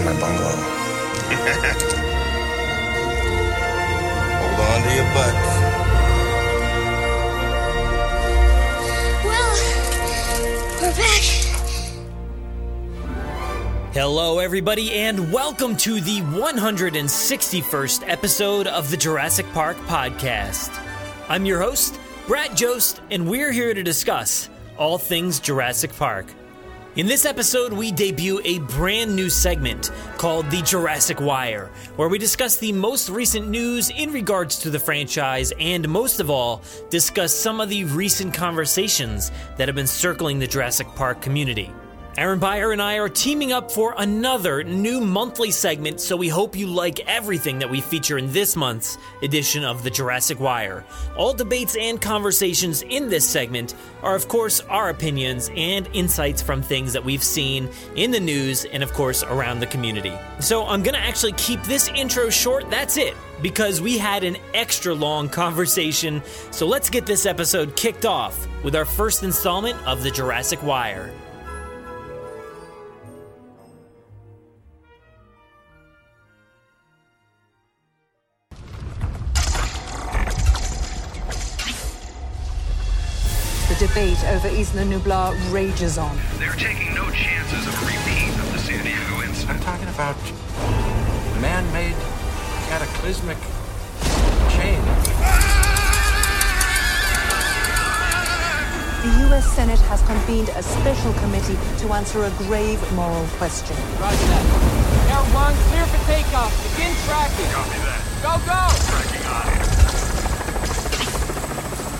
in my bungalow? Hold on to your butts. Well, we're back. Hello, everybody, and welcome to the 161st episode of the Jurassic Park podcast. I'm your host, Brad Jost, and we're here to discuss all things Jurassic Park. In this episode, we debut a brand new segment called The Jurassic Wire, where we discuss the most recent news in regards to the franchise and, most of all, discuss some of the recent conversations that have been circling the Jurassic Park community. Aaron Beyer and I are teaming up for another new monthly segment, so we hope you like everything that we feature in this month's edition of the Jurassic Wire. All debates and conversations in this segment are, of course, our opinions and insights from things that we've seen in the news and, of course, around the community. So I'm gonna actually keep this intro short, that's it, because we had an extra long conversation. So let's get this episode kicked off with our first installment of the Jurassic Wire. Debate over Isla Nublar rages on. They're taking no chances of a repeat of the San Diego incident. I'm talking about man-made cataclysmic change. The U.S. Senate has convened a special committee to answer a grave moral question. Roger that. Air one, clear for takeoff. Begin tracking. Copy that. Go, go! Tracking on.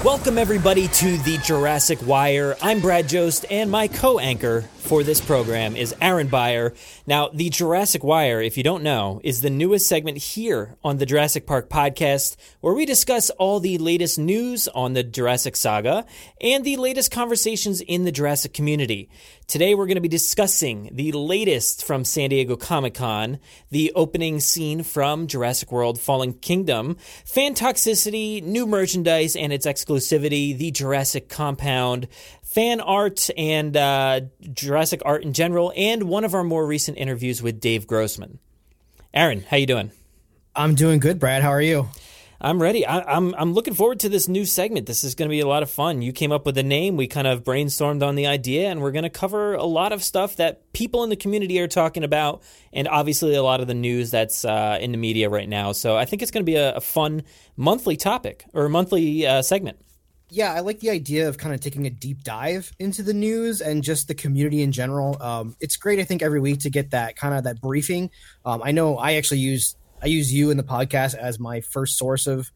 Welcome, everybody, to the Jurassic Wire. I'm Brad Jost, and my co anchor for this program is Aaron Beyer. Now, the Jurassic Wire, if you don't know, is the newest segment here on the Jurassic Park podcast, where we discuss all the latest news on the Jurassic saga and the latest conversations in the Jurassic community. Today, we're going to be discussing the latest from San Diego Comic Con, the opening scene from Jurassic World Fallen Kingdom, fan toxicity, new merchandise and its exclusivity, the Jurassic compound, fan art and uh, Jurassic art in general, and one of our more recent interviews with Dave Grossman. Aaron, how you doing? I'm doing good, Brad. How are you? I'm ready. I, I'm I'm looking forward to this new segment. This is going to be a lot of fun. You came up with the name. We kind of brainstormed on the idea, and we're going to cover a lot of stuff that people in the community are talking about, and obviously a lot of the news that's uh, in the media right now. So I think it's going to be a, a fun monthly topic or monthly uh, segment. Yeah, I like the idea of kind of taking a deep dive into the news and just the community in general. Um, it's great, I think, every week to get that kind of that briefing. Um, I know I actually use I use you in the podcast as my first source of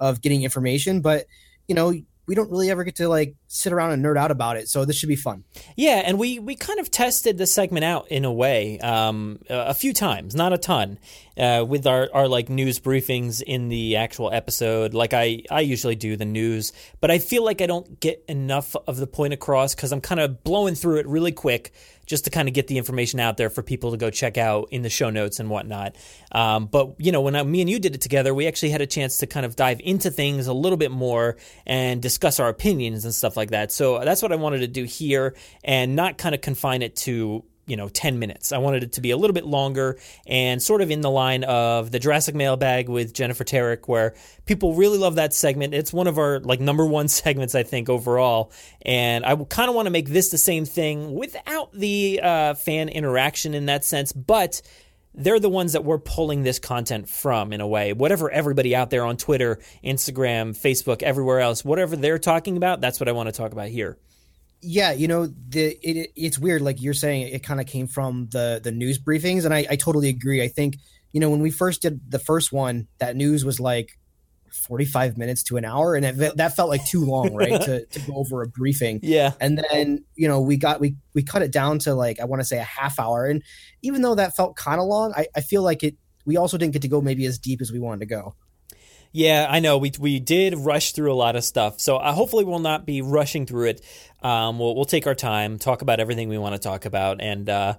of getting information, but you know we don't really ever get to like sit around and nerd out about it. So this should be fun. Yeah, and we we kind of tested the segment out in a way um, a few times, not a ton, uh, with our, our like news briefings in the actual episode. Like I I usually do the news, but I feel like I don't get enough of the point across because I'm kind of blowing through it really quick just to kind of get the information out there for people to go check out in the show notes and whatnot. Um, but you know, when I, me and you did it together, we actually had a chance to kind of dive into things a little bit more and discuss our opinions and stuff like that. So that's what I wanted to do here, and not kind of confine it to you know 10 minutes. I wanted it to be a little bit longer and sort of in the line of the Jurassic Mailbag with Jennifer Terrick where people really love that segment. It's one of our like number 1 segments I think overall and I kind of want to make this the same thing without the uh, fan interaction in that sense, but they're the ones that we're pulling this content from in a way. Whatever everybody out there on Twitter, Instagram, Facebook, everywhere else, whatever they're talking about, that's what I want to talk about here yeah you know the it, it's weird like you're saying it, kind of came from the the news briefings and I, I totally agree. I think you know when we first did the first one that news was like 45 minutes to an hour and it, that felt like too long right to, to go over a briefing. Yeah. And then you know we got we we cut it down to like i want to say a half hour and even though that felt kind of long I, I feel like it we also didn't get to go maybe as deep as we wanted to go yeah, I know. We we did rush through a lot of stuff, so uh, hopefully we'll not be rushing through it. Um, we'll we'll take our time, talk about everything we want to talk about, and uh,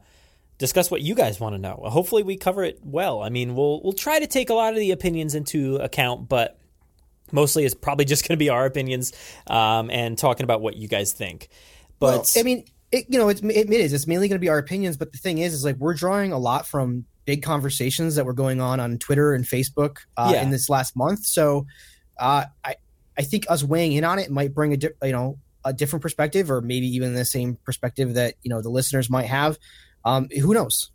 discuss what you guys want to know. Hopefully we cover it well. I mean, we'll we'll try to take a lot of the opinions into account, but mostly it's probably just going to be our opinions um, and talking about what you guys think. But well, I mean, it, you know, it's, it is. It's mainly going to be our opinions, but the thing is, is like we're drawing a lot from big conversations that were going on on Twitter and Facebook uh, yeah. in this last month. So uh, I I think us weighing in on it might bring a di- you know a different perspective, or maybe even the same perspective that you know the listeners might have. Um, who knows?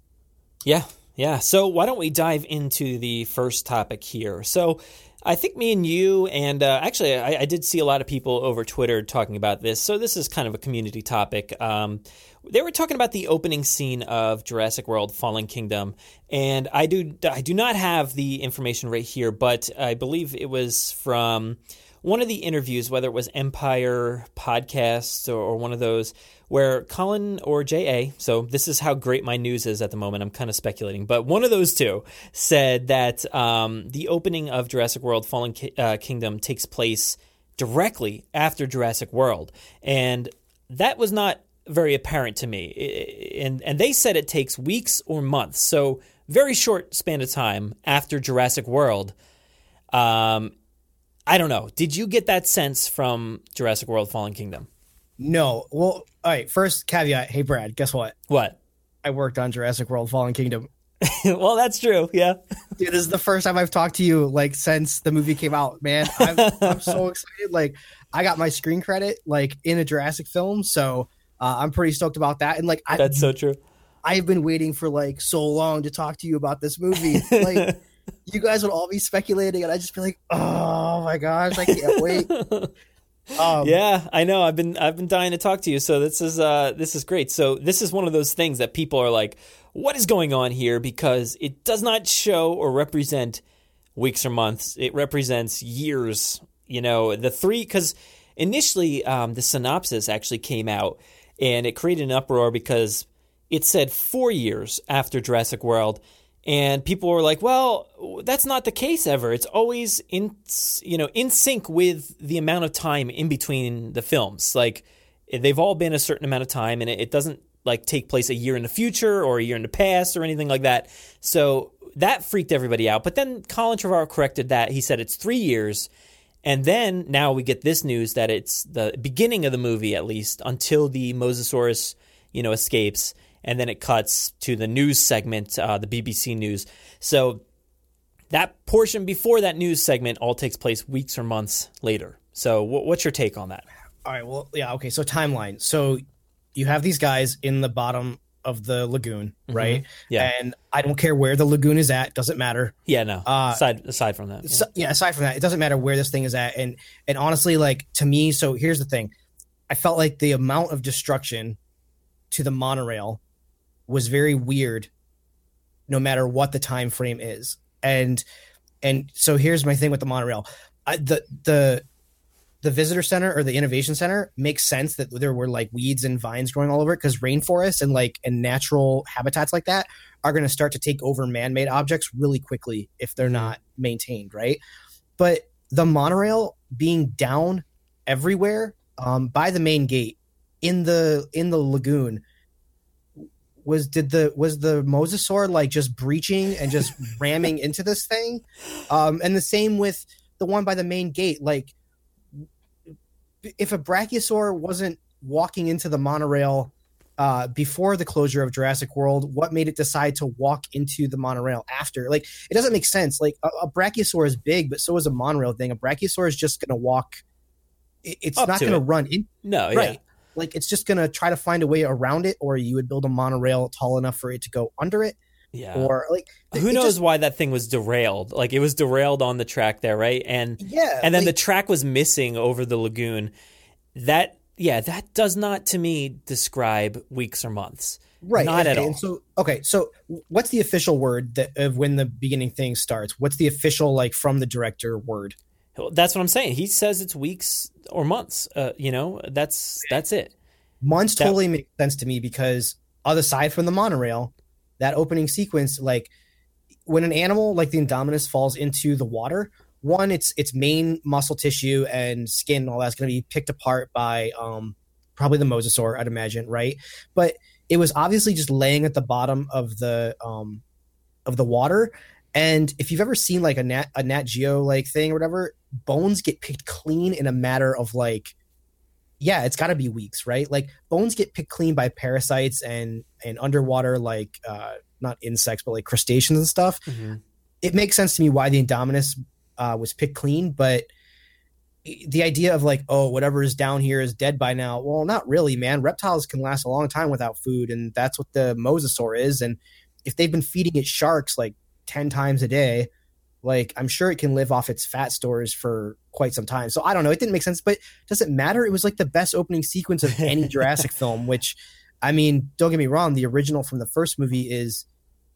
Yeah, yeah. So why don't we dive into the first topic here? So I think me and you, and uh, actually, I, I, did see a lot of people over Twitter talking about this. So this is kind of a community topic. Um, they were talking about the opening scene of Jurassic World: Fallen Kingdom, and I do I do not have the information right here, but I believe it was from one of the interviews, whether it was Empire podcast or, or one of those, where Colin or JA, so this is how great my news is at the moment. I'm kind of speculating, but one of those two said that um, the opening of Jurassic World Fallen uh, Kingdom takes place directly after Jurassic World. And that was not very apparent to me. And, and they said it takes weeks or months. So, very short span of time after Jurassic World. Um, I don't know. Did you get that sense from Jurassic World Fallen Kingdom? No. Well, all right. First caveat. Hey, Brad, guess what? What? I worked on Jurassic World Fallen Kingdom. well, that's true. Yeah. Dude, this is the first time I've talked to you like since the movie came out, man. I'm, I'm so excited. Like, I got my screen credit like in a Jurassic film, so uh, I'm pretty stoked about that. And like, I, that's so true. I've been waiting for like so long to talk to you about this movie. Like, you guys would all be speculating, and I'd just be like, "Oh my gosh, I can't wait." Um, yeah, I know. I've been I've been dying to talk to you. So this is uh this is great. So this is one of those things that people are like, "What is going on here?" Because it does not show or represent weeks or months. It represents years. You know, the three because initially um, the synopsis actually came out and it created an uproar because it said four years after Jurassic World and people were like, "Well, that's not the case ever. It's always in you know in sync with the amount of time in between the films. Like they've all been a certain amount of time, and it, doesn't like take place a year in the future or a year in the past or anything like that. So that freaked everybody out. But then Colin Trevorrow corrected that. He said it's three years. And then now we get this news that it's the beginning of the movie, at least, until the Mosasaurus, you know, escapes and then it cuts to the news segment, uh, the BBC News. So that portion before that news segment all takes place weeks or months later. So what's your take on that? All right. Well, yeah. Okay. So timeline. So you have these guys in the bottom of the lagoon, mm-hmm. right? Yeah. And I don't care where the lagoon is at; doesn't matter. Yeah. No. Uh, aside aside from that. Yeah. So, yeah. Aside from that, it doesn't matter where this thing is at. And and honestly, like to me, so here's the thing: I felt like the amount of destruction to the monorail was very weird no matter what the time frame is and and so here's my thing with the monorail I, the the the visitor center or the innovation center makes sense that there were like weeds and vines growing all over it because rainforests and like and natural habitats like that are going to start to take over man-made objects really quickly if they're mm-hmm. not maintained right but the monorail being down everywhere um, by the main gate in the in the lagoon was did the was the mosasaur like just breaching and just ramming into this thing um and the same with the one by the main gate like if a brachiosaur wasn't walking into the monorail uh, before the closure of Jurassic World, what made it decide to walk into the monorail after? Like, it doesn't make sense. Like, a, a brachiosaur is big, but so is a monorail thing. A brachiosaur is just going to walk. it's Up not going to run in. No, right. Yeah like it's just gonna try to find a way around it, or you would build a monorail tall enough for it to go under it. Yeah. Or like who knows just, why that thing was derailed? Like it was derailed on the track there, right? And yeah, and then like, the track was missing over the lagoon. That yeah, that does not to me describe weeks or months. Right. Not okay, at all. so okay, so what's the official word that of when the beginning thing starts? What's the official like from the director word? That's what I'm saying. He says it's weeks or months. Uh, you know, that's that's it. Months that, totally makes sense to me because other side from the monorail, that opening sequence, like when an animal like the Indominus falls into the water, one, its its main muscle tissue and skin and all that's going to be picked apart by um, probably the mosasaur, I'd imagine, right? But it was obviously just laying at the bottom of the um, of the water. And if you've ever seen like a nat a Nat Geo like thing or whatever, bones get picked clean in a matter of like yeah, it's got to be weeks, right? Like bones get picked clean by parasites and and underwater like uh not insects but like crustaceans and stuff. Mm-hmm. It makes sense to me why the Indominus uh, was picked clean, but the idea of like oh whatever is down here is dead by now well not really man reptiles can last a long time without food and that's what the mosasaur is and if they've been feeding it sharks like 10 times a day like i'm sure it can live off its fat stores for quite some time. So i don't know. It didn't make sense but does it matter? It was like the best opening sequence of any jurassic film which i mean don't get me wrong the original from the first movie is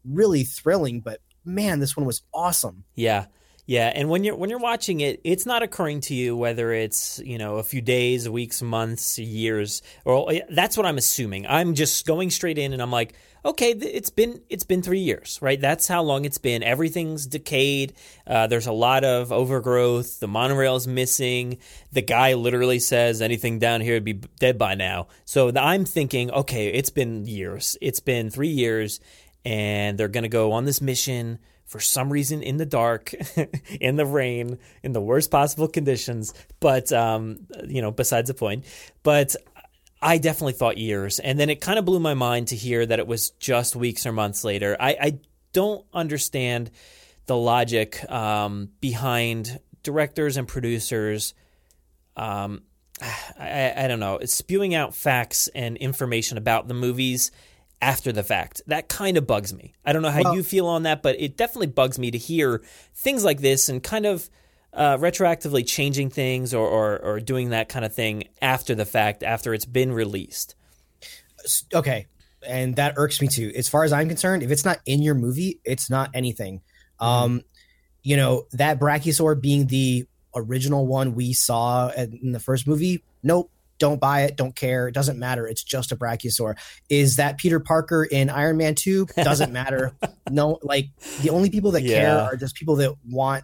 really thrilling but man this one was awesome. Yeah yeah, and when you're when you're watching it, it's not occurring to you whether it's you know a few days, weeks, months, years, or that's what I'm assuming. I'm just going straight in, and I'm like, okay, it's been it's been three years, right? That's how long it's been. Everything's decayed. Uh, there's a lot of overgrowth. The monorail is missing. The guy literally says anything down here would be dead by now. So I'm thinking, okay, it's been years. It's been three years, and they're gonna go on this mission for some reason in the dark, in the rain, in the worst possible conditions. But, um, you know, besides the point. But I definitely thought years. And then it kind of blew my mind to hear that it was just weeks or months later. I, I don't understand the logic um, behind directors and producers. Um, I, I don't know, it's spewing out facts and information about the movies after the fact. That kind of bugs me. I don't know how well, you feel on that, but it definitely bugs me to hear things like this and kind of uh, retroactively changing things or, or, or doing that kind of thing after the fact, after it's been released. Okay. And that irks me too. As far as I'm concerned, if it's not in your movie, it's not anything. Mm-hmm. Um, you know, that Brachiosaur being the original one we saw in the first movie, nope, don't buy it, don't care. It doesn't matter. It's just a brachiosaur. Is that Peter Parker in Iron Man 2? Doesn't matter. no, like the only people that yeah. care are just people that want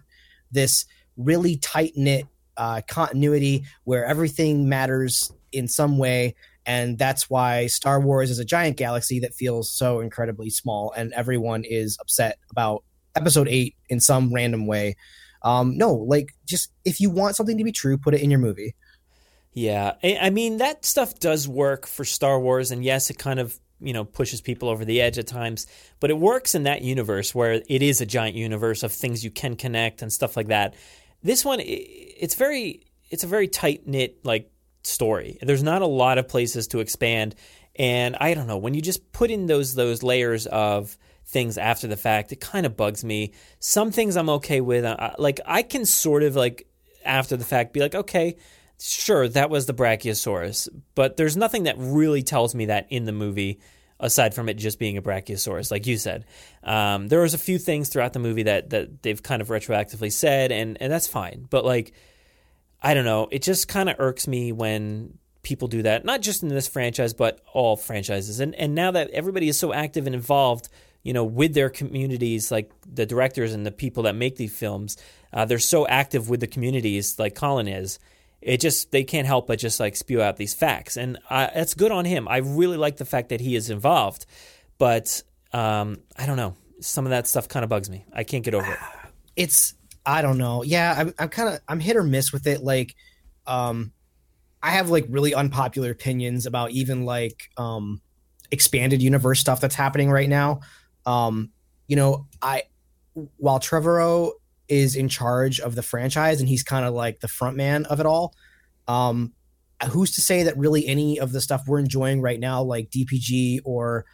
this really tight knit uh, continuity where everything matters in some way. And that's why Star Wars is a giant galaxy that feels so incredibly small, and everyone is upset about episode eight in some random way. Um, no, like just if you want something to be true, put it in your movie. Yeah, I mean that stuff does work for Star Wars, and yes, it kind of you know pushes people over the edge at times, but it works in that universe where it is a giant universe of things you can connect and stuff like that. This one, it's very, it's a very tight knit like story. There's not a lot of places to expand, and I don't know when you just put in those those layers of things after the fact, it kind of bugs me. Some things I'm okay with, uh, like I can sort of like after the fact be like, okay sure, that was the Brachiosaurus, but there's nothing that really tells me that in the movie aside from it just being a Brachiosaurus, like you said. Um, there was a few things throughout the movie that, that they've kind of retroactively said, and, and that's fine. But, like, I don't know. It just kind of irks me when people do that, not just in this franchise, but all franchises. And, and now that everybody is so active and involved, you know, with their communities, like the directors and the people that make these films, uh, they're so active with the communities, like Colin is it just they can't help but just like spew out these facts, and I, that's good on him. I really like the fact that he is involved, but um, I don't know. Some of that stuff kind of bugs me. I can't get over it. It's I don't know. Yeah, I'm, I'm kind of I'm hit or miss with it. Like, um, I have like really unpopular opinions about even like um expanded universe stuff that's happening right now. Um, you know, I while Trevorrow is in charge of the franchise and he's kind of like the front man of it all. Um, who's to say that really any of the stuff we're enjoying right now, like DPG or,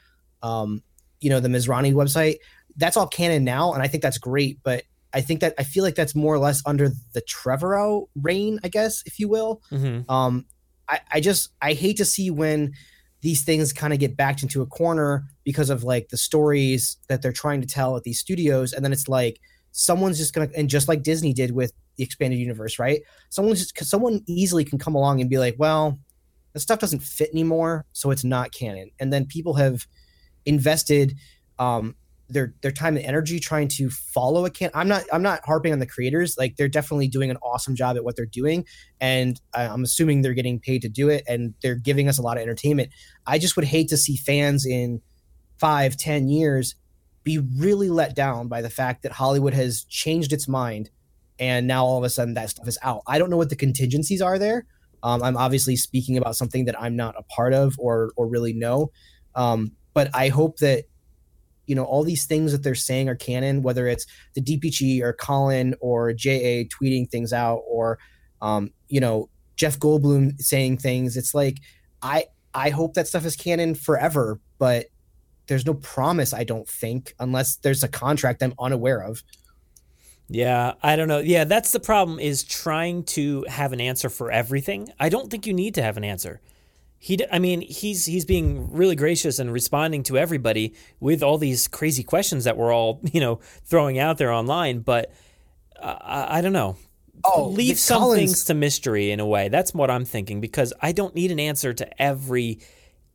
um, you know, the Masrani website, that's all canon now. And I think that's great. But I think that I feel like that's more or less under the Trevorrow reign, I guess, if you will. Mm-hmm. Um, I, I just, I hate to see when these things kind of get backed into a corner because of like the stories that they're trying to tell at these studios. And then it's like, someone's just gonna and just like Disney did with the expanded universe, right? Someone just someone easily can come along and be like, well, the stuff doesn't fit anymore, so it's not canon. And then people have invested um, their their time and energy trying to follow a can. I'm not I'm not harping on the creators. Like they're definitely doing an awesome job at what they're doing, and I'm assuming they're getting paid to do it, and they're giving us a lot of entertainment. I just would hate to see fans in five, ten years be really let down by the fact that Hollywood has changed its mind, and now all of a sudden that stuff is out. I don't know what the contingencies are there. Um, I'm obviously speaking about something that I'm not a part of or or really know. Um, but I hope that you know all these things that they're saying are canon whether it's the dpg or colin or ja tweeting things out or um, you know jeff goldblum saying things it's like i i hope that stuff is canon forever but there's no promise i don't think unless there's a contract i'm unaware of yeah, I don't know. Yeah, that's the problem is trying to have an answer for everything. I don't think you need to have an answer he I mean he's he's being really gracious and responding to everybody with all these crazy questions that we're all you know throwing out there online but uh, I, I, don't know oh, leave some Collins... things to mystery in a way that's what I'm thinking because I don't need an answer to every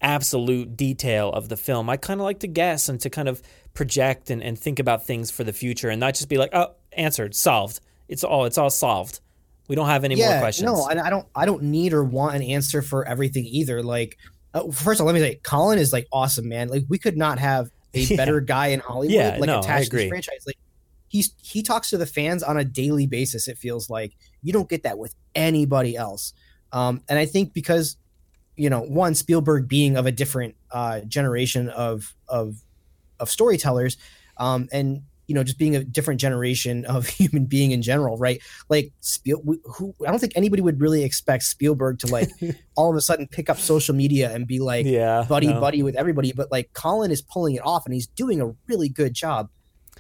absolute detail of the film I kind of like to guess and to kind of project and, and think about things for the future and not just be like oh answered solved it's all it's all solved we don't have any yeah, more questions. No, and I don't. I don't need or want an answer for everything either. Like, uh, first of all, let me say, Colin is like awesome, man. Like, we could not have a yeah. better guy in Hollywood, yeah, like no, attached to this franchise. Like, he's he talks to the fans on a daily basis. It feels like you don't get that with anybody else. Um, and I think because you know, one Spielberg being of a different uh, generation of of of storytellers, um, and you know just being a different generation of human being in general right? Like Spiel, who i don't think anybody would really expect spielberg to like all of a sudden pick up social media and be like yeah, buddy no. buddy with everybody but like colin is pulling it off and he's doing a really good job.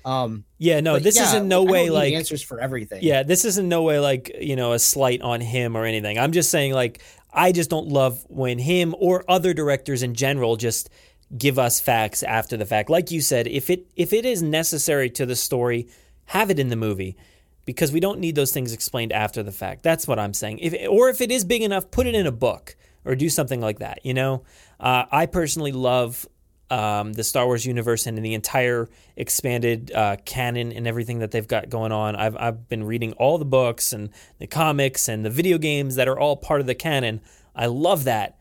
Um yeah no this yeah, is in no way like answers for everything. yeah this is in no way like you know a slight on him or anything. I'm just saying like i just don't love when him or other directors in general just give us facts after the fact. Like you said, if it if it is necessary to the story, have it in the movie because we don't need those things explained after the fact. That's what I'm saying. If or if it is big enough, put it in a book or do something like that. You know, uh, I personally love um, the Star Wars universe and the entire expanded uh, canon and everything that they've got going on. I've I've been reading all the books and the comics and the video games that are all part of the canon. I love that,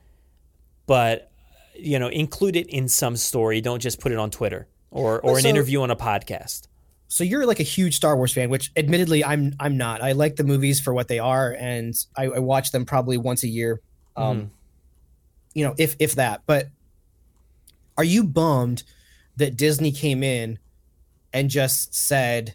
but you know, include it in some story. Don't just put it on Twitter or or so, an interview on a podcast. So you're like a huge Star Wars fan, which admittedly I'm I'm not. I like the movies for what they are, and I, I watch them probably once a year. Um, mm You know, if if that. But are you bummed that Disney came in and just said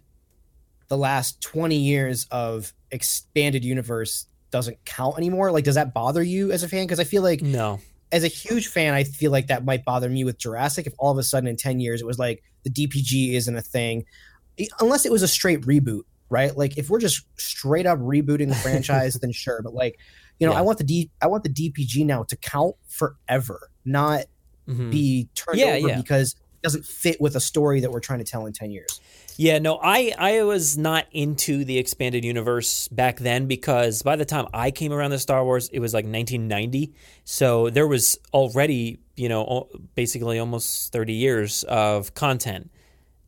the last 20 years of expanded universe doesn't count anymore? Like, does that bother you as a fan? Because I feel like no, as a huge fan, I feel like that might bother me with Jurassic if all of a sudden in 10 years it was like the DPG isn't a thing, unless it was a straight reboot, right? Like if we're just straight up rebooting the franchise, then sure. But like, you know, yeah. I want the D, I want the DPG now to count forever, not mm-hmm. be turned yeah, over yeah. because it doesn't fit with a story that we're trying to tell in 10 years. Yeah, no, I I was not into the expanded universe back then because by the time I came around to Star Wars, it was like 1990. So there was already, you know, basically almost 30 years of content.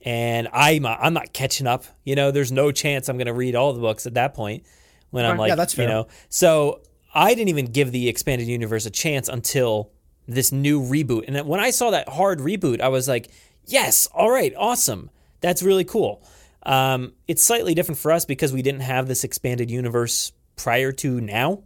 And I'm I'm not catching up. You know, there's no chance I'm going to read all the books at that point when I'm like, yeah, that's fair. you know. So I didn't even give the expanded universe a chance until this new reboot. And when I saw that hard reboot, I was like, yes, all right, awesome that's really cool. Um, it's slightly different for us because we didn't have this expanded universe prior to now.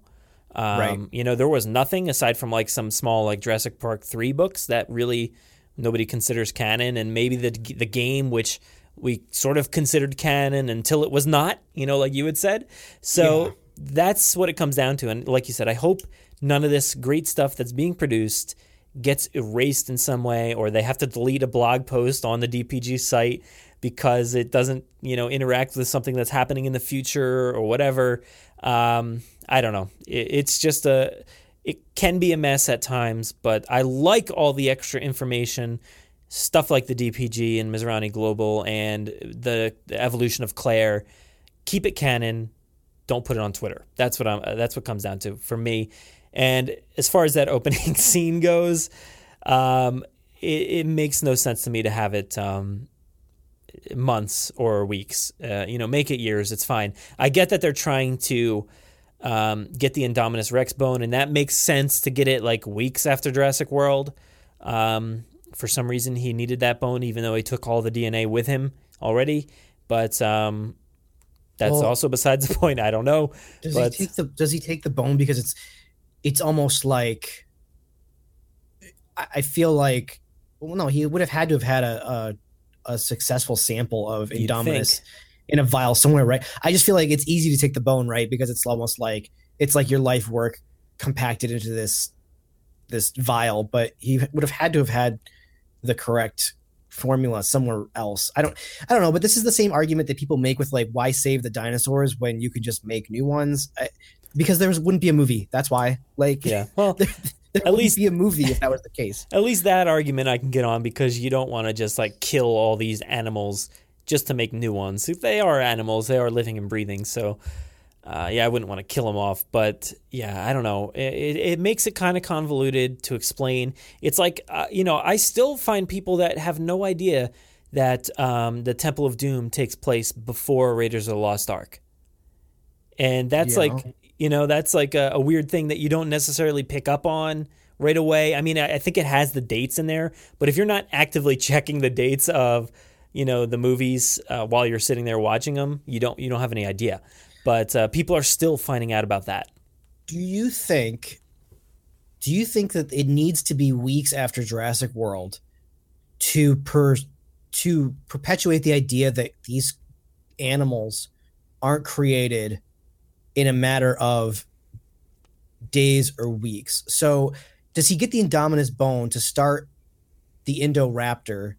Um, right. You know, there was nothing aside from like some small like Jurassic Park three books that really nobody considers canon, and maybe the the game which we sort of considered canon until it was not. You know, like you had said. So yeah. that's what it comes down to. And like you said, I hope none of this great stuff that's being produced gets erased in some way, or they have to delete a blog post on the DPG site because it doesn't you know interact with something that's happening in the future or whatever. Um, I don't know. It, it's just a it can be a mess at times, but I like all the extra information, stuff like the DPG and Masrani Global and the, the evolution of Claire. Keep it canon. don't put it on Twitter. That's what I'm. That's what comes down to for me. And as far as that opening scene goes, um, it, it, makes no sense to me to have it um, months or weeks. Uh, you know, make it years. It's fine. I get that they're trying to um, get the Indominus Rex bone, and that makes sense to get it like weeks after Jurassic World. Um, for some reason, he needed that bone, even though he took all the DNA with him already. But um, that's well, also besides the point. I don't know. Does but... he take the Does he take the bone because it's it's almost like I feel like well no he would have had to have had a a, a successful sample of Indominus in a vial somewhere right I just feel like it's easy to take the bone right because it's almost like it's like your life work compacted into this this vial but he would have had to have had the correct formula somewhere else. I don't I don't know, but this is the same argument that people make with like why save the dinosaurs when you could just make new ones? I, because there wouldn't be a movie. That's why. Like yeah, well. there, there at least be a movie if that was the case. At least that argument I can get on because you don't want to just like kill all these animals just to make new ones. They are animals, they are living and breathing. So uh, yeah, I wouldn't want to kill him off, but yeah, I don't know. It, it makes it kind of convoluted to explain. It's like, uh, you know, I still find people that have no idea that um, the Temple of Doom takes place before Raiders of the Lost Ark. And that's yeah. like, you know, that's like a, a, weird thing that you don't necessarily pick up on right away. I mean, I, I think it has the dates in there, but if you're not actively checking the dates of, you know, the movies uh, while you're sitting there watching them, you don't you don't have any idea but uh, people are still finding out about that. Do you think? Do you think that it needs to be weeks after Jurassic World to per to perpetuate the idea that these animals aren't created in a matter of days or weeks? So, does he get the Indominus bone to start the Indoraptor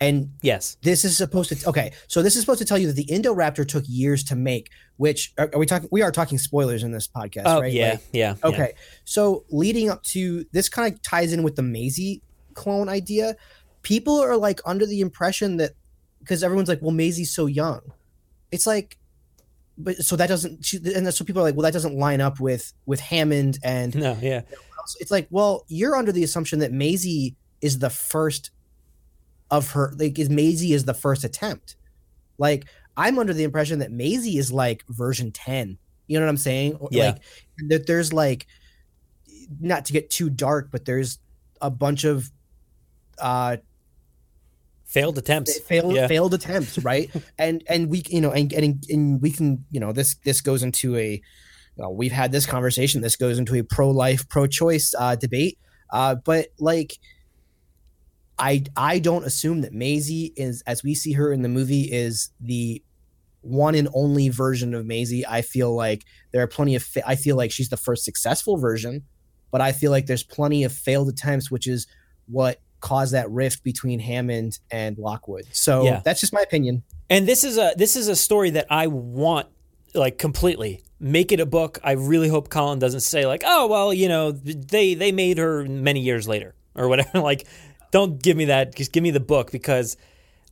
and yes, this is supposed to okay. So this is supposed to tell you that the Indoraptor took years to make. Which are, are we talking? We are talking spoilers in this podcast, oh, right? Yeah, like, yeah. Okay, yeah. so leading up to this, kind of ties in with the Maisie clone idea. People are like under the impression that because everyone's like, well, Maisie's so young. It's like, but so that doesn't. She, and so people are like, well, that doesn't line up with with Hammond and no, yeah. It's like, well, you're under the assumption that Maisie is the first of her like is Maisie is the first attempt. Like I'm under the impression that Maisie is like version 10. You know what I'm saying? Yeah. Like that there's like not to get too dark, but there's a bunch of uh failed attempts failed yeah. failed attempts right and and we you know and, and and we can you know this this goes into a well, we've had this conversation this goes into a pro-life pro-choice uh debate uh but like I I don't assume that Maisie is as we see her in the movie is the one and only version of Maisie. I feel like there are plenty of fa- I feel like she's the first successful version, but I feel like there's plenty of failed attempts, which is what caused that rift between Hammond and Lockwood. So yeah. that's just my opinion. And this is a this is a story that I want like completely make it a book. I really hope Colin doesn't say like, "Oh, well, you know, they they made her many years later." Or whatever. like don't give me that. Just give me the book because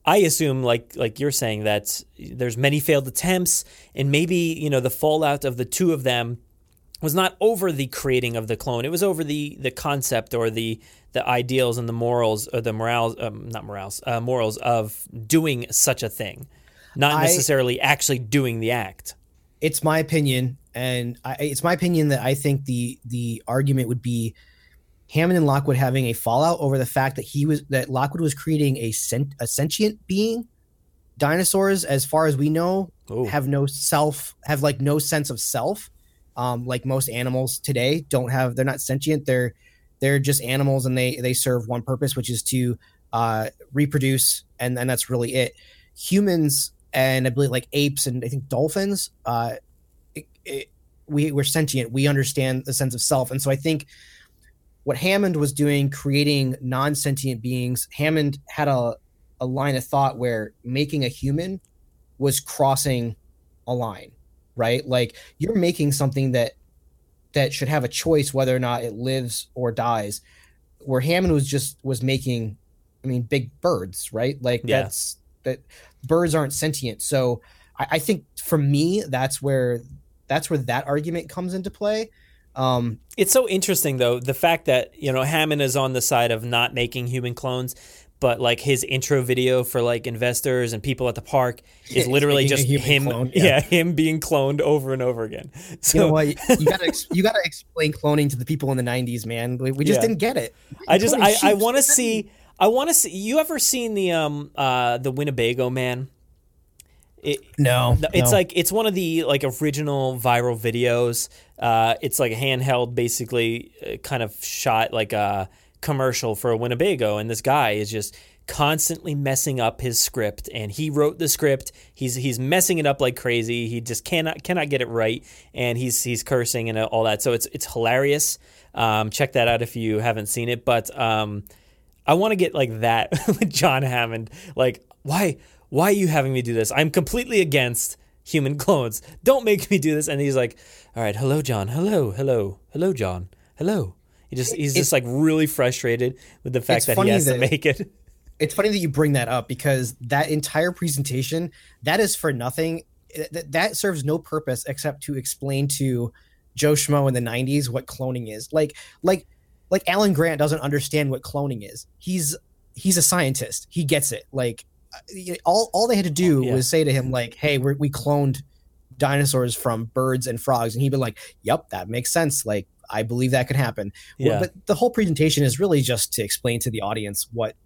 I assume, like like you're saying, that there's many failed attempts, and maybe you know the fallout of the two of them was not over the creating of the clone. It was over the the concept or the the ideals and the morals or the morals, um, not morals, uh, morals of doing such a thing, not necessarily actually doing the act. It's my opinion, and I, it's my opinion that I think the the argument would be Hammond and Lockwood having a fallout over the fact that he was that Lockwood was creating a sent, a sentient being. Dinosaurs, as far as we know, Ooh. have no self, have like no sense of self. Um, like most animals today, don't have. They're not sentient. They're they're just animals, and they they serve one purpose, which is to uh, reproduce, and and that's really it. Humans and I believe like apes and I think dolphins, uh, it, it, we we're sentient. We understand the sense of self, and so I think what Hammond was doing, creating non sentient beings, Hammond had a, a line of thought where making a human was crossing a line, right? Like you're making something that that should have a choice whether or not it lives or dies. Where Hammond was just was making, I mean, big birds, right? Like yeah. that's that birds aren't sentient. So I, I think for me, that's where that's where that argument comes into play. Um, it's so interesting though the fact that you know Hammond is on the side of not making human clones, but like his intro video for like investors and people at the park is literally just him, clone, yeah. yeah. him being cloned over and over again. So you know what, you gotta you gotta explain cloning to the people in the '90s, man. We, just yeah. didn't get it. I just I, I want to see I want to see. You ever seen the um uh the Winnebago Man? It, no, it's no. like it's one of the like original viral videos. Uh, it's like a handheld, basically, uh, kind of shot like a commercial for Winnebago, and this guy is just constantly messing up his script. And he wrote the script. He's he's messing it up like crazy. He just cannot cannot get it right, and he's he's cursing and all that. So it's it's hilarious. Um, check that out if you haven't seen it. But um, I want to get like that with John Hammond. Like, why? why are you having me do this? I'm completely against human clones. Don't make me do this. And he's like, all right, hello, John. Hello, hello, hello, John. Hello. He just he's just like really frustrated with the fact that he has that, to make it. It's funny that you bring that up because that entire presentation that is for nothing. That, that serves no purpose except to explain to Joe Schmo in the '90s what cloning is. Like, like, like Alan Grant doesn't understand what cloning is. He's he's a scientist. He gets it. Like uh, all all they had to do yeah. was say to him like, "Hey, we we cloned dinosaurs from birds and frogs," and he'd be like, "Yep, that makes sense. Like, I believe that could happen." Yeah. But the whole presentation is really just to explain to the audience what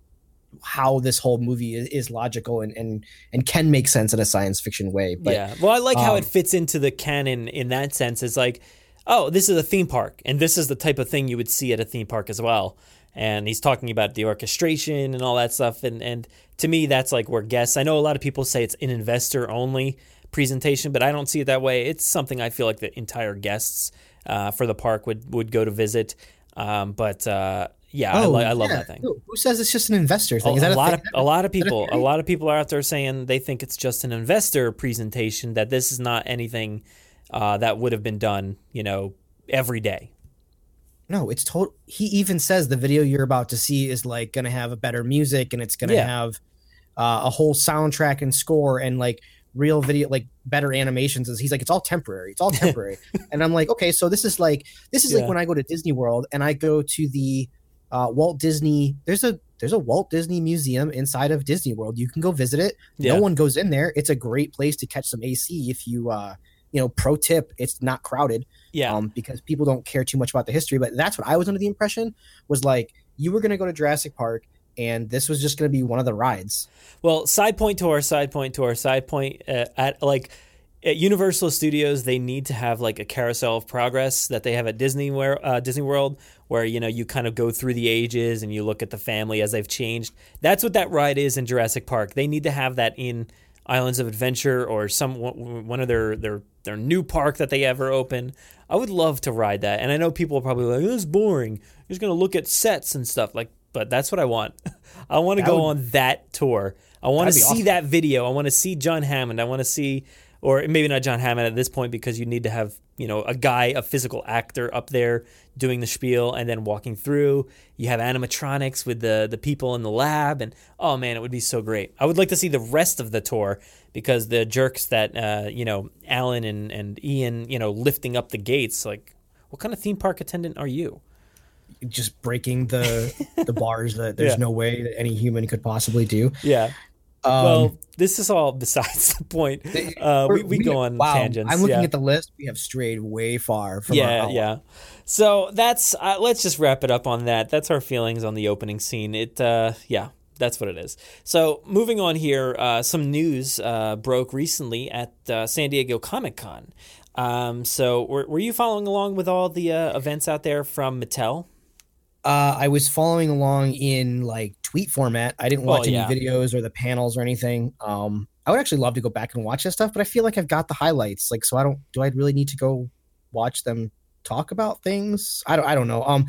how this whole movie is, is, logical and, and and can make sense in a science fiction way. But, yeah, well, I like um, how it um, fits into the canon in that sense. It's like, oh, this is a theme park, and this is the type of thing you would see at a theme park as well and he's talking about the orchestration and all that stuff and and to me that's like where guests i know a lot of people say it's an investor only presentation but i don't see it that way it's something i feel like the entire guests uh, for the park would would go to visit um, but uh, yeah, oh, I, I, love yeah. that thing. Who says it's just an investor thing? A, that a lot thing? of a lot of people a lot of people are out there saying they think it's just an investor presentation that this is not anything uh, that would have been done, you know, every day. No, it's total. He even says the video you're about to see is like going to have a better music and it's going to yeah. have uh, a whole soundtrack and score and like real video, like better animations. is he's like, it's all temporary. It's all temporary. and I'm like, okay, so this is like this is yeah. like when I go to Disney World and I go to the uh, Walt Disney. There's a there's a Walt Disney Museum inside of Disney World. You can go visit it. Yeah. No one goes in there. It's a great place to catch some AC if you uh, you know, pro tip, it's not crowded. Yeah. Um, because people don't care too much about the history. But that's what I was under the impression was like you were gonna go to Jurassic Park and this was just gonna be one of the rides. Well, side point to our side point to our side point uh, at like at Universal Studios, they need to have like a carousel of progress that they have at Disney where uh, Disney World, where you know you kind of go through the ages and you look at the family as they've changed. That's what that ride is in Jurassic Park. They need to have that in Islands of Adventure or some one of their their their new park that they ever open. I would love to ride that. And I know people are probably like, "This is boring. You're just gonna look at sets and stuff." Like, but that's what I want. I want to go would, on that tour. I want to see awesome. that video. I want to see John Hammond. I want to see or maybe not John Hammond at this point because you need to have you know a guy, a physical actor up there doing the spiel and then walking through. You have animatronics with the the people in the lab, and oh man, it would be so great. I would like to see the rest of the tour because the jerks that uh, you know Alan and and Ian you know lifting up the gates like. What kind of theme park attendant are you? Just breaking the the bars that there's yeah. no way that any human could possibly do. Yeah. Um, well, this is all besides the point. Uh, we, we, we, go on wow, tangents. I'm looking yeah. at the list. We have strayed way far from yeah, yeah. So that's uh, let's just wrap it up on that. That's our feelings on the opening scene. It, uh, yeah, that's what it is. So moving on here, uh, some news uh, broke recently at uh, San Diego Comic Con. Um, so were, were you following along with all the events out there from Mattel? Uh, I was following along in like tweet format. I didn't watch any yeah. videos or the panels or anything. Um, I would actually love to go back and watch that stuff, but I feel like I've got the highlights. Like, so I don't. Do I really need to go watch them talk about things? I don't. I don't know. Um,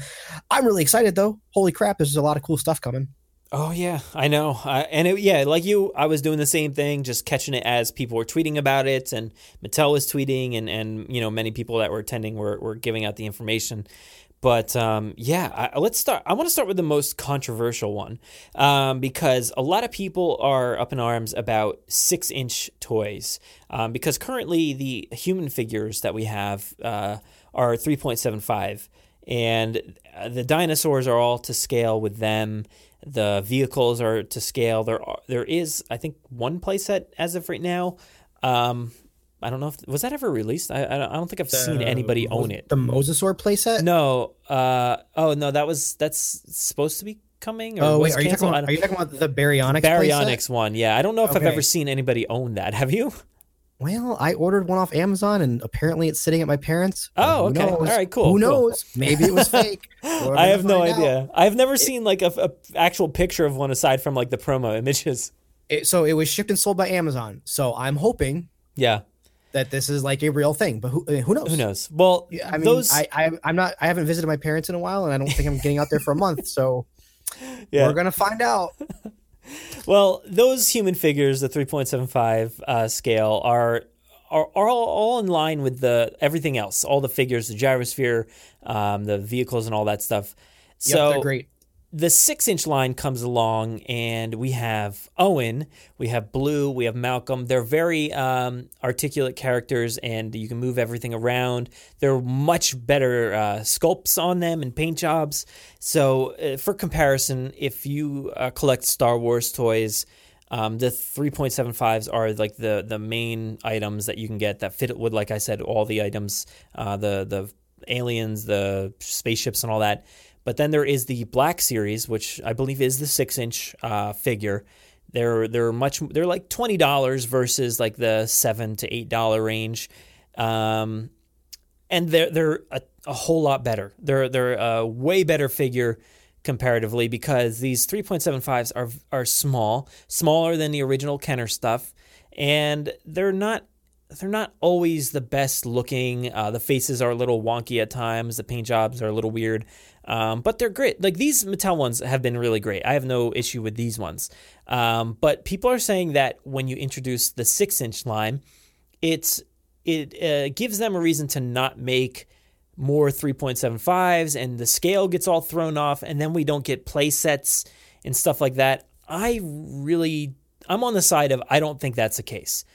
I'm really excited though. Holy crap! There's a lot of cool stuff coming. Oh yeah, I know. and it, yeah, like you, I was doing the same thing, just catching it as people were tweeting about it, and Mattel was tweeting, and and you know many people that were attending were were giving out the information. But um, yeah, I, let's start. I want to start with the most controversial one um, because a lot of people are up in arms about six inch toys. Um, because currently, the human figures that we have uh, are 3.75, and uh, the dinosaurs are all to scale with them. The vehicles are to scale. There, are, there is, I think, one playset as of right now. Um, I don't know if was that ever released. I I don't think I've the, seen anybody own it. The Mosasaur playset? No. Uh oh no, that was that's supposed to be coming. oh wait, are you, talking about, are you talking about the Baryonyx? Baryonyx one, yeah. I don't know if okay. I've ever seen anybody own that. Have you? Well, I ordered one off Amazon, and apparently it's sitting at my parents. Oh, okay. Knows? All right, cool. Who cool. knows? Maybe it was fake. I have no idea. Out. I've never it, seen like a, a, actual picture of one aside from like the promo images. It, so it was shipped and sold by Amazon. So I'm hoping. Yeah that this is like a real thing. But who, who knows? Who knows? Well, I mean, those... I, I am not. I haven't visited my parents in a while, and I don't think I'm getting out there for a month. So yeah. we're gonna find out. well, those human figures, the 3.75 uh, scale, are are, are all, all, in line with the everything else, all the figures, the gyrosphere, um, the vehicles, and all that stuff. So yep, they're great the six inch line comes along, and we have Owen, we have Blue, we have Malcolm. They're very um, articulate characters, and you can move everything around. They're much better uh, sculpts on them and paint jobs. So, uh, for comparison, if you uh, collect Star Wars toys, um, the 3.75s are like the the main items that you can get that fit with, like I said, all the items, uh, the the aliens, the spaceships, and all that. But then there is the Black Series, which I believe is the six inch uh, figure. They're they're much they're like twenty dollars versus like the seven to eight dollar range, um, and they're they're a, a, whole lot better. They're they're a way better figure comparatively because these 3.75s are are small, smaller than the original Kenner stuff, and they're not they're not always the best looking. Uh, the faces are a little wonky at times. The paint jobs are a little weird. Um, but they're great. Like these Mattel ones have been really great. I have no issue with these ones. Um, but people are saying that when you introduce the six inch line, it's it uh, gives them a reason to not make more 3.75s and the scale gets all thrown off and then we don't get play sets and stuff like that. I really I'm on the side of I don't think that's the case.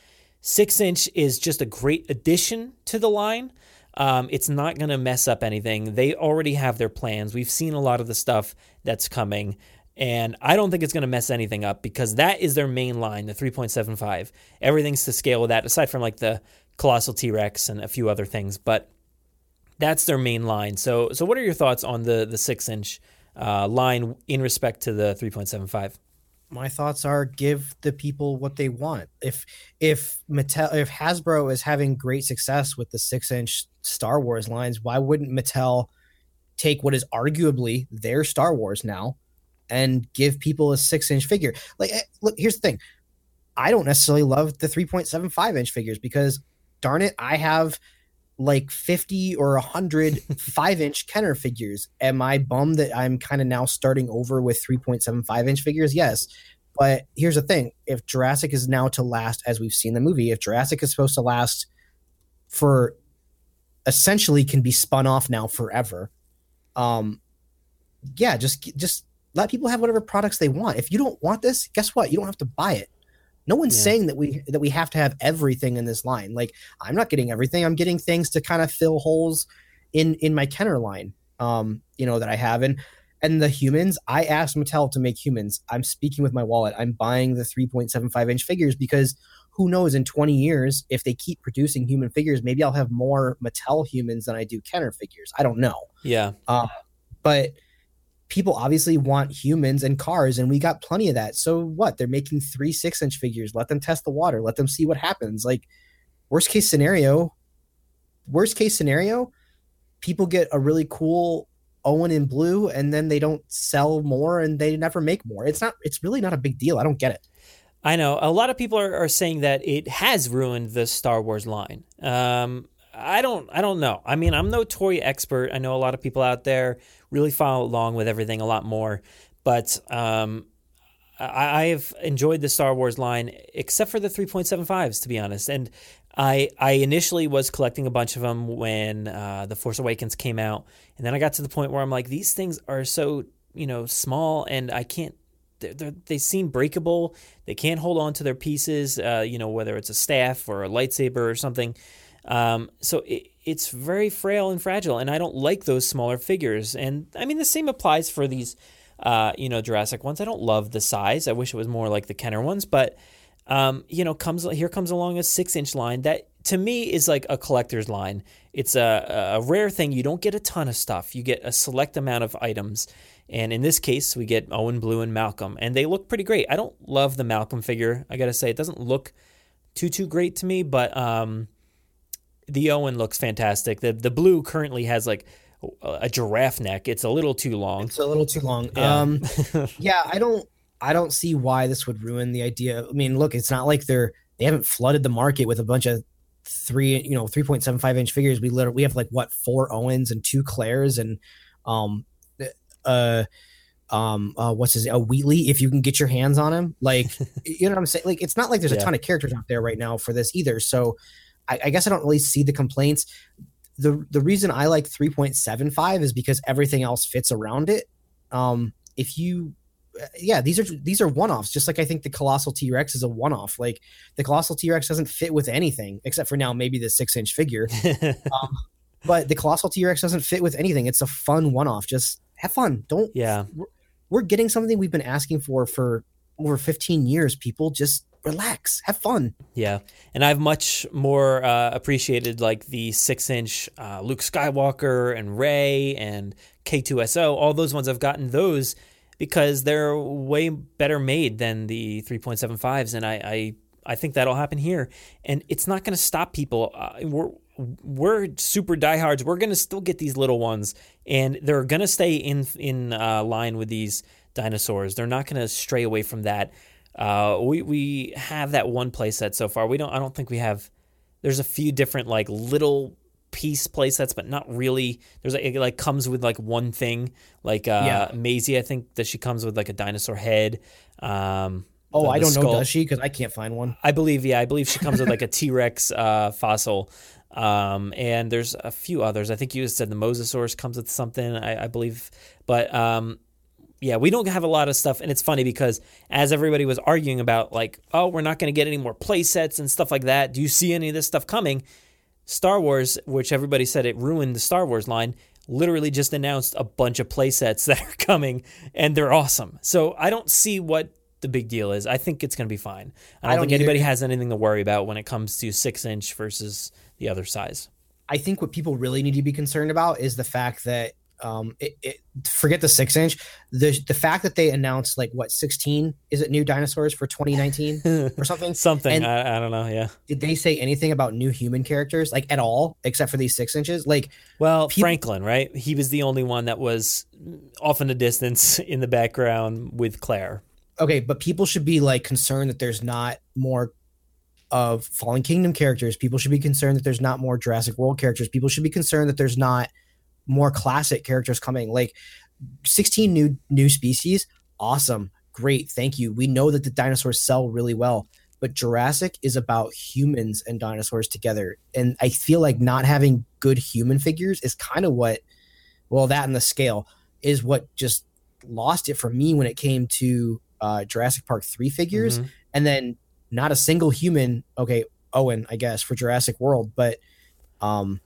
Six inch is just a great addition to the line. Um, it's not going to mess up anything. They already have their plans. We've seen a lot of the stuff that's coming. And I don't think it's going to mess anything up because that is their main line, the 3.75. Everything's to scale with that, aside from like the Colossal T Rex and a few other things. But that's their main line. So, so what are your thoughts on the the six inch uh, line in respect to the 3.75? my thoughts are give the people what they want. If if Mattel if Hasbro is having great success with the six inch Star Wars lines, why wouldn't Mattel take what is arguably their Star Wars now and give people a six inch figure? Like, eh, look, here's the thing. I don't necessarily love the 3.75 inch figures because darn it, I have like 50 or 100 5 inch Kenner figures. Am I bummed that I'm kind of now starting over with 3.75 inch figures? Yes. But here's the thing if Jurassic is now to last, as we've seen the movie, if Jurassic is supposed to last for essentially can be spun off now forever, um, yeah, just just let people have whatever products they want. If you don't want this, guess what? You don't have to buy it. No one's yeah. saying that we that we have to have everything in this line. Like I'm not getting everything. I'm getting things to kind of fill holes in in my Kenner line. Um, you know that I have and and the humans. I asked Mattel to make humans. I'm speaking with my wallet. I'm buying the 3.75 inch figures because who knows in 20 years if they keep producing human figures, maybe I'll have more Mattel humans than I do Kenner figures. I don't know. Yeah. Uh, but people obviously want humans and cars, and we got plenty of that. So what? They're making three six inch figures. Let them test the water. Let them see what happens. Like worst case scenario, worst case scenario, people get a really cool Owen in blue, and then they don't sell more, and they never make more. It's not. It's really not a big deal. I don't get it. I know a lot of people are, are saying that it has ruined the Star Wars line. Um, I don't I don't know. I mean, I'm no toy expert. I know a lot of people out there really follow along with everything a lot more, but um, I, have enjoyed the Star Wars line except for the 3.75s, to be honest. And I I initially was collecting a bunch of them when uh, the Force Awakens came out, and then I got to the point where I'm like, these things are so you know small, and I can't. They're, they seem breakable. They can't hold on to their pieces. Uh, you know, whether it's a staff or a lightsaber or something. Um, so it, it's very frail and fragile, and I don't like those smaller figures. And I mean, the same applies for these, uh, you know, Jurassic ones. I don't love the size. I wish it was more like the Kenner ones, but um, you know, comes here comes along a six inch line that to me is like a collector's line. It's a, a rare thing. You don't get a ton of stuff. You get a select amount of items. And in this case, we get Owen Blue and Malcolm, and they look pretty great. I don't love the Malcolm figure. I gotta say, it doesn't look too too great to me, but um, the Owen looks fantastic. The the blue currently has like a giraffe neck. It's a little too long. It's a little too long. Yeah. Um, yeah, I don't, I don't see why this would ruin the idea. I mean, look, it's not like they're they haven't flooded the market with a bunch of three, you know, three point seven five inch figures. We literally we have like what four Owens and two Claires and um, uh, um, uh, what's his a Wheatley if you can get your hands on him. Like, you know what I'm saying? Like, it's not like there's a ton of characters out there right now for this either. So, I, I guess I don't really see the complaints. The the reason I like 3.75 is because everything else fits around it. Um, if you yeah, these are these are one-offs. Just like I think the colossal T-Rex is a one-off. Like the colossal T-Rex doesn't fit with anything except for now maybe the six-inch figure. um, but the colossal T-Rex doesn't fit with anything. It's a fun one-off. Just have fun. Don't Yeah. we're, we're getting something we've been asking for for over 15 years. People just relax, have fun. Yeah, and I've much more uh, appreciated like the six-inch uh, Luke Skywalker and Rey and K2SO. All those ones I've gotten those because they're way better made than the 3.75s, and I I, I think that'll happen here. And it's not going to stop people. Uh, we're super diehards. We're going to still get these little ones, and they're going to stay in in uh, line with these dinosaurs. They're not going to stray away from that. Uh, we we have that one playset so far. We don't. I don't think we have. There's a few different like little piece playsets, but not really. There's like, it like comes with like one thing. Like uh, Yeah. Maisie, I think that she comes with like a dinosaur head. Um, Oh, the- I the don't know, does she? Because I can't find one. I believe, yeah, I believe she comes with like a T Rex uh, fossil. Um, and there's a few others. I think you said the Mosasaurus comes with something, I, I believe. But um, yeah, we don't have a lot of stuff. And it's funny because as everybody was arguing about, like, oh, we're not going to get any more play sets and stuff like that, do you see any of this stuff coming? Star Wars, which everybody said it ruined the Star Wars line, literally just announced a bunch of play sets that are coming and they're awesome. So I don't see what the big deal is. I think it's going to be fine. I don't, I don't think either. anybody has anything to worry about when it comes to six inch versus the other size. I think what people really need to be concerned about is the fact that um, it, it, forget the six inch. The the fact that they announced like what sixteen is it new dinosaurs for 2019 or something? Something. I, I don't know. Yeah. did they say anything about new human characters like at all except for these six inches? Like Well, Peop- Franklin, right? He was the only one that was off in the distance in the background with Claire. okay, but people should be like concerned that there's not more of Fallen Kingdom characters. People should be concerned that there's not more Jurassic World characters. People should be concerned that there's not more classic characters coming. Like 16 new new species, awesome, great, thank you. We know that the dinosaurs sell really well, but Jurassic is about humans and dinosaurs together. And I feel like not having good human figures is kind of what well, that and the scale is what just lost it for me when it came to uh, Jurassic Park 3 figures. Mhm. And then not a single human, okay, Owen, I guess, for Jurassic World, but um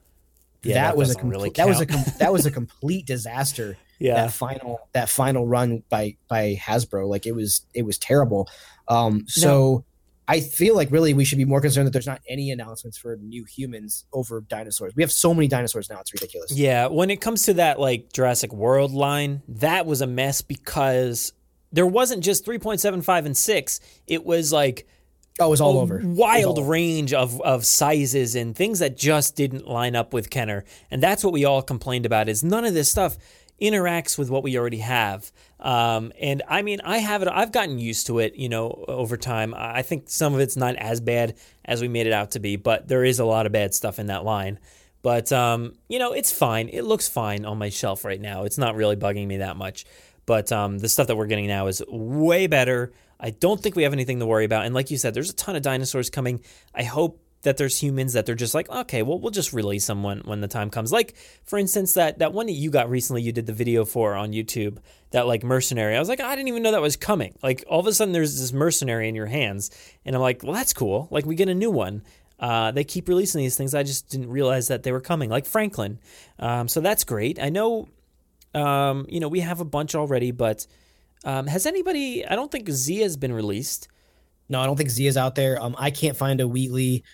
Yeah, that, that was a compl- really that was a com- that was a complete disaster. Yeah. That final that final run by by Hasbro, like it was it was terrible. Um so I feel like really we should be more concerned that there's not any announcements for new humans over dinosaurs. We have so many dinosaurs now; it's ridiculous. Yeah, when it comes to that like Jurassic World line, that was a mess because there wasn't just 3.75 and 6. It was like Oh, it was all over. Wild all over. range of of sizes and things that just didn't line up with Kenner. And that's what we all complained about is none of this stuff interacts with what we already have. Um, and I mean, I have it. I've gotten used to it, you know, over time. I I think some of it's not as bad as we made it out to be, but there is a lot of bad stuff in that line. But um, you know, it's fine. It looks fine on my shelf right now. It's not really bugging me that much. But um, the stuff that we're getting now is way better. I don't think we have anything to worry about. And like you said, there's a ton of dinosaurs coming. I hope that there's humans that they're just like, okay, well, we'll just release them when, when the time comes. Like, for instance, that, that one that you got recently, you did the video for on YouTube, that like mercenary. I was like, I didn't even know that was coming. Like, all of a sudden, there's this mercenary in your hands. And I'm like, well, that's cool. Like, we get a new one. Uh, they keep releasing these things. I just didn't realize that they were coming, like Franklin. Um, so that's great. I know, um, you know, we have a bunch already, but um, has anybody? I don't think Z has been released. No, I don't think Z is out there. Um, I can't find a Wheatley.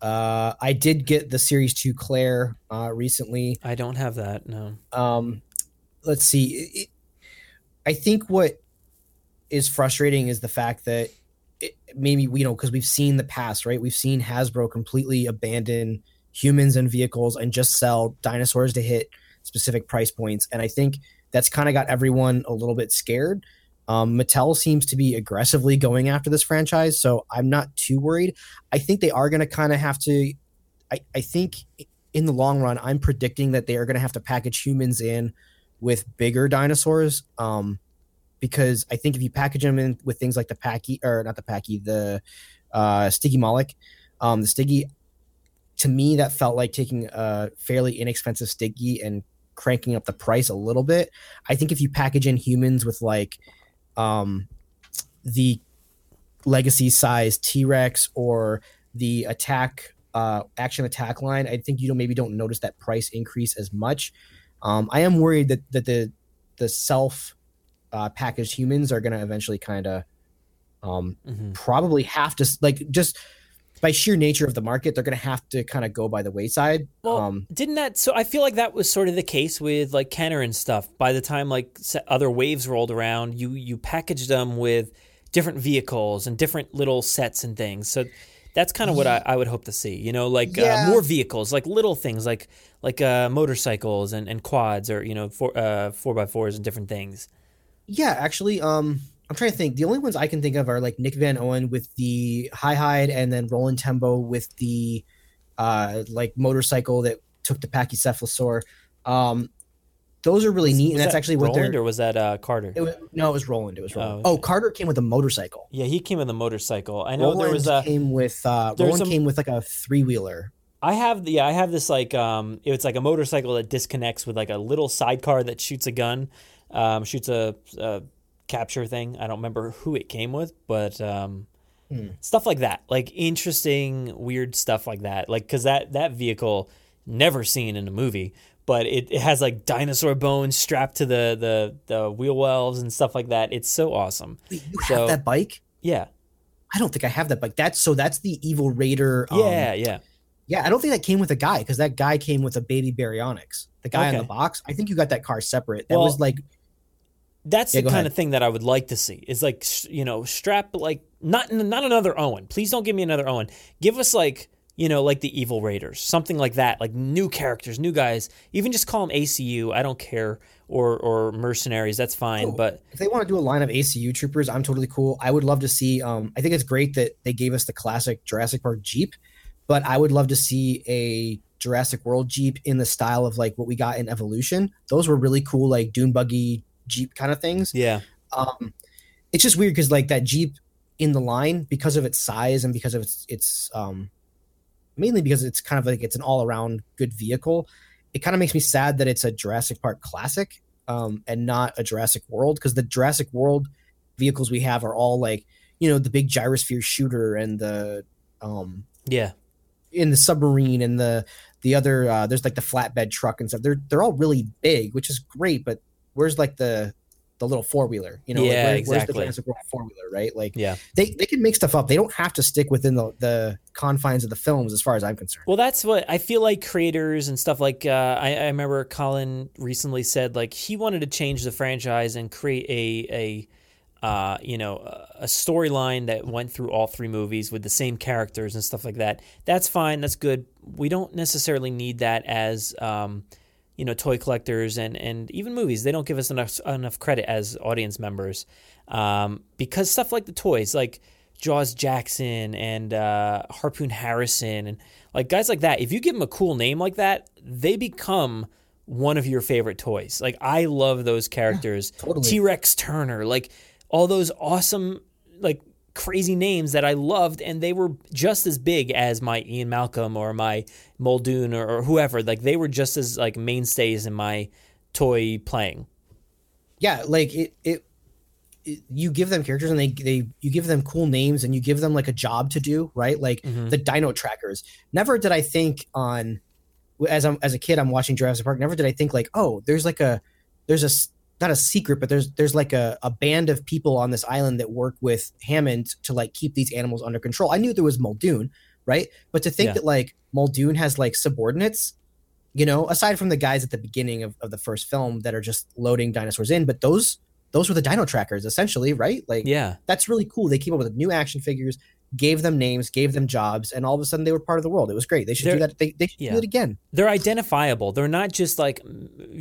Uh, I did get the Series Two Claire uh, recently. I don't have that. No. Um, let's see. It, I think what is frustrating is the fact that it, maybe you know because we've seen the past, right? We've seen Hasbro completely abandon humans and vehicles and just sell dinosaurs to hit specific price points, and I think that's kind of got everyone a little bit scared. Um, Mattel seems to be aggressively going after this franchise, so I'm not too worried. I think they are going to kind of have to. I, I think in the long run, I'm predicting that they are going to have to package humans in with bigger dinosaurs. Um, because I think if you package them in with things like the Packy or not the Packy, the uh, Stygimoloch, um, the Stiggy, to me that felt like taking a fairly inexpensive Stiggy and cranking up the price a little bit. I think if you package in humans with like um, the legacy size T Rex or the attack uh, action attack line, I think you don't maybe don't notice that price increase as much. Um, I am worried that that the the self uh, packaged humans are going to eventually kind of um, mm-hmm. probably have to like just by sheer nature of the market, they're going to have to kind of go by the wayside. Well, um, didn't that? So I feel like that was sort of the case with like Kenner and stuff. By the time like other waves rolled around, you you packaged them with different vehicles and different little sets and things. So that's kind of what I, I, would hope to see. You know, like uh, yeah. uh, more vehicles, like little things, like like uh, motorcycles and, and quads, or you know, four uh, four by fours and different things. Yeah, actually, um, I'm trying to think. The only ones I can think of are like Nick Van Owen with the high hide, and then Roland Tembo with the uh, like motorcycle that took the Pachycephalosaur. Um, those are really neat, and that's that actually what Roland they're. or was that uh, Carter? It was, no, it was Roland. It was Roland. Oh, okay. oh, Carter came with a motorcycle. Yeah, he came with a motorcycle. I know Roland there was a came with uh, Roland came with like a three wheeler. I have yeah, I have this like um, it's like a motorcycle that disconnects with like a little sidecar that shoots a gun, um, shoots a, a capture thing. I don't remember who it came with, but um, hmm. stuff like that, like interesting, weird stuff like that, like because that that vehicle never seen in a movie, but it, it has like dinosaur bones strapped to the the the wheel wells and stuff like that. It's so awesome. Wait, you so, have that bike? Yeah. I don't think I have that bike. That's so that's the Evil Raider. Um, yeah, yeah. Yeah, I don't think that came with a guy because that guy came with a baby Baryonyx. The guy okay. on the box. I think you got that car separate. That well, was like that's yeah, the kind ahead. of thing that I would like to see. Is like you know strap like not not another Owen. Please don't give me another Owen. Give us like you know like the Evil Raiders, something like that. Like new characters, new guys. Even just call them ACU. I don't care. Or or mercenaries. That's fine. Oh, but if they want to do a line of ACU troopers, I'm totally cool. I would love to see. Um, I think it's great that they gave us the classic Jurassic Park Jeep, but I would love to see a Jurassic World Jeep in the style of like what we got in Evolution. Those were really cool, like dune buggy Jeep kind of things. Yeah. Um, it's just weird because like that Jeep in the line because of its size and because of its its um mainly because it's kind of like it's an all around good vehicle. It kind of makes me sad that it's a Jurassic Park classic um, and not a Jurassic World because the Jurassic World vehicles we have are all like you know the big gyrosphere shooter and the um yeah in the submarine and the the other uh, there's like the flatbed truck and stuff. They're they're all really big, which is great, but where's like the the little four wheeler? You know, yeah, like where, exactly. Where's the Jurassic four wheeler, right? Like, yeah, they they can make stuff up. They don't have to stick within the the confines of the films, as far as I'm concerned. Well, that's what I feel like creators and stuff like. Uh, I, I remember Colin recently said like he wanted to change the franchise and create a a. Uh, you know, a storyline that went through all three movies with the same characters and stuff like that. That's fine. That's good. We don't necessarily need that as um, you know toy collectors and and even movies. They don't give us enough enough credit as audience members um, because stuff like the toys like Jaws Jackson and uh, Harpoon Harrison and like guys like that if you give them a cool name like that they become one of your favorite toys. Like I love those characters. yeah, totally. T Rex Turner like all those awesome like crazy names that I loved, and they were just as big as my Ian Malcolm or my Muldoon or, or whoever. Like they were just as like mainstays in my toy playing. Yeah, like it, it, it you give them characters and they they you give them cool names and you give them like a job to do, right? Like Mhm. the Dino Trackers. Never did I think on as I'm as a kid I'm watching Jurassic Park. Never did I think like, oh, there's like a there's a not a secret, but there's there's like a, a band of people on this island that work with Hammond to like keep these animals under control. I knew there was Muldoon, right? But to think Yeah. that like Muldoon has like subordinates, you know, aside from the guys at the beginning of, of the first film that are just loading dinosaurs in, but those those were the dino trackers essentially, right? Like Yeah. that's really cool. They came up with new action figures, gave them names, gave them jobs, and all of a sudden they were part of the world. It was great. They should do They're- that. They, they should yeah. do it again. They're identifiable. They're not just like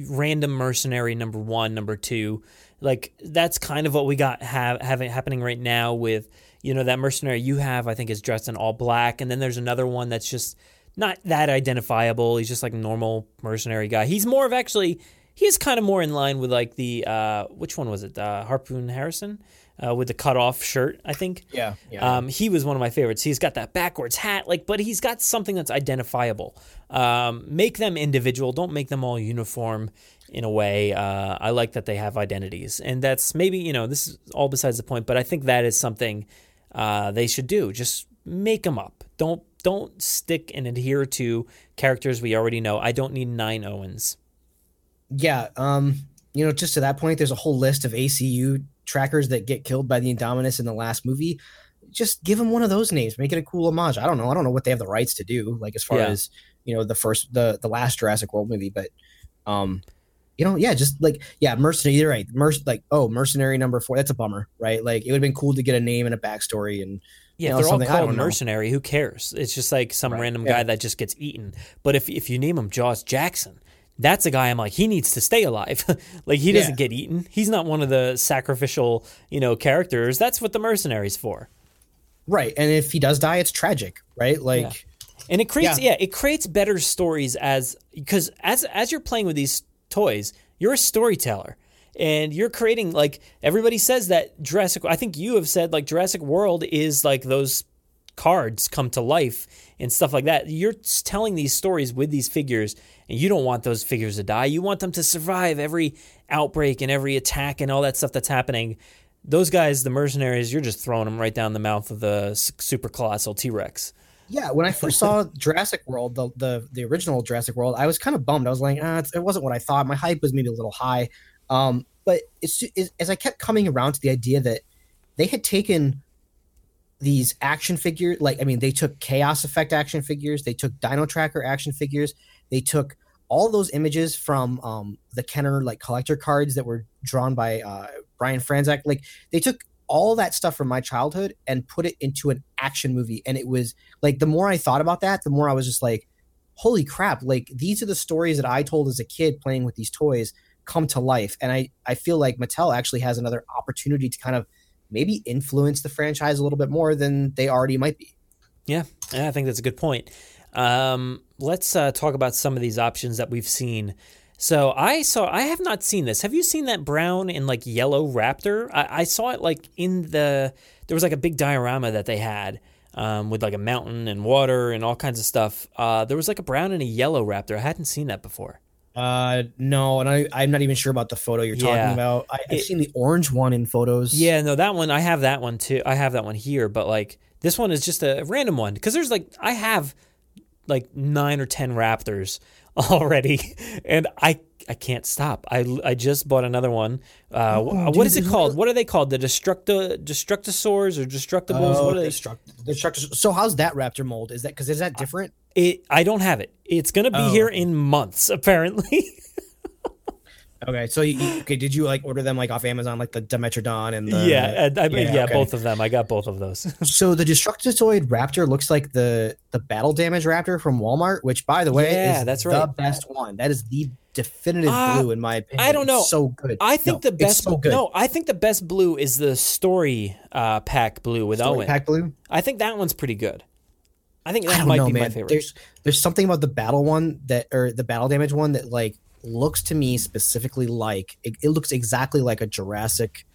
random mercenary number one, number two. Like that's kind of what we got have having happening right now with you know that mercenary you have. I think is dressed in all black, and then there's another one that's just not that identifiable. He's just like normal mercenary guy. He's more of actually he is kind of more in line with like the uh, which one was it? Uh, Harpoon Harrison uh, with the cut off shirt. I think. Yeah, yeah. Um, he was one of my favorites. He's got that backwards hat, like, but he's got something that's identifiable. Um, make them individual. Don't make them all uniform. In a way, uh, I like that they have identities, and that's maybe you know this is all besides the point. But I think that is something uh, they should do. Just make them up. Don't don't stick and adhere to characters we already know. I don't need nine Owens. Yeah. Um, you know, just to that point, there's a whole list of ACU trackers that get killed by the Indominus in the last movie. Just give them one of those names, make it a cool homage. I don't know. I don't know what they have the rights to do, like as far Yeah. as you know, the first the the last Jurassic World movie, but um you know, yeah, just like yeah, mercenary. You're right. Merc- like oh, mercenary number four. That's a bummer, right? Like it would have been cool to get a name and a backstory, and Yeah, you know, they're all called mercenary. Who cares? It's just like some random yeah. guy that just gets eaten. But if if you name him Jaws Jackson, that's a guy I'm like he needs to stay alive. like he doesn't Yeah. get eaten. He's not one of the sacrificial you know characters. That's what the mercenaries for. right. And if he does die, it's tragic, right? Like And it creates Yeah. yeah. it creates better stories as because as as you're playing with these toys, you're a storyteller. And you're creating like everybody says that Jurassic I think you have said like Jurassic World is like those cards come to life and stuff like that. You're telling these stories with these figures and you don't want those figures to die. You want them to survive every outbreak and every attack and all that stuff that's happening. Those guys, the mercenaries, you're just throwing them right down the mouth of the super colossal T-Rex. Yeah, when I first saw Jurassic World, the, the the original Jurassic World, I was kind of bummed. I was like, ah, it wasn't what I thought. My hype was maybe a little high. Um, but it's, it's as I kept coming around to the idea that they had taken these action figures, like I mean, they took Chaos Effect action figures, they took Dino Tracker action figures, they took all those images from um, the Kenner like collector cards that were drawn by uh, Brian Franzak. Like they took all that stuff from my childhood and put it into an action movie, and it was like the more I thought about that, the more I was just like, holy crap! Like these are the stories that I told as a kid playing with these toys come to life, and I I feel like Mattel actually has another opportunity to kind of maybe influence the franchise a little bit more than they already might be. Yeah, I think that's a good point. Um, let's uh, talk about some of these options that we've seen. So I saw, I have not seen this. Have you seen that brown and like yellow raptor? I, I saw it like in the, there was like a big diorama that they had um, with like a mountain and water and all kinds of stuff. Uh, there was like a brown and a yellow raptor. I hadn't seen that before. Uh, no, and I I'm not even sure about the photo you're Yeah. talking about. I, I've It- seen the orange one in photos. Yeah, no, that one I have that one too. I have that one here, but like this one is just a random one because there's like I have like nine or ten raptors already, and I I can't stop. I I just bought another one. Uh, Oh, what dude, is it called? What are they called? The destructo destructosaurs or destructibles? Oh, what are they? destruct- destruct- so how's that raptor mold? Is that because is that different? It I don't have it. It's gonna be Oh, here in months apparently. Okay, so you, you- okay, did you like order them like off Amazon, like the Dimetrodon and the yeah, I, I, yeah, okay. both of them. I got both of those. So the Destructoid Raptor looks like the the Battle Damage Raptor from Walmart, which by the way, Yeah, is that's the best one. That is the definitive Uh, blue in my opinion. I don't know. It's so good. I think No, the best. so good. No, I think the best blue is the story uh, pack blue with Story Owen. pack blue. I think that one's pretty good. I think I that don't might know, be man. my favorite. There's there's something about the battle one that or the battle damage one that like looks to me specifically like it, it looks exactly like a Jurassic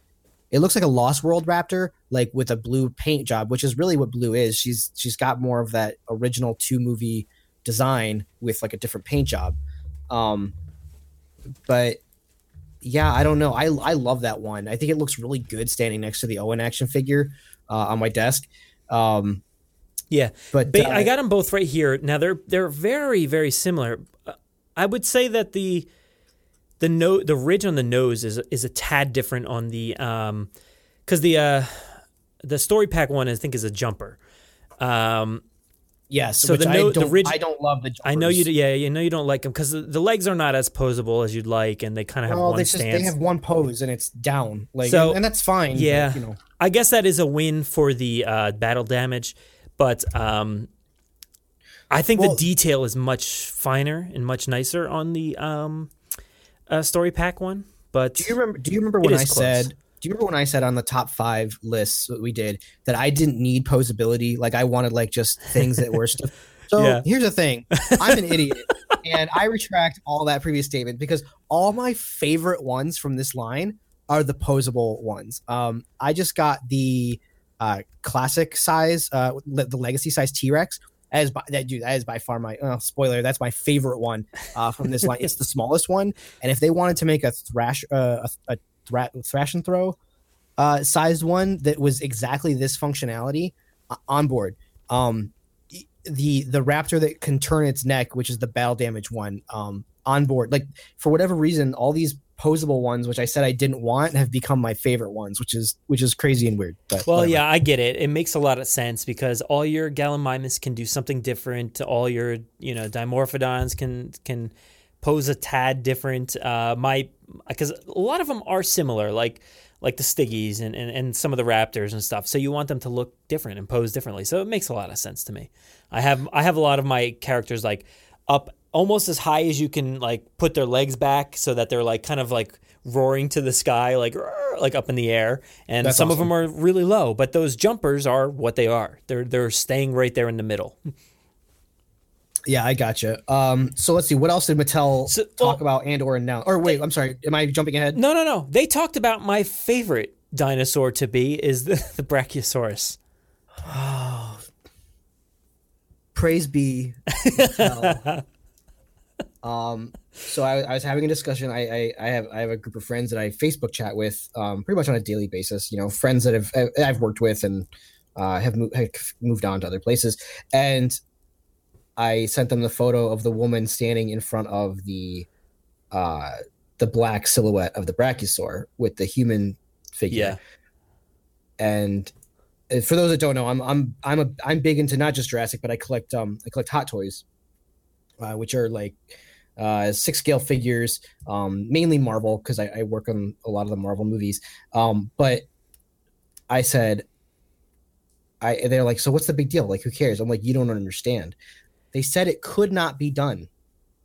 it looks like a Lost World Raptor, like with a blue paint job, which is really what blue is. She's she's got more of that original two movie design with like a different paint job. Um, but yeah, I don't know. I I love that one. I think it looks really good standing next to the Owen action figure uh, on my desk. Um, yeah, but Ba- uh, I got them both right here. Now they're they're very very similar. Uh, I would say that the the no the ridge on the nose is is a tad different on the um because the uh the story pack one I think is a jumper. Um, Yes, so the I no, don't, the ridge. I don't love the. I know you. Yeah, you know you don't like them because the, the legs are not as posable as you'd like, and they kind of have Well, one just stance. they have one pose and it's down, like, So, and, and that's fine. but, yeah, you know, I guess that is a win for the uh, battle damage, but um, I think Well- the detail is much finer and much nicer on the um, uh, story pack one. But do you remember? Do you remember when I close. said? Do you remember when I said on the top five lists that we did that I didn't need posability? Like I wanted like just things that were stuff. So Yeah. here's the thing: I'm an idiot, and I retract all that previous statement because all my favorite ones from this line are the posable ones. Um, I just got the uh, classic size, uh, le- the legacy size T Rex. That is by that dude. That is by far my uh, spoiler. That's my favorite one uh, from this line. it's the smallest one, and if they wanted to make a thrash, uh, a, a thra- thrash and throw uh, sized one that was exactly this functionality uh, on board. Um, the the raptor that can turn its neck, which is the battle damage one, um, on board. Like for whatever reason, all these posable ones, which I said I didn't want, have become my favorite ones, which is which is crazy and weird. But Well, whatever. yeah, I get it. It makes a lot of sense because all your Gallimimus can do something different. All your, you know, Dimorphodons can can pose a tad different. Uh, my because a lot of them are similar, like like the Stiggies and, and, and some of the Raptors and stuff. So you want them to look different and pose differently. So it makes a lot of sense to me. I have I have a lot of my characters like up almost as high as you can like put their legs back so that they're like kind of like roaring to the sky like like up in the air and That's some of them are really low but those jumpers are what they are they're they're staying right there in the middle yeah, I gotcha. Um, so let's see, what else did Mattel So- talk well- about and or now? Or wait, I'm sorry, am I jumping ahead? no no no they talked about my favorite dinosaur to be is the, the brachiosaurus oh praise be Mattel. um so I, I was having a discussion. I, I i have i have a group of friends that i facebook chat with um pretty much on a daily basis you know friends that have i've worked with and uh have, mo- have moved on to other places. And i sent them the photo of the woman standing in front of the uh the black silhouette of the brachiosaur with the human figure. Yeah. And uh, for those that don't know, I'm I'm I'm a I'm big into not just Jurassic, but I collect um I collect Hot Toys, uh, which are like uh six scale figures, um mainly Marvel because I, I work on a lot of the Marvel movies. Um, but I said, I they're like, so what's the big deal? Like, who cares? I'm like, you don't understand. They said it could not be done.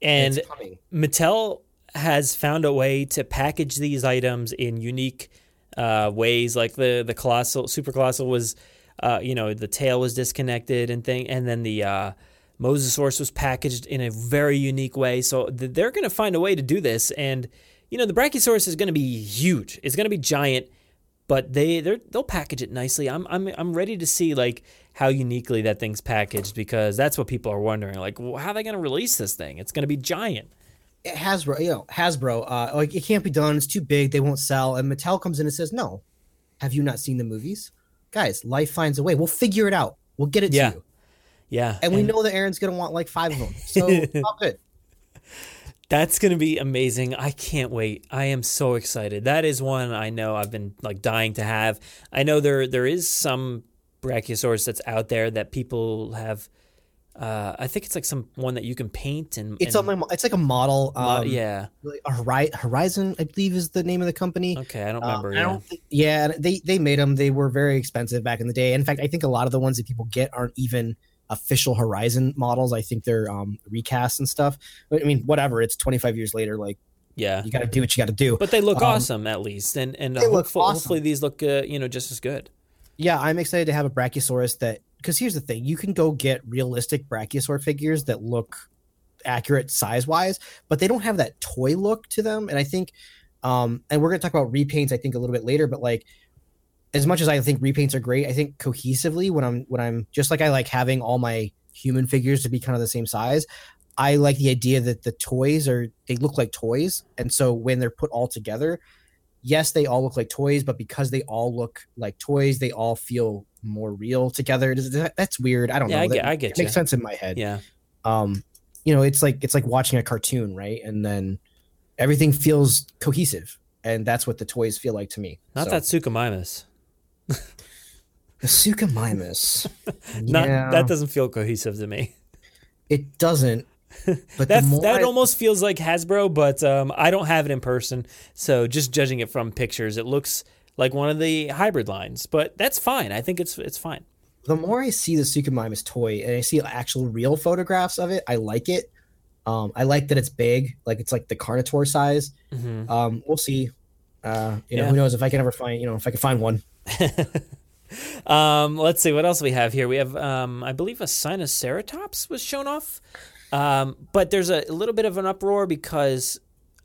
and it's. Mattel has found a way to package these items in unique uh, ways. Like the the colossal, super colossal was, uh, you know, the tail was disconnected and thing, and then the uh, Mosasaurus was packaged in a very unique way. So th- they're going to find a way to do this, and you know, the Brachiosaurus is going to be huge. It's going to be giant. But they they they'll package it nicely. I'm I'm I'm ready to see like how uniquely that thing's packaged because that's what people are wondering. Like, well, how are they going to release this thing? It's going to be giant. Hasbro, you know, Hasbro, uh, like it can't be done. It's too big. They won't sell. And Mattel comes in and says, "No, have you not seen the movies, guys? Life finds a way. We'll figure it out. We'll get it Yeah. to you." Yeah, And, we know that Aaron's gonna want like five of them. So all good. that's going to be amazing. I can't wait. I am so excited. That is one I know I've been like dying to have. I know there there is some Brachiosaurus that's out there that people have. Uh, I think it's like some one that you can paint and It's and, on my. It's like a model. uh, Um, yeah. like Horizon, I believe, is the name of the company. Okay, I don't Uh, remember. I yeah. don't think, yeah, they they made them. They were very expensive back in the day. In fact, I think a lot of the ones that people get aren't even official Horizon models. I think they're um, recasts and stuff. But I mean, whatever. It's 25 years later. Like yeah. you got to do what you got to do. But they look Um, awesome at least, and and they look hopefully, awesome. hopefully these look uh, you know just as good. yeah, I'm excited to have a Brachiosaurus that because here's the thing: you can go get realistic Brachiosaur figures that look accurate size wise, but they don't have that toy look to them. And I think, um, and we're gonna talk about repaints, I think, a little bit later, but like as much as I think repaints are great, I think cohesively when I'm when I'm just like I like having all my human figures to be kind of the same size. I like the idea that the toys are they look like toys, and so when they're put all together, yes, they all look like toys, but because they all look like toys, they all feel more real together. That's weird. I don't yeah, know. I get, that, I get it makes sense in my head. Yeah. Um, you know, it's like it's like watching a cartoon, right? And then everything feels cohesive, and that's what the toys feel like to me. Not So- that Suchomimus. the Suchomimus. Not Yeah. that doesn't feel cohesive to me. It doesn't. But That that I- almost feels like Hasbro, but um, I don't have it in person, so just judging it from pictures, it looks like one of the hybrid lines. But that's fine. I think it's it's fine. the more I see the Suchomimus toy and I see actual real photographs of it, I like it. Um, I like that it's big, like it's like the Carnotaur size. Mhm. Um, we'll see. Uh, you know, Yeah. who knows if I can ever find, you know, if I can find one. Um, let's see what else we have here. We have, um, I believe, a Sinoceratops was shown off, um, but there's a, little bit of an uproar because,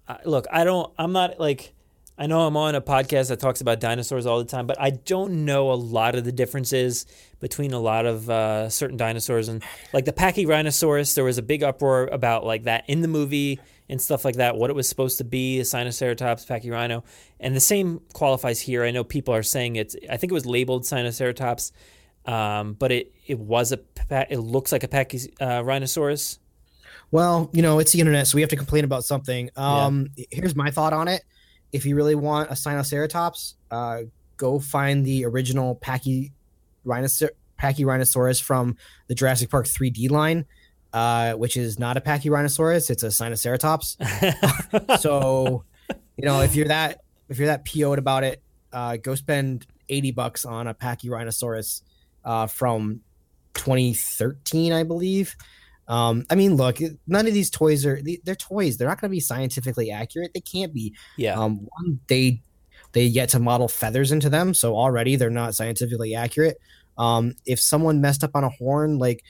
uh, look, I don't, I'm not like, I know I'm on a podcast that talks about dinosaurs all the time, but I don't know a lot of the differences between a lot of uh, certain dinosaurs and like the Pachyrhinosaurus. There was a big uproar about like that in the movie and stuff like that. What it was supposed to be, a Sinoceratops, Pachyrhino, and the same qualifies here. I know people are saying it's. I think it was labeled Sinoceratops, um, but it it was a. It looks like a Pachyrhinosaurus. Well, you know, it's the internet, so we have to complain about something. Um, Here's my thought on it. If you really want a Sinoceratops, uh, go find the original Pachy, Rhinocer- Pachyrhinosaurus from the Jurassic Park 3D line, uh, which is not a Pachyrhinosaurus; it's a Sinoceratops. so, you know, if you're that if you're that PO'd about it, uh, go spend 80 bucks on a Pachyrhinosaurus uh, from 2013, I believe. Um, I mean, look, none of these toys are they're toys. They're not going to be scientifically accurate. They can't be. Yeah. Um, one, they they yet to model feathers into them, so already they're not scientifically accurate. Um, if someone messed up on a horn, like,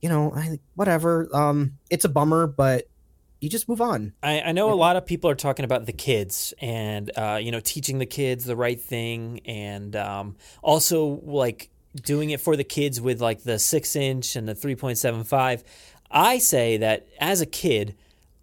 you know, I, whatever. Um, it's a bummer, but you just move on. I, I know a lot of people are talking about the kids and uh, you know teaching the kids the right thing and um, also like doing it for the kids with like the six inch and the three point seven five. I say that as a kid,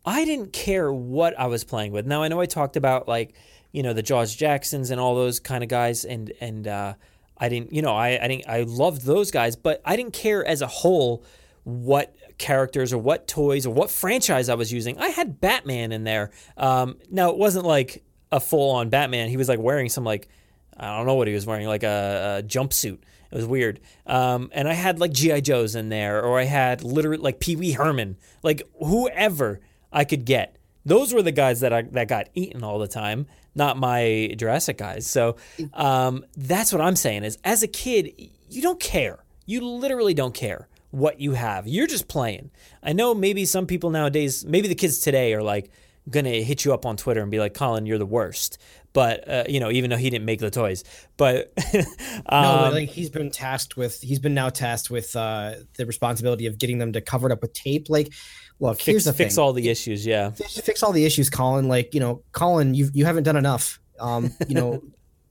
I didn't care what I was playing with. Now I know I talked about like you know the George Jacksons and all those kind of guys and and uh, I didn't you know I I didn't I loved those guys, but I didn't care as a whole what characters or what toys or what franchise I was using. I had Batman in there. Um, now it wasn't like a full on Batman. He was like wearing some like I don't know what he was wearing, like a, a jumpsuit. It was weird. Um, and I had like GI Joes in there, or I had literally like Pee Wee Herman, like whoever I could get. Those were the guys that I that got eaten all the time, not my Jurassic guys. So um, that's what I'm saying is, as a kid, you don't care. You literally don't care what you have. You're just playing. I know maybe some people nowadays, maybe the kids today are like gonna hit you up on Twitter and be like, "Colin, you're the worst." But uh, you know, even though he didn't make the toys, but no, um, but, like he's been tasked with he's been now tasked with uh the responsibility of getting them to cover it up with tape. Like, look, here's fix, the fix thing. all the issues. Yeah, fix, all the issues, Colin. Like, you know, Colin, you you haven't done enough. Um, you know,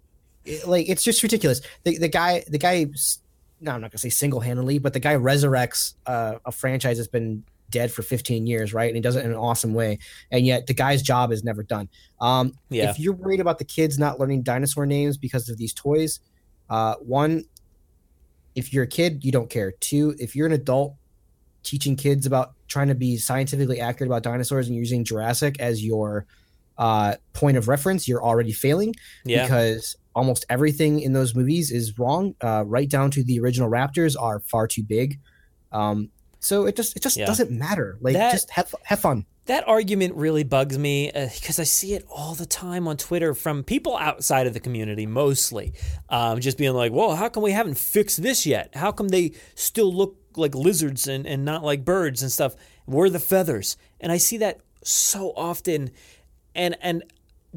like it's just ridiculous. The the guy the guy no, I'm not gonna say single handedly, but the guy resurrects uh, a franchise that's been dead for 15 years, right? And he does it in an awesome way. And yet the guy's job is never done. Um, Yeah. If you're worried about the kids not learning dinosaur names because of these toys, uh, one, if you're a kid, you don't care. Two, if you're an adult teaching kids about trying to be scientifically accurate about dinosaurs and using Jurassic as your uh, point of reference, you're already failing Yeah. because almost everything in those movies is wrong. Uh, right down to the original raptors are far too big. Um, so it just it just Yeah. doesn't matter. Like That- just have have fun. That argument really bugs me because I see it all the time on Twitter from people outside of the community, mostly, um, just being like, "Well, how come we haven't fixed this yet? How come they still look like lizards and, and not like birds and stuff? Where are the feathers?" And I see that so often, and and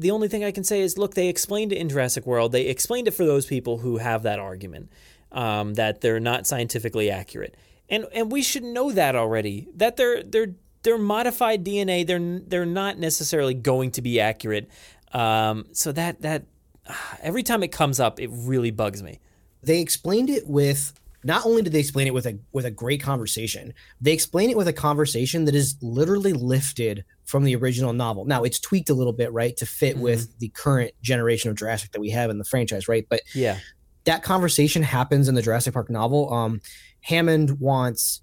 the only thing I can say is, look, they explained it in Jurassic World. They explained it for those people who have that argument um, that they're not scientifically accurate, and and we should know that already. That they're they're they're modified DNA. They're they're not necessarily going to be accurate. Um, so that that every time it comes up, it really bugs me. They explained it with not only did they explain it with a with a great conversation, they explain it with a conversation that is literally lifted from the original novel. Now it's tweaked a little bit, right, to fit mm-hmm. with the current generation of Jurassic that we have in the franchise, right? But yeah, that conversation happens in the Jurassic Park novel. Um, Hammond wants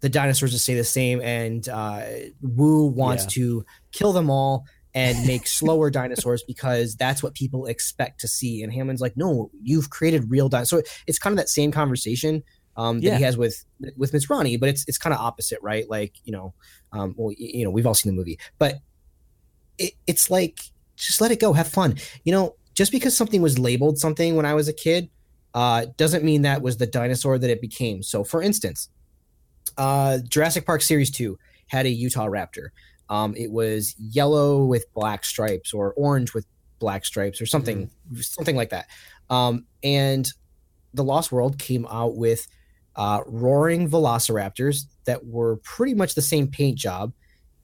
the dinosaurs to stay the same, and uh, Wu wants yeah. to kill them all and make slower dinosaurs because that's what people expect to see. And Hammond's like, no, you've created real dinosaurs. So it's kind of that same conversation um, that yeah. he has with with Masrani, but it's it's kind of opposite, right? Like you know, um, well, you know, we've all seen the movie, but it, it's like just let it go, have fun. You know, just because something was labeled something when I was a kid uh, doesn't mean that was the dinosaur that it became. So, for instance, uh, Jurassic Park Series Two had a Utahraptor. Um, it was yellow with black stripes or orange with black stripes or something, mm-hmm. something like that. Um, and the Lost World came out with uh, roaring velociraptors that were pretty much the same paint job.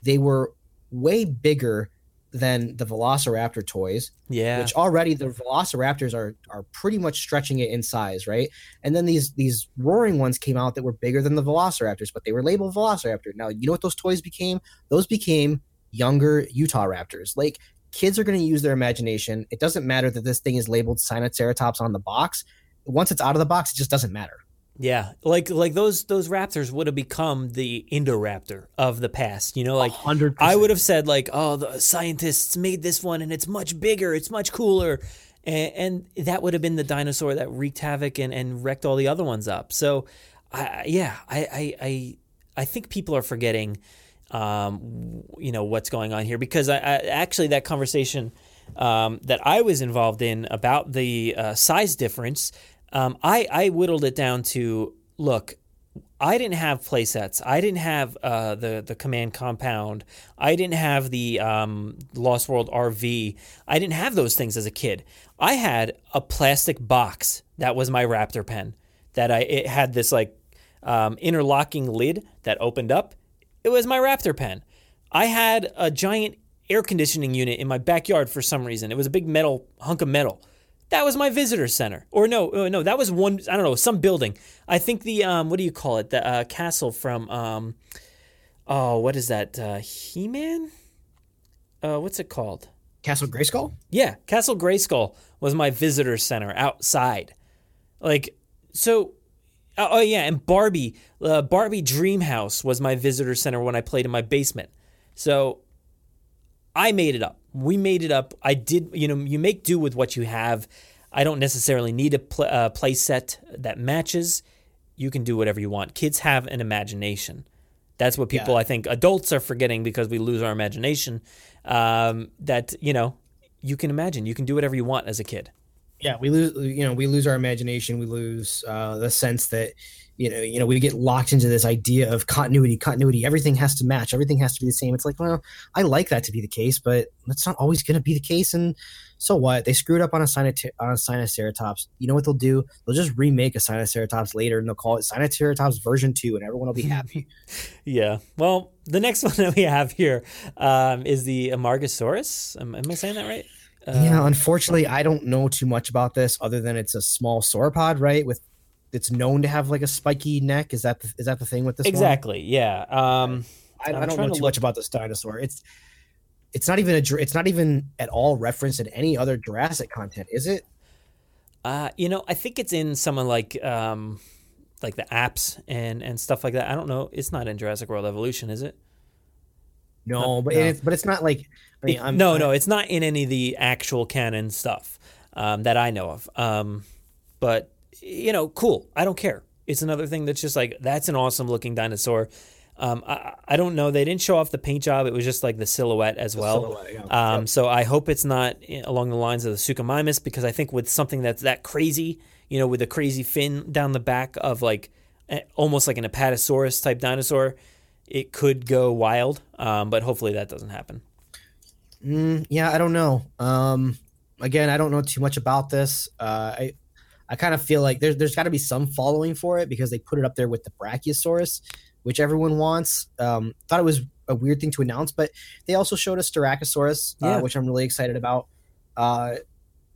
They were way bigger than the Velociraptor toys. Yeah. Which already the Velociraptors are are pretty much stretching it in size, right? And then these these roaring ones came out that were bigger than the Velociraptors, but they were labeled Velociraptor. Now, you know what those toys became? Those became younger Utah Raptors. Like kids are going to use their imagination. It doesn't matter that this thing is labeled Sinoceratops on the box. Once it's out of the box, it just doesn't matter. Yeah, like like those those raptors would have become the Indoraptor of the past. You know, like 100%. I would have said like, oh, the scientists made this one and it's much bigger, it's much cooler, and, and that would have been the dinosaur that wreaked havoc and, and wrecked all the other ones up. So, I, yeah, I, I I I think people are forgetting, um, you know, what's going on here because I, I actually that conversation. Um, that I was involved in about the uh, size difference um, I, I whittled it down to look, I didn't have playsets. I didn't have uh, the the command compound. I didn't have the um, Lost World RV. I didn't have those things as a kid. I had a plastic box that was my Raptor pen. That I it had this like um, interlocking lid that opened up. It was my Raptor pen. I had a giant air conditioning unit in my backyard for some reason. It was a big metal hunk of metal. That was my visitor center. Or no, uh, no, that was one. I don't know, some building. I think the um, what do you call it? The uh, castle from um, oh, what is that? Uh, He Man. Uh, what's it called? Castle Grayskull. Yeah, Castle Grayskull was my visitor center outside. Like so. Uh, oh yeah, and Barbie, uh, Barbie Dream House was my visitor center when I played in my basement. So I made it up. We made it up. I did, you know, you make do with what you have. I don't necessarily need a pl- uh, play set that matches. You can do whatever you want. Kids have an imagination. That's what people, yeah. I think, adults are forgetting because we lose our imagination. Um, that you know, you can imagine. You can do whatever you want as a kid. Yeah, we lose. You know, we lose our imagination. We lose uh, the sense that you know, you know, we get locked into this idea of continuity, continuity. Everything has to match. Everything has to be the same. It's like, well, I like that to be the case, but that's not always going to be the case. And so what? They screwed up on a, Sinot- on a Sinoceratops. You know what they'll do? They'll just remake a Sinoceratops later, and they'll call it Sinoceratops version two, and everyone will be happy. yeah. Well, the next one that we have here um, is the Amargasaurus. Am, am I saying that right? Uh, yeah, unfortunately, I don't know too much about this other than it's a small sauropod, right? With it's known to have like a spiky neck. Is that the, is that the thing with this? Exactly. One? Yeah. Um, I, I don't know too much about this dinosaur. It's it's not even a it's not even at all referenced in any other Jurassic content, is it? Uh, you know, I think it's in some of like um, like the apps and and stuff like that. I don't know. It's not in Jurassic World Evolution, is it? No, but no. It's, but it's not like I mean, it, no, no, it's not in any of the actual canon stuff um, that I know of. Um, but you know, cool. I don't care. It's another thing that's just like that's an awesome looking dinosaur. Um, I, I don't know. They didn't show off the paint job. It was just like the silhouette as the well. Silhouette, yeah. um, yep. So I hope it's not along the lines of the Suchomimus because I think with something that's that crazy, you know, with a crazy fin down the back of like almost like an Apatosaurus type dinosaur, it could go wild. Um, but hopefully that doesn't happen. Mm, yeah, I don't know. Um, again, I don't know too much about this. Uh, I I kind of feel like there's there's got to be some following for it because they put it up there with the Brachiosaurus, which everyone wants. Um, thought it was a weird thing to announce, but they also showed us Styracosaurus, uh, yeah. uh, which I'm really excited about. Uh,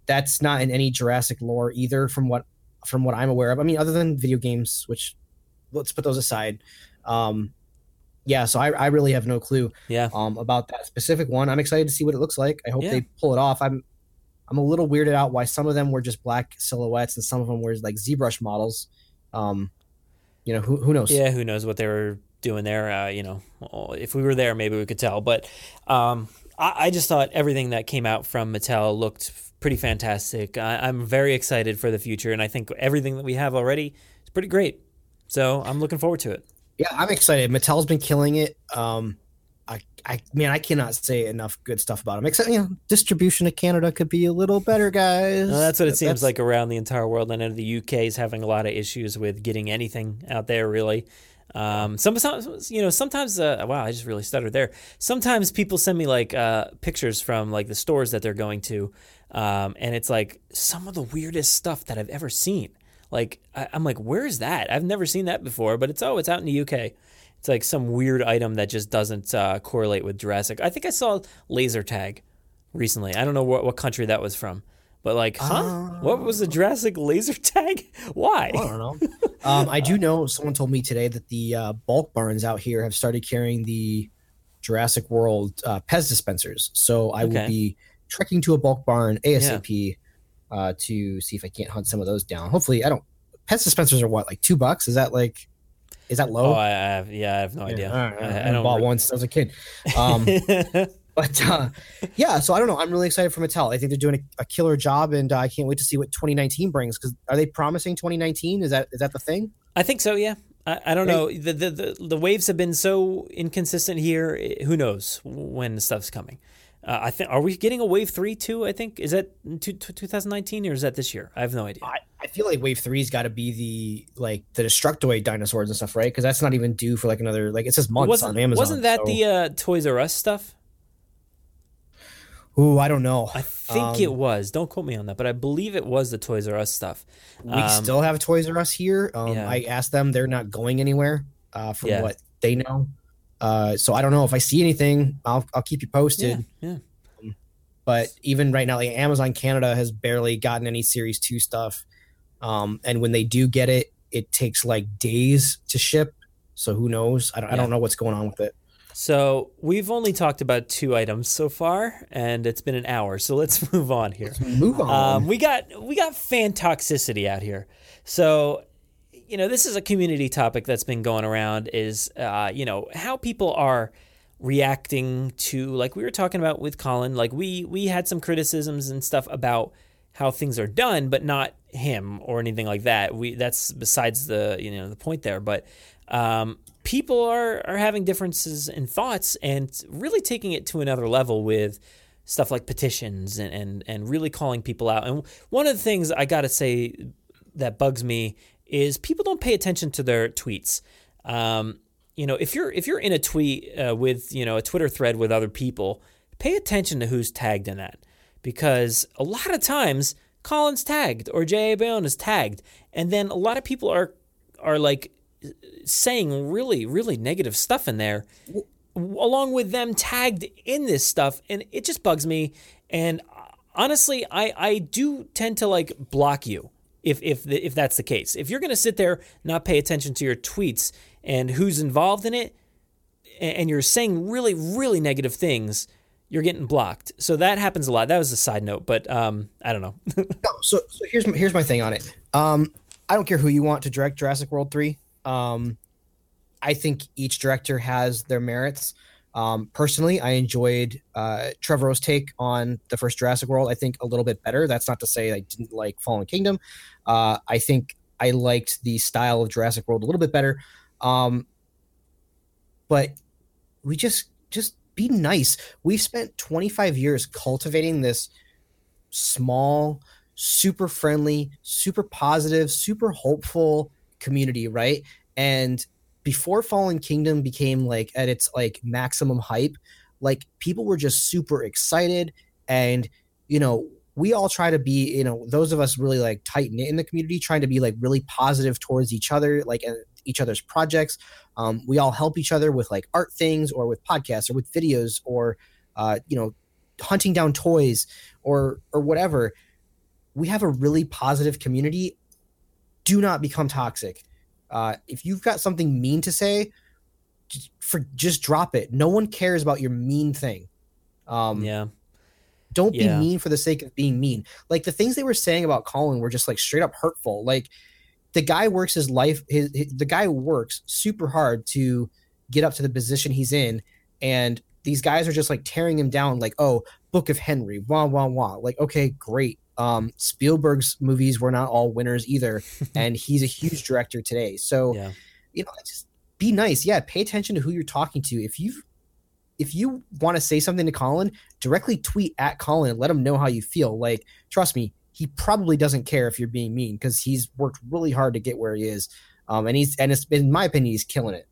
that's not in any Jurassic lore either, from what from what I'm aware of. I mean, other than video games, which let's put those aside. Um, yeah, so I, I really have no clue. Yeah. Um, about that specific one. I'm excited to see what it looks like. I hope Yeah. they pull it off. I'm I'm a little weirded out why some of them were just black silhouettes and some of them were like ZBrush models. Um, you know, who who knows? Yeah, who knows what they were doing there? Uh, you know, if we were there, maybe we could tell. But um, I, I just thought everything that came out from Mattel looked pretty fantastic. I, I'm very excited for the future, and I think everything that we have already is pretty great. So I'm looking forward to it. Yeah, I'm excited. Mattel's been killing it. Um, I, I, man, I cannot say enough good stuff about them. Except, you know, distribution to Canada could be a little better, guys. Well, that's what it That- seems that's- like around the entire world. I know the UK is having a lot of issues with getting anything out there, really. Um, sometimes, you know, sometimes, uh, wow, I just really stuttered there. Sometimes people send me like uh, pictures from like the stores that they're going to, um, and it's like some of the weirdest stuff that I've ever seen. Like, I, I'm like, where's that? I've never seen that before, but it's oh, it's out in the UK. It's like some weird item that just doesn't uh, correlate with Jurassic. I think I saw laser tag recently. I don't know what, what country that was from, but like, huh? what was the Jurassic laser tag? Why? I don't know. um, I do know someone told me today that the uh, bulk barns out here have started carrying the Jurassic World uh, Pez dispensers. So I Okay. will be trekking to a bulk barn ASAP uh, to see if I can't hunt some of those down. Hopefully, I don't. Pez dispensers are what, like two bucks? Is that like, is that low? Oh, I, I have, yeah, I have no idea. all right, all right. I, I, don't. bought re- one since I was a kid. Um, but uh, yeah, so I don't know. I'm really excited for Mattel. I think they're doing a, a killer job, and uh, I can't wait to see what 2019 brings. Because are they promising 2019? Is that is that the thing? I think so. Yeah. I, I don't know. The, the the the waves have been so inconsistent here. Who knows when the stuff's coming? Uh, I think. Are we getting a wave three too? I think is that two, 2019 or is that this year? I have no idea. I, I feel like Wave Three's got to be the like the Destructoid dinosaurs and stuff, right? Because that's not even due for like another like it says months wasn't on Amazon. wasn't that so- the uh, Toys R Us stuff? Ooh, I don't know. I think Um, it was. Don't quote me on that, but I believe it was the Toys R Us stuff. We Um, still have Toys R Us here. Um, yeah. I asked them; they're not going anywhere, uh, from Yeah. what they know. Uh, so I don't know if I see anything. I'll I'll keep you posted. Yeah, yeah. But even right now, like Amazon Canada has barely gotten any Series Two stuff, um, and when they do get it, it takes like days to ship. So who knows? I don't, I don't know what's going on with it. So we've only talked about two items so far, and it's been an hour. So let's move on here. Move on. Um, we got we got fan toxicity out here. So you know this is a community topic that's been going around. Is uh, you know how people are reacting to like we were talking about with Colin. Like we we had some criticisms and stuff about how things are done, but not him or anything like that. We that's besides the you know the point there. But um, people are are having differences in thoughts and really taking it to another level with stuff like petitions and and, and really calling people out. And one of the things I got to say that bugs me is people don't pay attention to their tweets. Um, you know, if you're if you're in a tweet uh, with you know a Twitter thread with other people, pay attention to who's tagged in that because a lot of times Colin's tagged or J.A. Bayona is tagged, and then a lot of people are are like saying really really negative stuff in there along with them tagged in this stuff and it just bugs me and uh, honestly I I do tend to like block you if if the, if that's the case if you're going to sit there not pay attention to your tweets and who's involved in it and you're saying really really negative things you're getting blocked so that happens a lot that was a side note but um I don't know No, so, so here's my, here's my thing on it. Um, I don't care who you want to direct Jurassic World three. Um, I think each director has their merits. Um, personally, I enjoyed uh, Trevorrow's take on the first Jurassic World. I think a little bit better. That's not to say I didn't like Fallen Kingdom. Uh, I think I liked the style of Jurassic World a little bit better. Um, but we just just be nice. We've spent 25 years cultivating this small, super friendly, super positive, super hopeful community, right? And before Fallen Kingdom became like at its like maximum hype, like people were just super excited and you know, we all try to be, you know, those of us really like tight knit in the community, trying to be like really positive towards each other, like each other's projects. Um, we all help each other with like art things or with podcasts or with videos or, uh, you know, hunting down toys or or whatever we have a really positive community. Do not become toxic. Uh, if you've got something mean to say, just, for just drop it. No one cares about your mean thing. Um, yeah. Don't be mean for the sake of being mean. Like the things they were saying about Colin were just like straight up hurtful. Like the guy works his life. His, his the guy works super hard to get up to the position he's in, and these guys are just like tearing him down. Like, oh, Book of Henry, wah wah wah. Like, okay, great. Um, Spielberg's movies were not all winners either, and he's a huge director today. So, Yeah. you know, just be nice. Yeah, pay attention to who you're talking to. If you if you want to say something to Colin, directly tweet at Colin and let him know how you feel. Like, trust me, he probably doesn't care if you're being mean because he's worked really hard to get where he is. Um, and he's and it's in my opinion, he's killing it.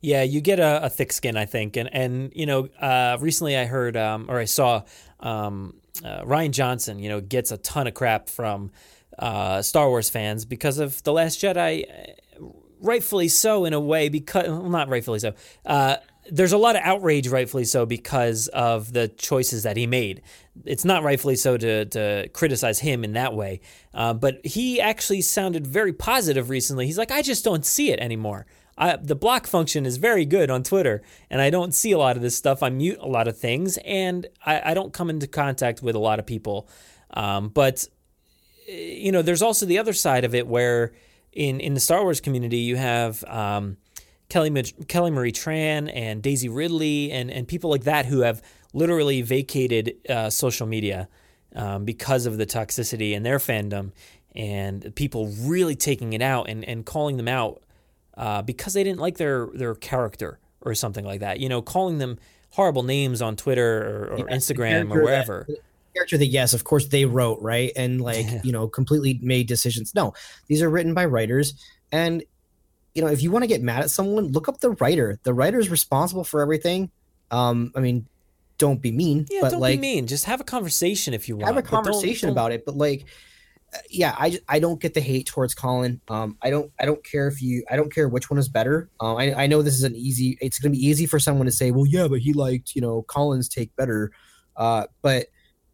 Yeah, you get a, a thick skin, I think, and and you know, uh, recently I heard um, or I saw um, uh, Rian Johnson, you know, gets a ton of crap from uh, Star Wars fans because of the Last Jedi, uh, rightfully so in a way, because well, not rightfully so. Uh, there's a lot of outrage, rightfully so, because of the choices that he made. It's not rightfully so to, to criticize him in that way, uh, but he actually sounded very positive recently. He's like, I just don't see it anymore. I, the block function is very good on Twitter, and I don't see a lot of this stuff. I mute a lot of things, and I, I don't come into contact with a lot of people. Um, but you know, there's also the other side of it where in in the Star Wars community you have um, Kelly Kelly Marie Tran and Daisy Ridley and and people like that who have literally vacated uh, social media um, because of the toxicity in their fandom and people really taking it out and and calling them out uh, because they didn't like their their character or something like that. You know, calling them horrible names on Twitter or, or Yeah, Instagram or that- wherever. the character that yes, of course they wrote right and like you know completely made decisions. No, these are written by writers, and you know if you want to get mad at someone, look up the writer. The writer is responsible for everything. Um, I mean, don't be mean, Yeah, but don't like be mean. Just have a conversation if you want. have a but don't- conversation don't- about it. But like, yeah, I, I don't get the hate towards Colin. Um, I don't I don't care if you I don't care which one is better. Um, I I know this is an easy. It's gonna be easy for someone to say, well, yeah, but he liked you know Colin's take better. Uh, but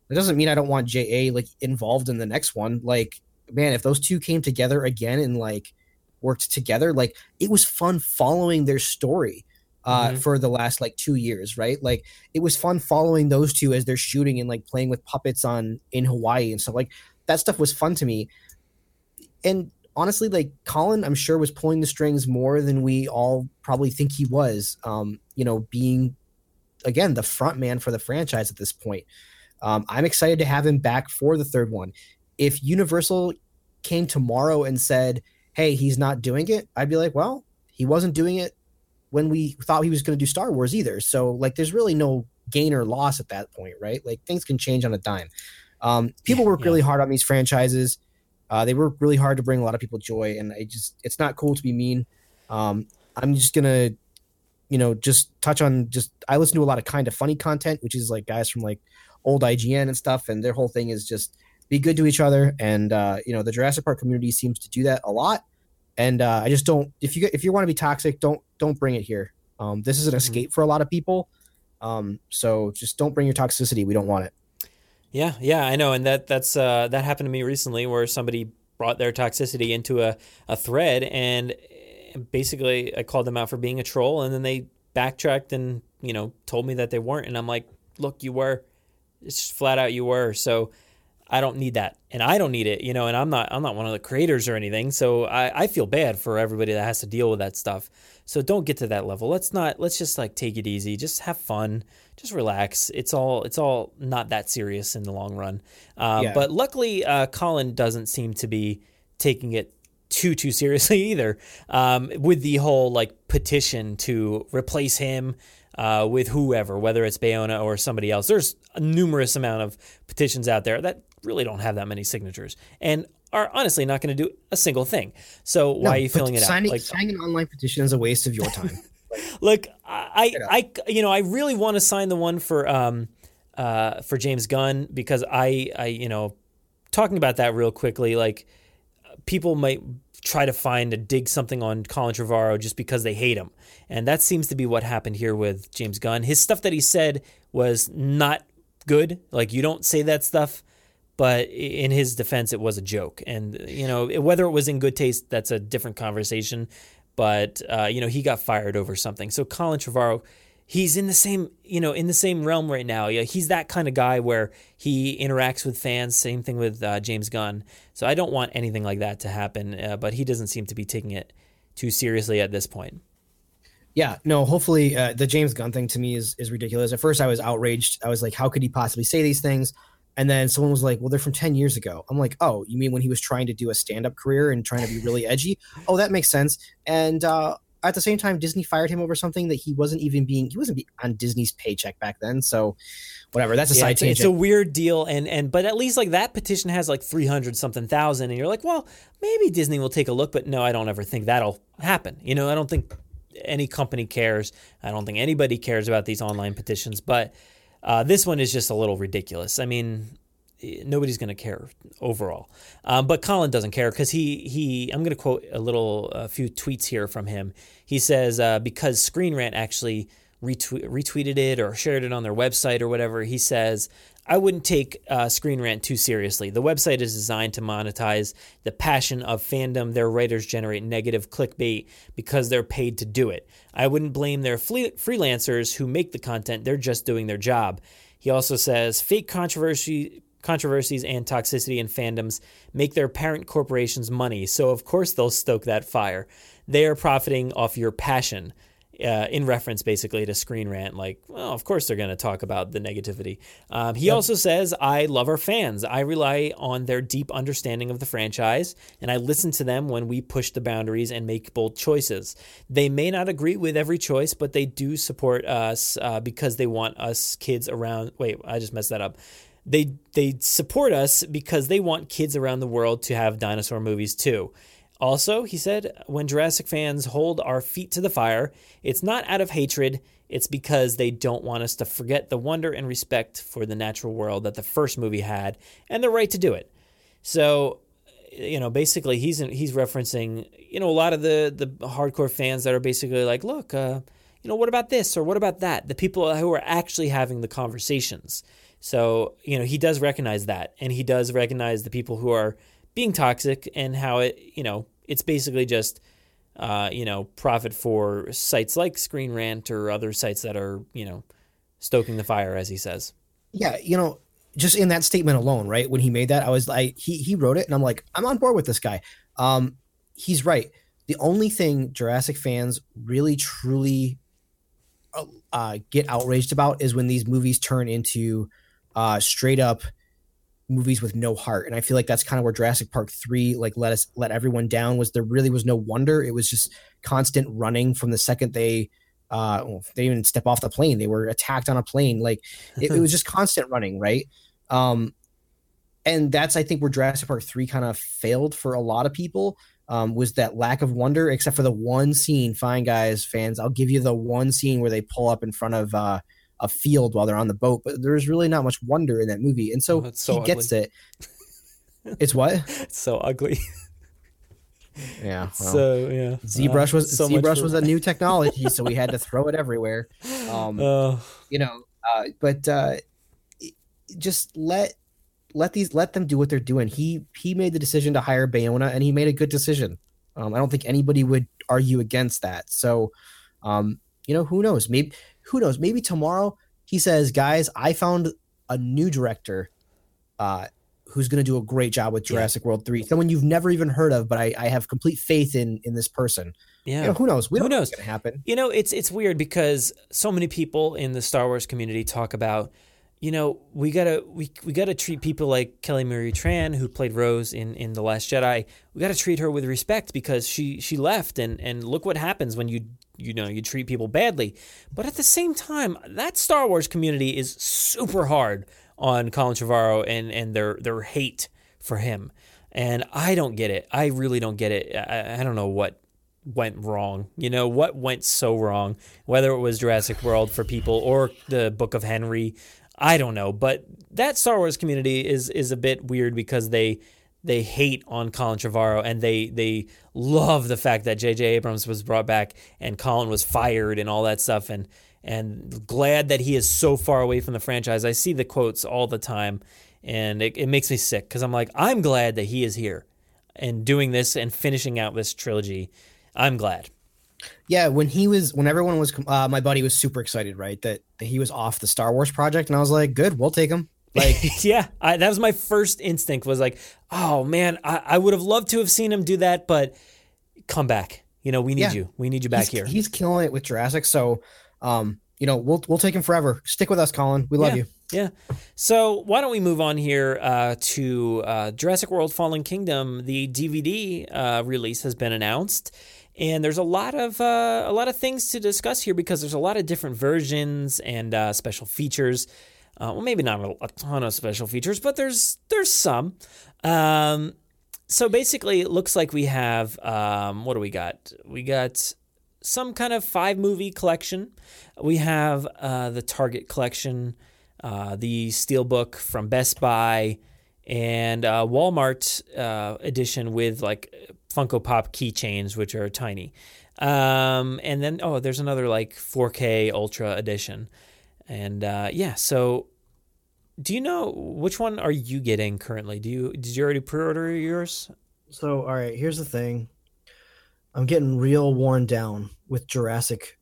it doesn't mean I don't want JA like involved in the next one. Like, man, if those two came together again and like worked together, like it was fun following their story uh Mhm. for the last like two years, right? Like it was fun following those two as they're shooting and like playing with puppets on in Hawaii and stuff. Like that stuff was fun to me. And honestly, like Colin, I'm sure was pulling the strings more than we all probably think he was. Um, you know, being again the front man for the franchise at this point. Um, I'm excited to have him back for the third one. If Universal came tomorrow and said, "Hey, he's not doing it," I'd be like, "Well, he wasn't doing it when we thought he was going to do Star Wars either." So, like, there's really no gain or loss at that point, right? Like, things can change on a dime. Um, people work really hard on these franchises. Uh, they work really hard to bring a lot of people joy, and I just it's not cool to be mean. Um, I'm just gonna, you know, just touch on just I listen to a lot of Kinda Funny content, which is like guys from like old IGN and stuff, and their whole thing is just be good to each other, and uh, you know the Jurassic Park community seems to do that a lot, and uh, I just don't if you if you want to be toxic, don't don't bring it here. Um, this is an escape for a lot of people, um, so just don't bring your toxicity. We don't want it. Yeah, yeah, I know, and that that's uh, that happened to me recently, where somebody brought their toxicity into a, a thread, and eh, basically I called them out for being a troll, and then they backtracked and you know told me that they weren't, and I'm like, look, you were, it's just flat out you were, so I don't need that, and I don't need it, you know, and I'm not I'm not one of the creators or anything, so I, I feel bad for everybody that has to deal with that stuff. So don't get to that level. Let's not. Let's just like take it easy. Just have fun. Just relax. It's all. It's all not that serious in the long run. Uh, Yeah. But luckily, uh, Colin doesn't seem to be taking it too too seriously either. Um, with the whole like petition to replace him uh, with whoever, whether it's Bayona or somebody else. There's a numerous amount of petitions out there that really don't have that many signatures and are honestly not going to do a single thing. So why No, are you filling it signing, out? Like, signing an online petition is a waste of your time. Look, I, I, I, you know, I really want to sign the one for, um, uh, for James Gunn because I, I, you know, talking about that real quickly, like people might try to find to dig something on Colin Trevorrow just because they hate him, and that seems to be what happened here with James Gunn. His stuff that he said was not good. Like you don't say that stuff, But in his defense, it was a joke, and you know whether it was in good taste, that's a different conversation. But uh, you know he got fired over something. So Colin Trevorrow, he's in the same you know in the same realm right now. Yeah, he's that kind of guy where he interacts with fans. Same thing with uh, James Gunn. So I don't want anything like that to happen. Uh, but he doesn't seem to be taking it too seriously at this point. Yeah, no. Hopefully, uh, the James Gunn thing to me is is ridiculous. At first, I was outraged. I was like, "How could he possibly say these things?" And then someone was like, "Well, they're from ten years ago." I'm like, "Oh, you mean when he was trying to do a stand up career and trying to be really edgy?" Oh, that makes sense. And uh, at the same time, Disney fired him over something that he wasn't even being he wasn't on Disney's paycheck back then. So, whatever. That's a yeah, side it's, tangent. It's a weird deal, and and but at least like that petition has like three hundred something thousand, and you're like, well, maybe Disney will take a look. But no, I don't ever think that'll happen. You know, I don't think any company cares. I don't think anybody cares about these online petitions, but uh, this one is just a little ridiculous. I mean, nobody's going to care overall. Um, but Colin doesn't care because he he. I'm going to quote a little a few tweets here from him. He says uh, because Screen Rant actually retweet, retweeted it or shared it on their website or whatever. He says I wouldn't take uh, Screen Rant too seriously. The website is designed to monetize the passion of fandom. Their writers generate negative clickbait because they're paid to do it. I wouldn't blame their fle- freelancers who make the content. They're just doing their job. He also says fake controversy controversies and toxicity in fandoms make their parent corporations money, so of course they'll stoke that fire. They are profiting off your passion. Uh, in reference basically to Screen Rant, like, well, of course they're going to talk about the negativity. Um, he yep. also says, I love our fans. I rely on their deep understanding of the franchise, and I listen to them when we push the boundaries and make bold choices. They may not agree with every choice, but they do support us uh, because they want us kids around. Wait, I just messed that up they they support us because they want kids around the world to have dinosaur movies too. Also, he said, when Jurassic fans hold our feet to the fire, it's not out of hatred, it's because they don't want us to forget the wonder and respect for the natural world that the first movie had and the right to do it. So, you know, basically he's he's referencing, you know, a lot of the the hardcore fans that are basically like, look, uh, you know, what about this or what about that? The people who are actually having the conversations. So, you know, he does recognize that and he does recognize the people who are being toxic and how it, you know, it's basically just, uh, you know, profit for sites like Screen Rant or other sites that are, you know, stoking the fire, as he says. Yeah, you know, just in that statement alone, right? When he made that, I was like, he he wrote it, and I'm like, I'm on board with this guy. Um, he's right. The only thing Jurassic fans really truly uh, get outraged about is when these movies turn into uh, straight up movies with no heart. And I feel like that's kind of where Jurassic Park 3 like let us let everyone down was there really was no wonder. It was just constant running from the second they uh well, they didn't even step off the plane. They were attacked on a plane. Like it, it was just constant running, right? Um and that's I think where Jurassic Park 3 kind of failed for a lot of people. Um, was that lack of wonder, except for the one scene. Fine, guys, fans, I'll give you the one scene where they pull up in front of uh, a field while they're on the boat, but there's really not much wonder in that movie, and so, oh, so he ugly. gets it. It's what? It's so ugly. Yeah. Well, so yeah, ZBrush was uh, so ZBrush was a new technology, so we had to throw it everywhere. Um, uh, you know, uh, but uh, just let let these let them do what they're doing. He he made the decision to hire Bayona, and he made a good decision. Um, I don't think anybody would argue against that. So, um, you know, who knows? Maybe who knows? Maybe tomorrow he says, guys, I found a new director uh, who's going to do a great job with Jurassic yeah. World 3. Someone you've never even heard of, but I, I have complete faith in in this person. Yeah. You know, who knows? We who knows? what's going to happen. You know, it's it's weird because so many people in the Star Wars community talk about you know, we gotta we we gotta treat people like Kelly Marie Tran, who played Rose in, in The Last Jedi. We gotta treat her with respect because she she left and and look what happens when you you know you treat people badly. But at the same time, that Star Wars community is super hard on Colin Trevorrow and and their their hate for him. And I don't get it. I really don't get it. I, I don't know what went wrong. You know, what went so wrong? Whether it was Jurassic World for people or the Book of Henry, I don't know. But that Star Wars community is is a bit weird because they they hate on Colin Trevorrow and they they love the fact that J.J. Abrams was brought back and Colin was fired and all that stuff and and glad that he is so far away from the franchise. I see the quotes all the time and it, it makes me sick because I'm like, I'm glad that he is here and doing this and finishing out this trilogy. I'm glad. Yeah, when he was, when everyone was, uh, my buddy was super excited, right? That, that he was off the Star Wars project, and I was like, good, we'll take him. Like, yeah, I, that was my first instinct. Was like, oh man, I, I would have loved to have seen him do that, but come back. You know, we need Yeah. you. We need you back he's, here. He's killing it with Jurassic, so, um, you know, we'll we'll take him forever. Stick with us, Colin. We love yeah, you. Yeah. So why don't we move on here uh, to uh, Jurassic World: Fallen Kingdom? The DVD uh, release has been announced, and there's a lot of uh, a lot of things to discuss here because there's a lot of different versions and uh, special features. Uh, well, maybe not a, a ton of special features, but there's there's some. Um, so basically, it looks like we have um, what do we got? We got some kind of five movie collection. We have uh, the Target collection, uh, the Steelbook from Best Buy, and uh, Walmart uh, edition with like Funko Pop keychains, which are tiny. Um, and then oh, there's another like 4K Ultra edition, and uh, yeah. So, do you know which one are you getting currently? Do you did you already pre-order yours? So, all right, here's the thing. I'm getting real worn down with Jurassic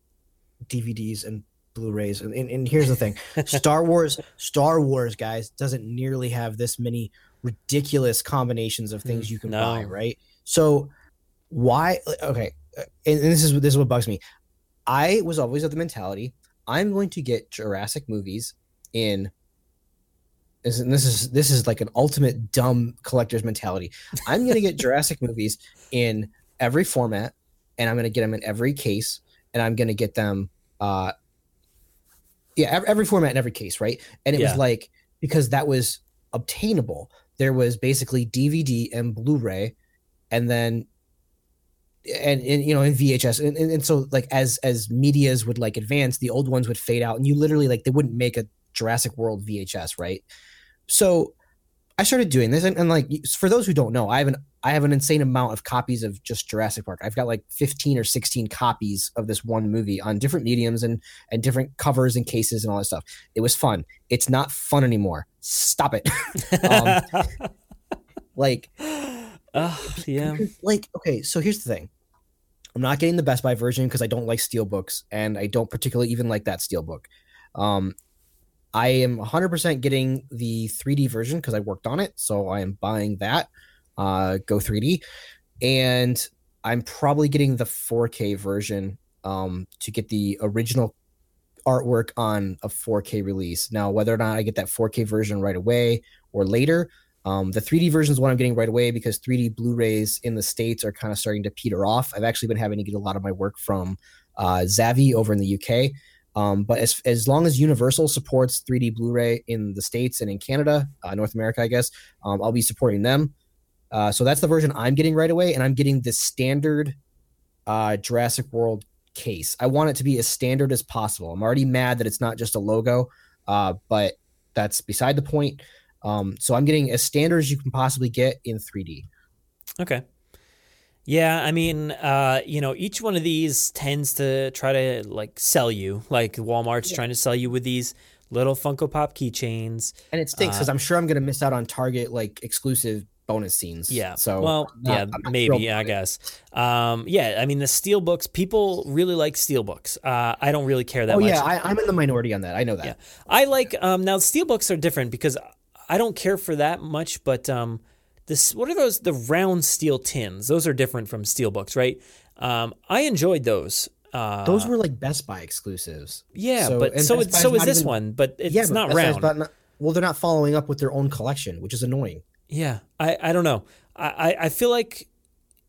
DVDs and Blu-rays, and, and, and here's the thing: Star Wars, Star Wars, guys, doesn't nearly have this many ridiculous combinations of things you can no. buy, right? So, why? Okay, and, and this is this is what bugs me. I was always of the mentality I'm going to get Jurassic movies in and this is this is like an ultimate dumb collector's mentality. I'm gonna get Jurassic movies in every format, and I'm gonna get them in every case, and I'm gonna get them, uh, yeah, every, every format in every case, right? And it Yeah. was like because that was obtainable. There was basically DVD and Blu-ray, and then and, and you know in VHS and, and, and so like as as medias would like advance the old ones would fade out and you literally like they wouldn't make a Jurassic World VHS right? So I started doing this and, and like for those who don't know I have an I have an insane amount of copies of just Jurassic Park. I've got like 15 or 16 copies of this one movie on different mediums and and different covers and cases and all that stuff. It was fun. It's not fun anymore. Stop it. Um, like yeah. like okay so here's the thing i'm not getting the best buy version because i don't like steel books and i don't particularly even like that steel book um i am 100% getting the 3d version because i worked on it so i am buying that uh go 3d and i'm probably getting the 4k version um to get the original artwork on a 4k release. Now whether or not i get that 4k version right away or later um, the 3D version is what I'm getting right away because 3D Blu-rays in the states are kind of starting to peter off. I've actually been having to get a lot of my work from uh, Zavvi over in the UK. Um, but as as long as Universal supports 3D Blu-ray in the states and in Canada, uh, North America, I guess, um, I'll be supporting them. Uh, so that's the version I'm getting right away, and I'm getting the standard uh, Jurassic World case. I want it to be as standard as possible. I'm already mad that it's not just a logo, uh, but that's beside the point. Um, so I'm getting as standard as you can possibly get in 3D. Okay. Yeah, I mean, uh, you know, each one of these tends to try to like sell you. Like Walmart's Yeah. trying to sell you with these little Funko Pop keychains. And it stinks because Uh, I'm sure I'm going to miss out on Target like exclusive bonus scenes. Yeah. So well, I'm not- yeah, I'm maybe I guess. Um, yeah, I mean the steel books. People really like steel books. Uh, I don't really care that Oh much. yeah, I, I'm in the minority on that. I know that. Yeah. I like um now steel books are different because I don't care for that much, but um this what are those the round steel tins? Those are different from steel books, right? Um I enjoyed those. Uh Those were like Best Buy exclusives. Yeah, So- but so Buy's so is this even- one, but it's Yeah, not Buy's round. not- well, they're not following up with their own collection, which is annoying. Yeah, I, I don't know. I, I- I feel like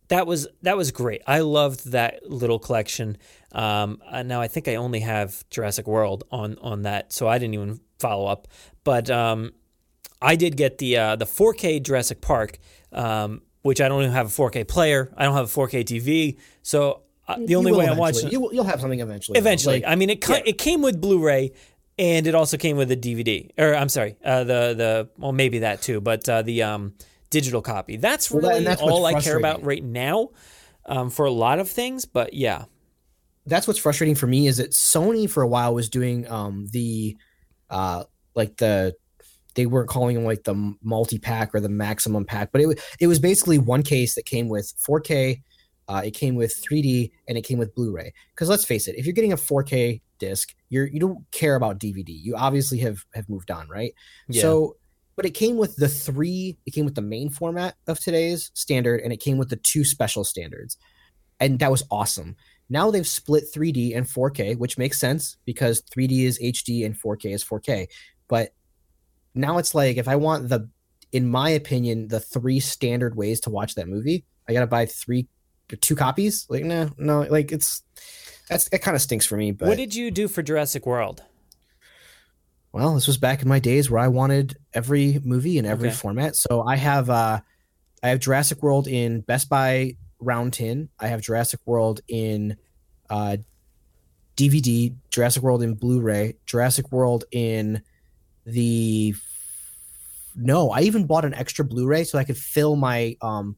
that was that was great. I loved that little collection. Um, uh, now I think I only have Jurassic World on on that, so I didn't even follow up. But um, I did get the uh, the 4K Jurassic Park, um, which I don't even have a 4K player. I don't have a 4K TV, so uh, the only way I'm watching you will, you'll have something eventually. Eventually, Like, I mean, it ca- it came with Blu-ray, and it also came with a DVD. Or I'm sorry, uh, the the well maybe that too, but uh, the um, digital copy. That's really that's all I care about right now um, for a lot of things. But yeah, that's what's frustrating for me is that Sony for a while was doing um the uh like the they weren't calling them like the multi pack or the maximum pack, but it was it was basically one case that came with 4K, uh, it came with 3D, and it came with Blu-ray. Because let's face it, if you're getting a 4K disc, you're you don't care about DVD. You obviously have have moved on, right? Yeah. So, but it came with the three. It came with the main format of today's standard, and it came with the two special standards, and that was awesome. Now they've split 3D and 4K, which makes sense because 3D is HD and 4K is 4K. But now it's like if I want the, in my opinion, the three standard ways to watch that movie, I gotta buy three, two copies. Like no, no, like it's that's it kind of stinks for me. But what did you do for Jurassic World? well, this was back in my days where I wanted every movie in every Okay. format. So I have uh I have Jurassic World in Best Buy round tin. I have Jurassic World in uh DVD, Jurassic World in Blu-ray, Jurassic World in the no, I even bought an extra Blu-ray so I could fill my um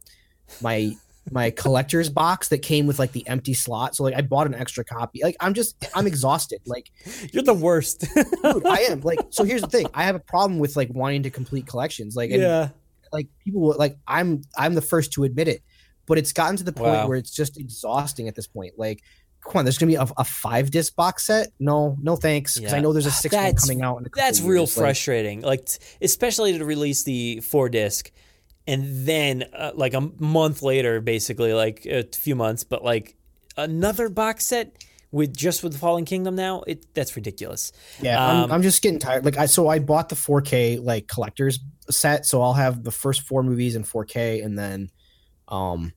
my my collector's box that came with like the empty slot. So like I bought an extra copy. Like I'm just I'm exhausted. Like You're the worst. dude, I am. Like so here's the thing. I have a problem with like wanting to complete collections. Like and, yeah. like people will- like I'm I'm the first to admit it. But it's gotten to the point Wow. where it's just exhausting at this point. Like come on, there's gonna be a, a five disc box set. No, no thanks. Because I know there's a six one coming out. In a couple That's real years. Like, frustrating. Like, t- especially to release the four disc, and then uh, like a month later, basically like a few months, but like another box set with just with the Fallen Kingdom now. It that's ridiculous. Yeah, Um, I'm, I'm just getting tired. Like I so I bought the 4K like collector's set, so I'll have the first four movies in 4K, and then um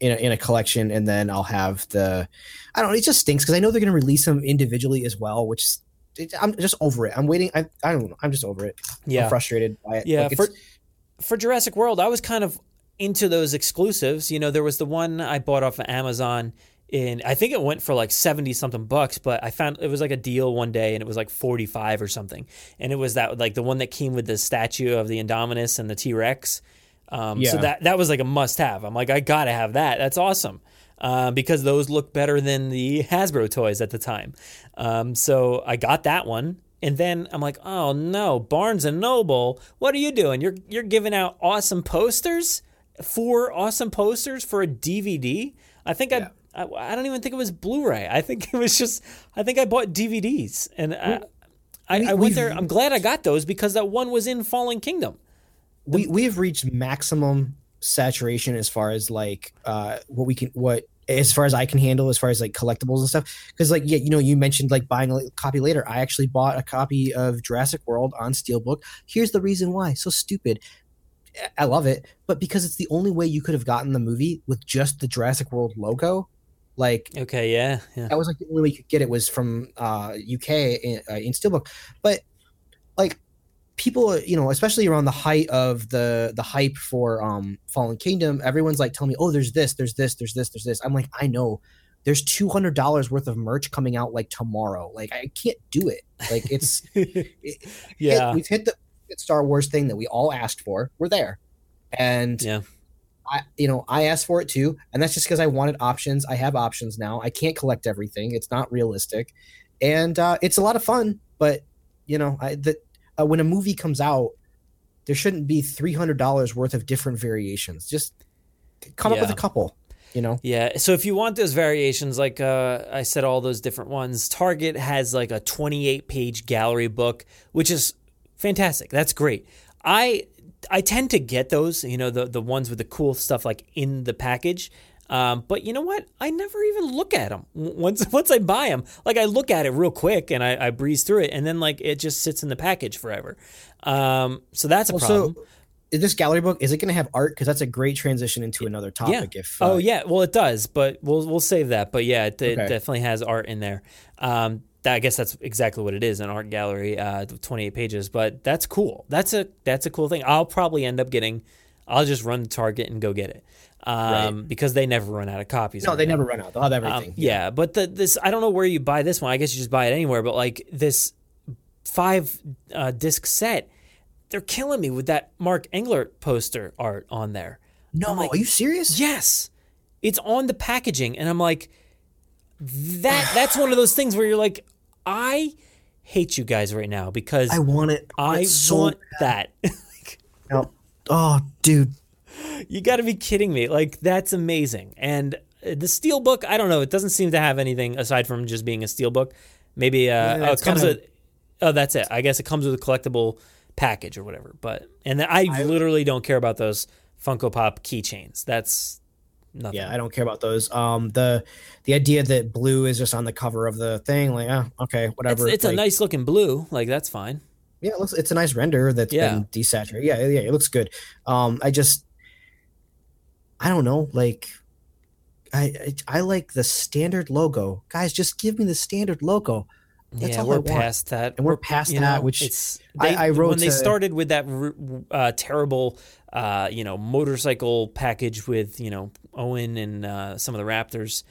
in a, in a collection, and then I'll have the I don't know. It just stinks because I know they're going to release them individually as well, which it, I'm just over it. I'm waiting. I I don't know. I'm just over it. Yeah. I'm frustrated by it. Yeah, Like, for for Jurassic World, I was kind of into those exclusives. You know, there was the one I bought off of Amazon in I think it went for like 70 something bucks, but I found it was like a deal one day and it was like 45 or something. And it was that like the one that came with the statue of the Indominus and the T-Rex. Um, so that that was like a must have. I'm like I got to have that. That's awesome. Uh, because those look better than the Hasbro toys at the time. Um, so I got that one. And then I'm like, oh no, Barnes and Noble, what are you doing? You're you're giving out awesome posters, four awesome posters for a DVD. I think I, I I don't even think it was Blu-ray. I think it was just I think I bought DVDs, and I, I, I went there. I'm glad I got those because that one was in Fallen Kingdom. We we've reached maximum saturation as far as like uh what we can what as far as I can handle as far as like collectibles and stuff. Because like yeah you know you mentioned like buying a copy later. I actually bought a copy of Jurassic World on Steelbook. Here's the reason why. So stupid. I love it. But because it's the only way you could have gotten the movie with just the Jurassic World logo like Okay, yeah, yeah. that was like the only way you could get it was from uh UK in, uh, in Steelbook. But like people you know especially around the height of the the hype for um fallen kingdom everyone's like telling me oh there's this there's this there's this there's this i'm like i know there's $200 worth of merch coming out like tomorrow like i can't do it like it's it, Yeah. we've hit the star wars thing that we all asked for we're there and Yeah. I, you know, I asked for it too, and that's just because I wanted options. I have options now. I can't collect everything; it's not realistic, and uh, it's a lot of fun. But you know, I, the, uh, when a movie comes out, there shouldn't be three hundred dollars worth of different variations. Just come up with a couple. You know, Yeah. So if you want those variations, like uh, I said, all those different ones, Target has like a 28 page gallery book, which is fantastic. That's great. I I tend to get those, you know, the the ones with the cool stuff like in the package. Um, but you know what? I never even look at them once. Once I buy them, like I look at it real quick and I, I breeze through it, and then like it just sits in the package forever. Um, so that's a problem. also. Is this gallery book is it going to have art? Because that's a great transition into another topic. Yeah. If uh, oh yeah, well it does, but we'll we'll save that. But yeah, it, it Okay. definitely has art in there. Um, that, I guess that's exactly what it is an art gallery, uh, 28 pages. But that's cool. That's a that's a cool thing. I'll probably end up getting. I'll just run to Target and go get it, um, because they never run out of copies. no, they never run out. They'll have Um, everything. yeah, but the, this I don't know where you buy this one. I guess you just buy it anywhere. But like this five uh, disc set, they're killing me with that Mark Englert poster art on there. no, like, are you serious? Yes, it's on the packaging, and I'm like, that. That's one of those things where you're like, I hate you guys right now because I want it. I, want, I so want that. No. Oh, dude. You got to be kidding me! Like that's amazing. And the steel book, I don't know. It doesn't seem to have anything aside from just being a steel book. Maybe uh, Yeah, oh, it comes kinda- with. Oh, that's it. I guess it comes with a collectible package or whatever. But and I, literally don't care about those Funko Pop keychains. That's nothing. Yeah, I don't care about those. Um, the the idea that blue is just on the cover of the thing, like, ah, okay, whatever. it's a like, nice looking blue. Like that's fine. Yeah, it looks, it's a nice render that's Yeah. been desaturated. Yeah, yeah, it looks good. Um, I just, I don't know, like, I, I I like the standard logo, guys. Just give me the standard logo. That's yeah, we're past that. And we're past you that, know, which it's I- they, I wrote when they started with that uh, terrible, uh, you know, motorcycle package with you know Owen and uh, some of the Raptors.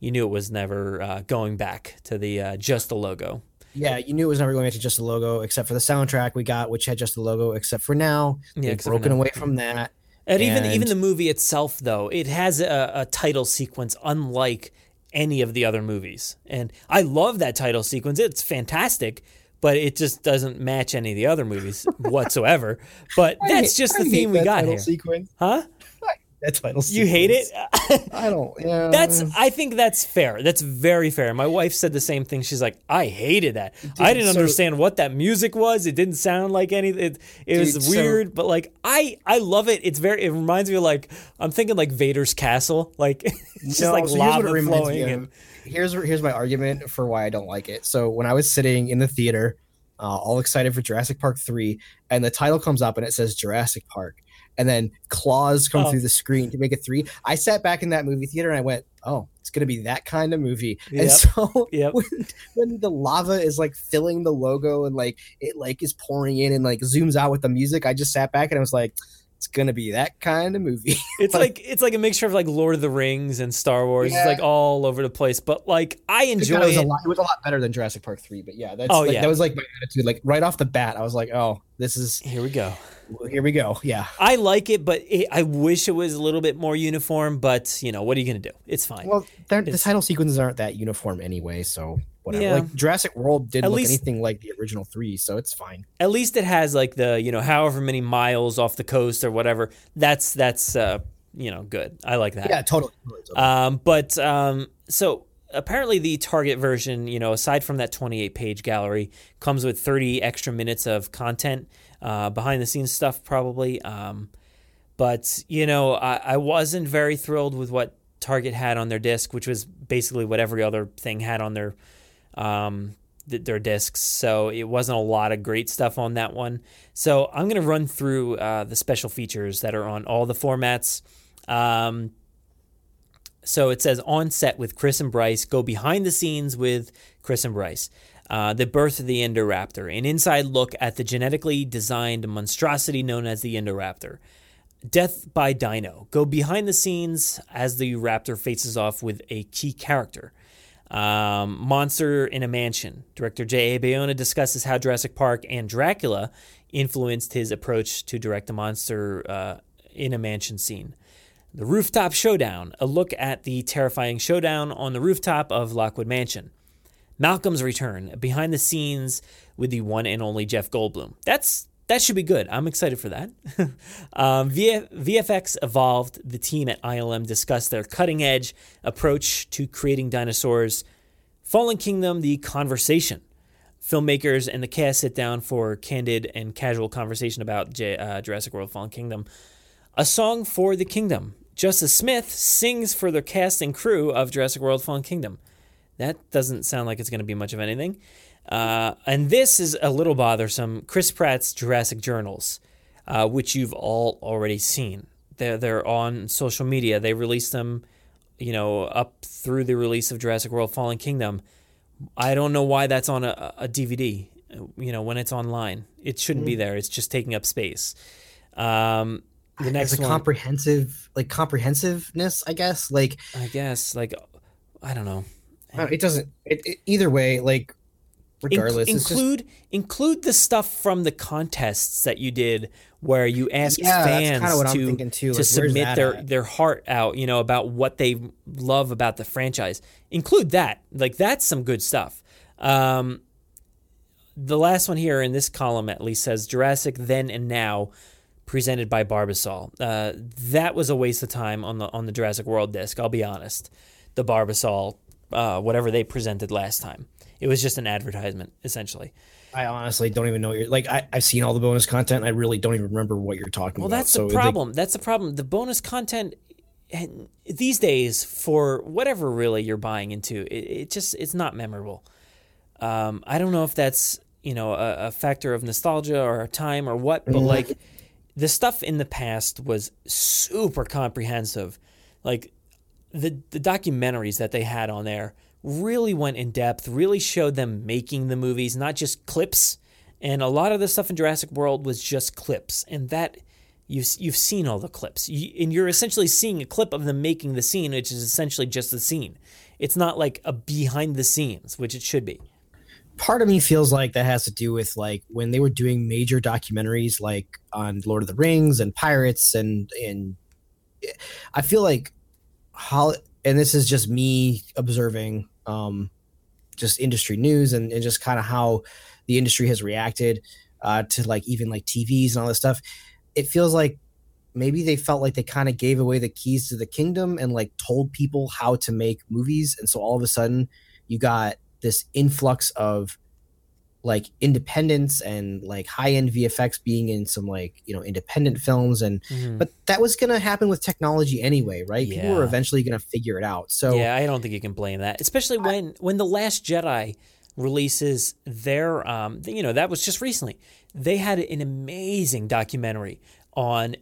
You knew it was never uh, going back to the uh, just the logo. Yeah, you knew it was never going back to just the logo, except for the soundtrack we got, which had just the logo. Except for now, Yeah, they've broken now. away from that. And, even And- even the movie itself, though, it has a, a title sequence unlike any of the other movies, and I love that title sequence. It's fantastic, but it just doesn't match any of the other movies whatsoever. But that's just I the hate theme we that got title here, Sequence. huh? That title. You hate it? I don't. Yeah. That's I think that's fair. That's very fair. My wife said the same thing. She's like, I hated that. I didn't so- understand what that music was. It didn't sound like anything. It, it was Dude, so- weird, but like I I love it. It's very. It reminds me of like I'm thinking like Vader's castle. Like it's just No, like so lava flowing. And, here's here's my argument for why I don't like it. So when I was sitting in the theater, uh, all excited for Jurassic Park three, and the title comes up and it says Jurassic Park, and then claws come Oh. through the screen to make it three. I sat back in that movie theater and I went, "Oh, it's gonna be that kind of movie." And so Yep. when, when the lava is like filling the logo and like it like is pouring in and like zooms out with the music, I just sat back and I was like. It's gonna be that kind of movie. it's like it's like a mixture of like Lord of the Rings and Star Wars. It's like all over the place. But like I enjoy it was, it. a lot, it was a lot better than Jurassic Park three, but yeah, that's Oh, like, yeah. that was like my attitude. Like right off the bat, I was like, "Oh, this is Here we go. here we go." Yeah. I like it, but it, I wish it was a little bit more uniform. But you know, what are you gonna do? It's fine. Well, the title sequences aren't that uniform anyway, so whatever. Yeah. Like Jurassic World didn't At look least- anything like the original three, so it's fine. at least it has like the you know however many miles off the coast or whatever that's that's uh you know good i like that Yeah, totally. totally, totally. um but um so apparently the target version you know aside from that 28 page gallery comes with 30 extra minutes of content uh behind the scenes stuff probably um but you know I, I wasn't very thrilled with what target had on their disc which was basically what every other thing had on their um, th- their discs. So it wasn't a lot of great stuff on that one. So I'm going to run through uh, the special features that are on all the formats. Um, so it says on set with Chris and Bryce, go behind the scenes with Chris and Bryce. Uh, the birth of the Indoraptor, an inside look at the genetically designed monstrosity known as the Indoraptor. Death by Dino. Go behind the scenes as the raptor faces off with a key character. Um, Monster in a Mansion. Director J.A. Bayona discusses how Jurassic Park and Dracula influenced his approach to direct a monster uh, in a mansion scene. The Rooftop Showdown. A look at the terrifying showdown on the rooftop of Lockwood Mansion. Malcolm's Return. Behind the scenes with the one and only Jeff Goldblum. That's that should be good. I'm excited for that. um, VF, VFX Evolved, the team at ILM discussed their cutting edge approach to creating dinosaurs. Fallen Kingdom, the conversation. Filmmakers and the cast sit down for candid and casual conversation about J, uh, Jurassic World Fallen Kingdom. A Song for the Kingdom. Justice Smith sings for the cast and crew of Jurassic World Fallen Kingdom. That doesn't sound like it's going to be much of anything. Uh, and this is a little bothersome. Chris Pratt's Jurassic Journals, uh, which you've all already seen. They're, they're on social media. They released them, you know, up through the release of Jurassic World Fallen Kingdom. I don't know why that's on a, a DVD, you know, when it's online. It shouldn't be there. It's just taking up space. Um, the next It's a one, comprehensive, like comprehensiveness, I guess. Like I guess, like, I don't know. it doesn't. It, it, either way, like regardless, Inc- it's just- include include the stuff from the contests that you did where you asked Yeah, fans kinda what I'm to, to like, submit their at? their heart out, you know, about what they love about the franchise. Include that. Like that's some good stuff. Um, the last one here in this column at least says Jurassic Then and Now, presented by Barbasol. Uh, that was a waste of time on the on the Jurassic World disc. I'll be honest. The Barbasol, uh, whatever they presented last time, it was just an advertisement essentially. I honestly don't even know. What you're, like I, I've seen all the bonus content. I really don't even remember what you're talking Well, about. Well, that's So the they- problem. that's the problem. The bonus content these days for whatever really you're buying into, it, it just it's not memorable. Um, I don't know if that's you know a, a factor of nostalgia or time or what, but Mhm. like the stuff in the past was super comprehensive. Like the the documentaries that they had on there really went in depth, really showed them making the movies, not just clips. And a lot of the stuff in Jurassic World was just clips, and that you've you've seen all the clips, you, and you're essentially seeing a clip of them making the scene, which is essentially just the scene. It's not like a behind the scenes, which it should be. part of me feels like that has to do with like when they were doing major documentaries like on Lord of the Rings and Pirates and and I feel like and this is just me observing um just industry news and, and just kind of how the industry has reacted uh to like even like TVs and all this stuff. It feels like maybe they felt like they kind of gave away the keys to the kingdom and like told people how to make movies and so all of a sudden you got this influx of like independence and like high end VFX being in some like you know independent films and Mhm. but that was gonna happen with technology anyway, right? Yeah. People were eventually gonna figure it out. So yeah, I don't think you can blame that, especially when when the Last Jedi releases their, um, you know, that was just recently. They had an amazing documentary on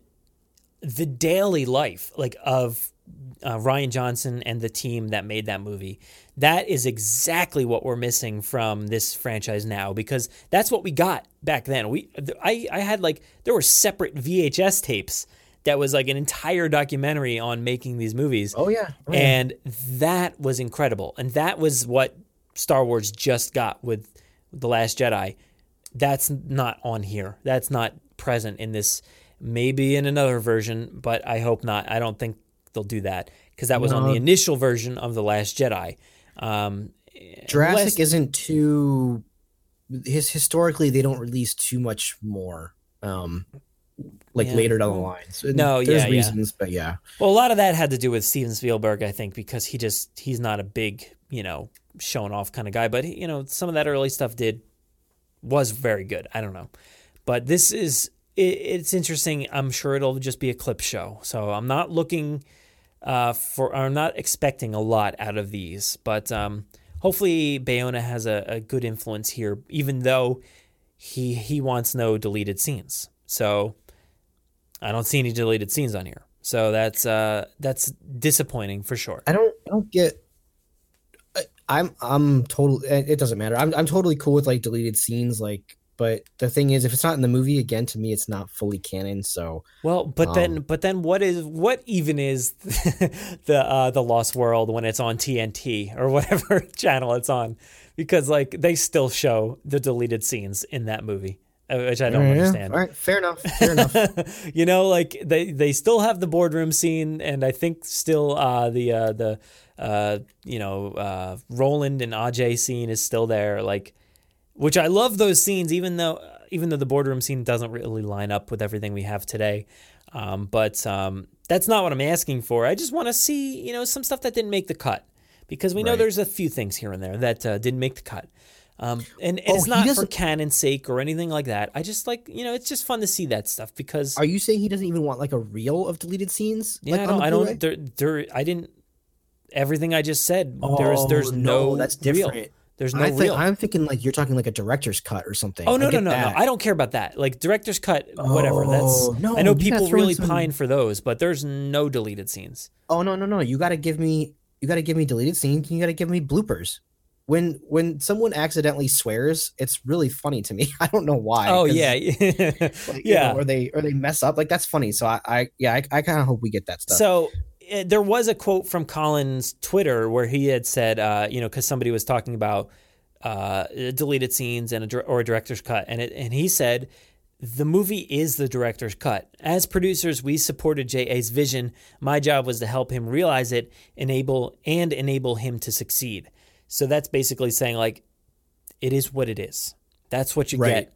the daily life, like of uh, Rian Johnson and the team that made that movie. That is exactly what we're missing from this franchise now, because that's what we got back then. We, I, I had like there were separate VHS tapes that was like an entire documentary on making these movies. Oh yeah, Oh, yeah. and that was incredible, and that was what Star Wars just got with the Last Jedi. That's not on here. That's not present in this. Maybe in another version, but I hope not. I don't think they'll do that because that was on the initial version of the Last Jedi. Um, Jurassic Last- isn't too his historically they don't release too much more um like Yeah. later down the line. So No, there's yeah, yeah. reasons, but yeah. Well, a lot of that had to do with Steven Spielberg, I think, because he just he's not a big, you know, showing off kind of guy. But you know, some of that early stuff did was very good. I don't know, but this is it, it's interesting. I'm sure it'll just be a clip show, so I'm not looking uh, for. I'm not expecting a lot out of these, but um, hopefully Bayona has a, a good influence here, even though he he wants no deleted scenes. So I don't see any deleted scenes on here. So that's uh that's disappointing for sure. I don't I don't get I- I'm I'm totally it doesn't matter. I'm I'm totally cool with like deleted scenes like but the thing is if it's not in the movie again to me it's not fully canon so Well, but then Um, but then what is what even is the uh the Lost World when it's on TNT or whatever channel it's on? Because like they still show the deleted scenes in that movie, uh, which I don't Yeah, understand. All right, fair enough. Fair enough. you know, like they they still have the boardroom scene, and I think still uh, the uh, the uh, you know uh, Roland and Ajay scene is still there. Like, which I love those scenes, even though even though the boardroom scene doesn't really line up with everything we have today. Um, but um, that's not what I'm asking for. I just want to see you know some stuff that didn't make the cut because we know Right. there's a few things here and there that uh, didn't make the cut. Um, and, and Oh, it's not for canon's sake or anything like that. I just like, you know, it's just fun to see that stuff because Are you saying he doesn't even want like a reel of deleted scenes? yeah, like, I don't, the I don't, there, there, I didn't, everything I just said, there's, there's Oh, no, that's reel. There's no I think, real. I'm thinking like you're talking like a director's cut or something. Oh no no no that. no! I don't care about that. Like director's cut, whatever. That's Oh, no, I know people really some- pine for those, but there's no deleted scenes. Oh no no no! You got to give me you got to give me deleted scenes. You got to give me bloopers. When when someone accidentally swears, it's really funny to me. I don't know why. Oh yeah, like, you yeah. know, or they or they mess up. Like that's funny. So I, I yeah I, I kind of hope we get that stuff. So uh, there was a quote from Colin's Twitter where he had said, uh, you know, because somebody was talking about uh, deleted scenes and a, or a director's cut, and it, and he said. The movie is the director's cut. As producers, we supported J.A.'s vision. My job was to help him realize it, enable and enable him to succeed. So that's basically saying like, it is what it is. That's what you Right.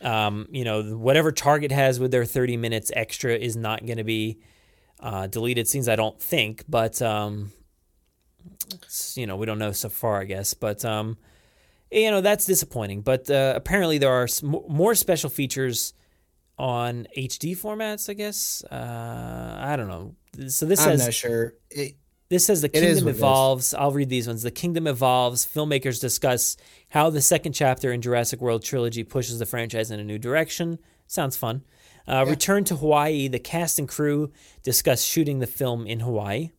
get. Um, you know, whatever Target has with their 30 minutes extra is not going to be uh, deleted scenes, I don't think. But, um, you know, we don't know so far, I guess. But, um, you know, that's disappointing. But uh, apparently there are more special features on HD formats, I guess. Uh, I don't know. So this I'm says. not sure. It, This says the kingdom what it is. evolves. I'll read these ones. The kingdom evolves. Filmmakers discuss how the second chapter in Jurassic World trilogy pushes the franchise in a new direction. Sounds fun. Uh, Return to Hawaii. The cast and crew discuss shooting the film in Hawaii.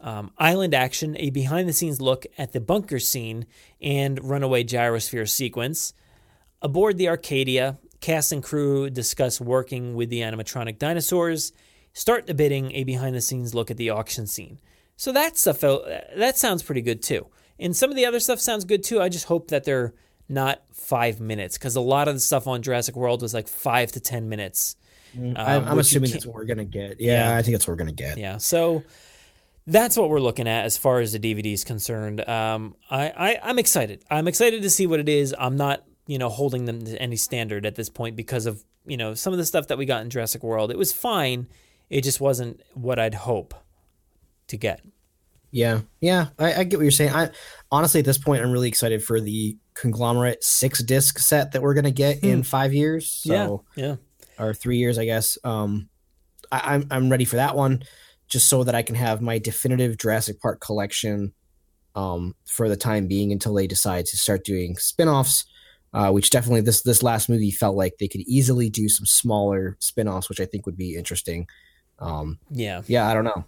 Um, Island Action, a behind the scenes look at the bunker scene and runaway gyrosphere sequence. Aboard the Arcadia, cast and crew discuss working with the animatronic dinosaurs. Start the bidding, a behind the scenes look at the auction scene. So that stuff that sounds pretty good too. And some of the other stuff sounds good too. I just hope that they're not five minutes because a lot of the stuff on Jurassic World was like five to ten minutes. I'm, um, I'm you assuming that's what we're gonna get. Yeah, Yeah. I think that's what we're gonna get. Yeah, so that's what we're looking at as far as the DVD is concerned. Um, I, I I'm excited. I'm excited to see what it is. I'm not you know holding them to any standard at this point because of you know some of the stuff that we got in Jurassic World. It was fine. It just wasn't what I'd hope to get. Yeah, yeah, I, I get what you're saying. I honestly, at this point, I'm really excited for the conglomerate six disc set that we're gonna get in five years. So, Hmm. yeah, yeah. Or three years, I guess. Um, I, I'm I'm ready for that one, just so that I can have my definitive Jurassic Park collection, um, for the time being until they decide to start doing spin-offs. Uh, which definitely this this last movie felt like they could easily do some smaller spin-offs, which I think would be interesting. Um, Yeah. yeah, I don't know.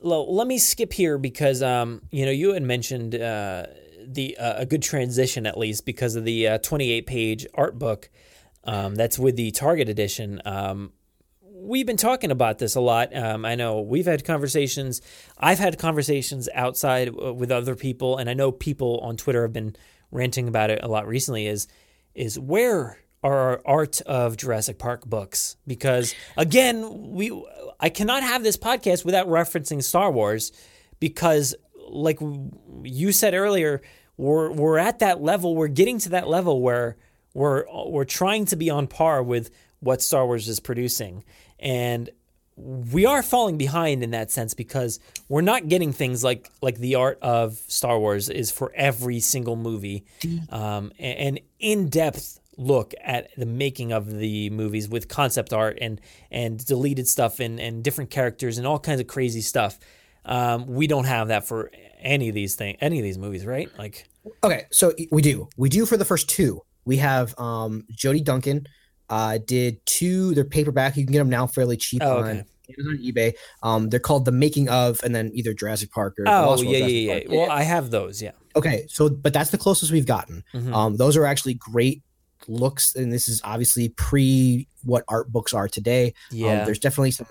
Lo, let me skip here because um, you know you had mentioned uh, the uh, a good transition at least because of the uh, 28 page art book um, that's with the Target edition. Um, we've been talking about this a lot. Um, I know we've had conversations. I've had conversations outside uh, with other people, and I know people on Twitter have been ranting about it a lot recently. Is is where are our art of Jurassic Park books? Because again, we I cannot have this podcast without referencing Star Wars because like you said earlier, we're we're at that level, we're getting to that level where we're we're trying to be on par with what Star Wars is producing. And we are falling behind in that sense because we're not getting things like like the art of Star Wars is for every single movie, um, and in depth look at the making of the movies with concept art and and deleted stuff and and different characters and all kinds of crazy stuff. Um, we don't have that for any of these things, any of these movies, right? Like, Okay, so we do. We do for the first two. We have um Jody Duncan uh did two they're paperback. You can get them now fairly cheap Oh, on okay. Amazon eBay. Um they're called The Making of and then either Jurassic Park or oh yeah, yeah, yeah. Well, I have those. Yeah. Okay, so but that's the closest we've gotten. Mhm. Um those are actually great looks and this is obviously pre what art books are today. Yeah. Um, there's definitely some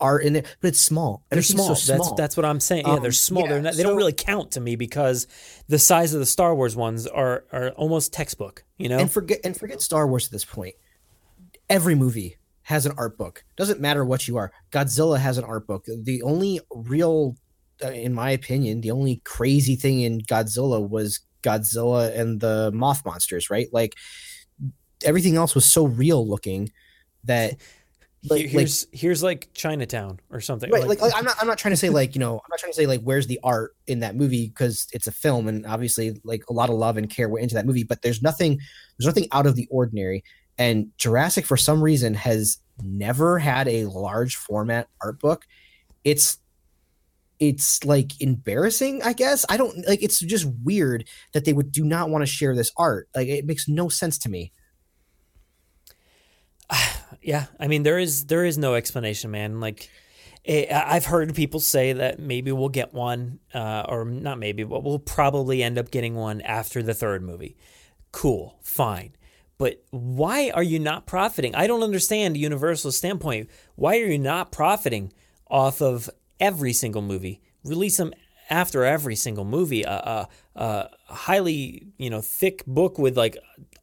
art in there, but it's small. They're small. so That's small. that's what I'm saying. Yeah, Um, they're small. yeah, they're not, they don't really count to me because the size of the Star Wars ones are are almost textbook. You know. and forget and forget Star Wars at this point. Every movie has an art book. Doesn't matter what you are. Godzilla has an art book. The only real, uh, in my opinion, the only crazy thing in Godzilla was Godzilla and the moth monsters. Right? Like everything else was so real looking that. Like, Here- here's here's like Chinatown or something. right like, like i'm not i'm not trying to say like you know i'm not trying to say like where's the art in that movie because it's a film and obviously like a lot of love and care went into that movie but there's nothing there's nothing out of the ordinary. And jurassic for some reason has never had a large format art book. It's it's like embarrassing i guess. I don't like it's just weird that they would do not want to share this art. Like it makes no sense to me Yeah, I mean there is there is no explanation, man. Like eh, I've heard people say that maybe we'll get one, uh, or not maybe, but we'll probably end up getting one after the third movie. Cool, fine. But why are you not profiting? I don't understand Universal's standpoint. Why are you not profiting off of every single movie? Release them after every single movie. A, a, a highly, you know, thick book with like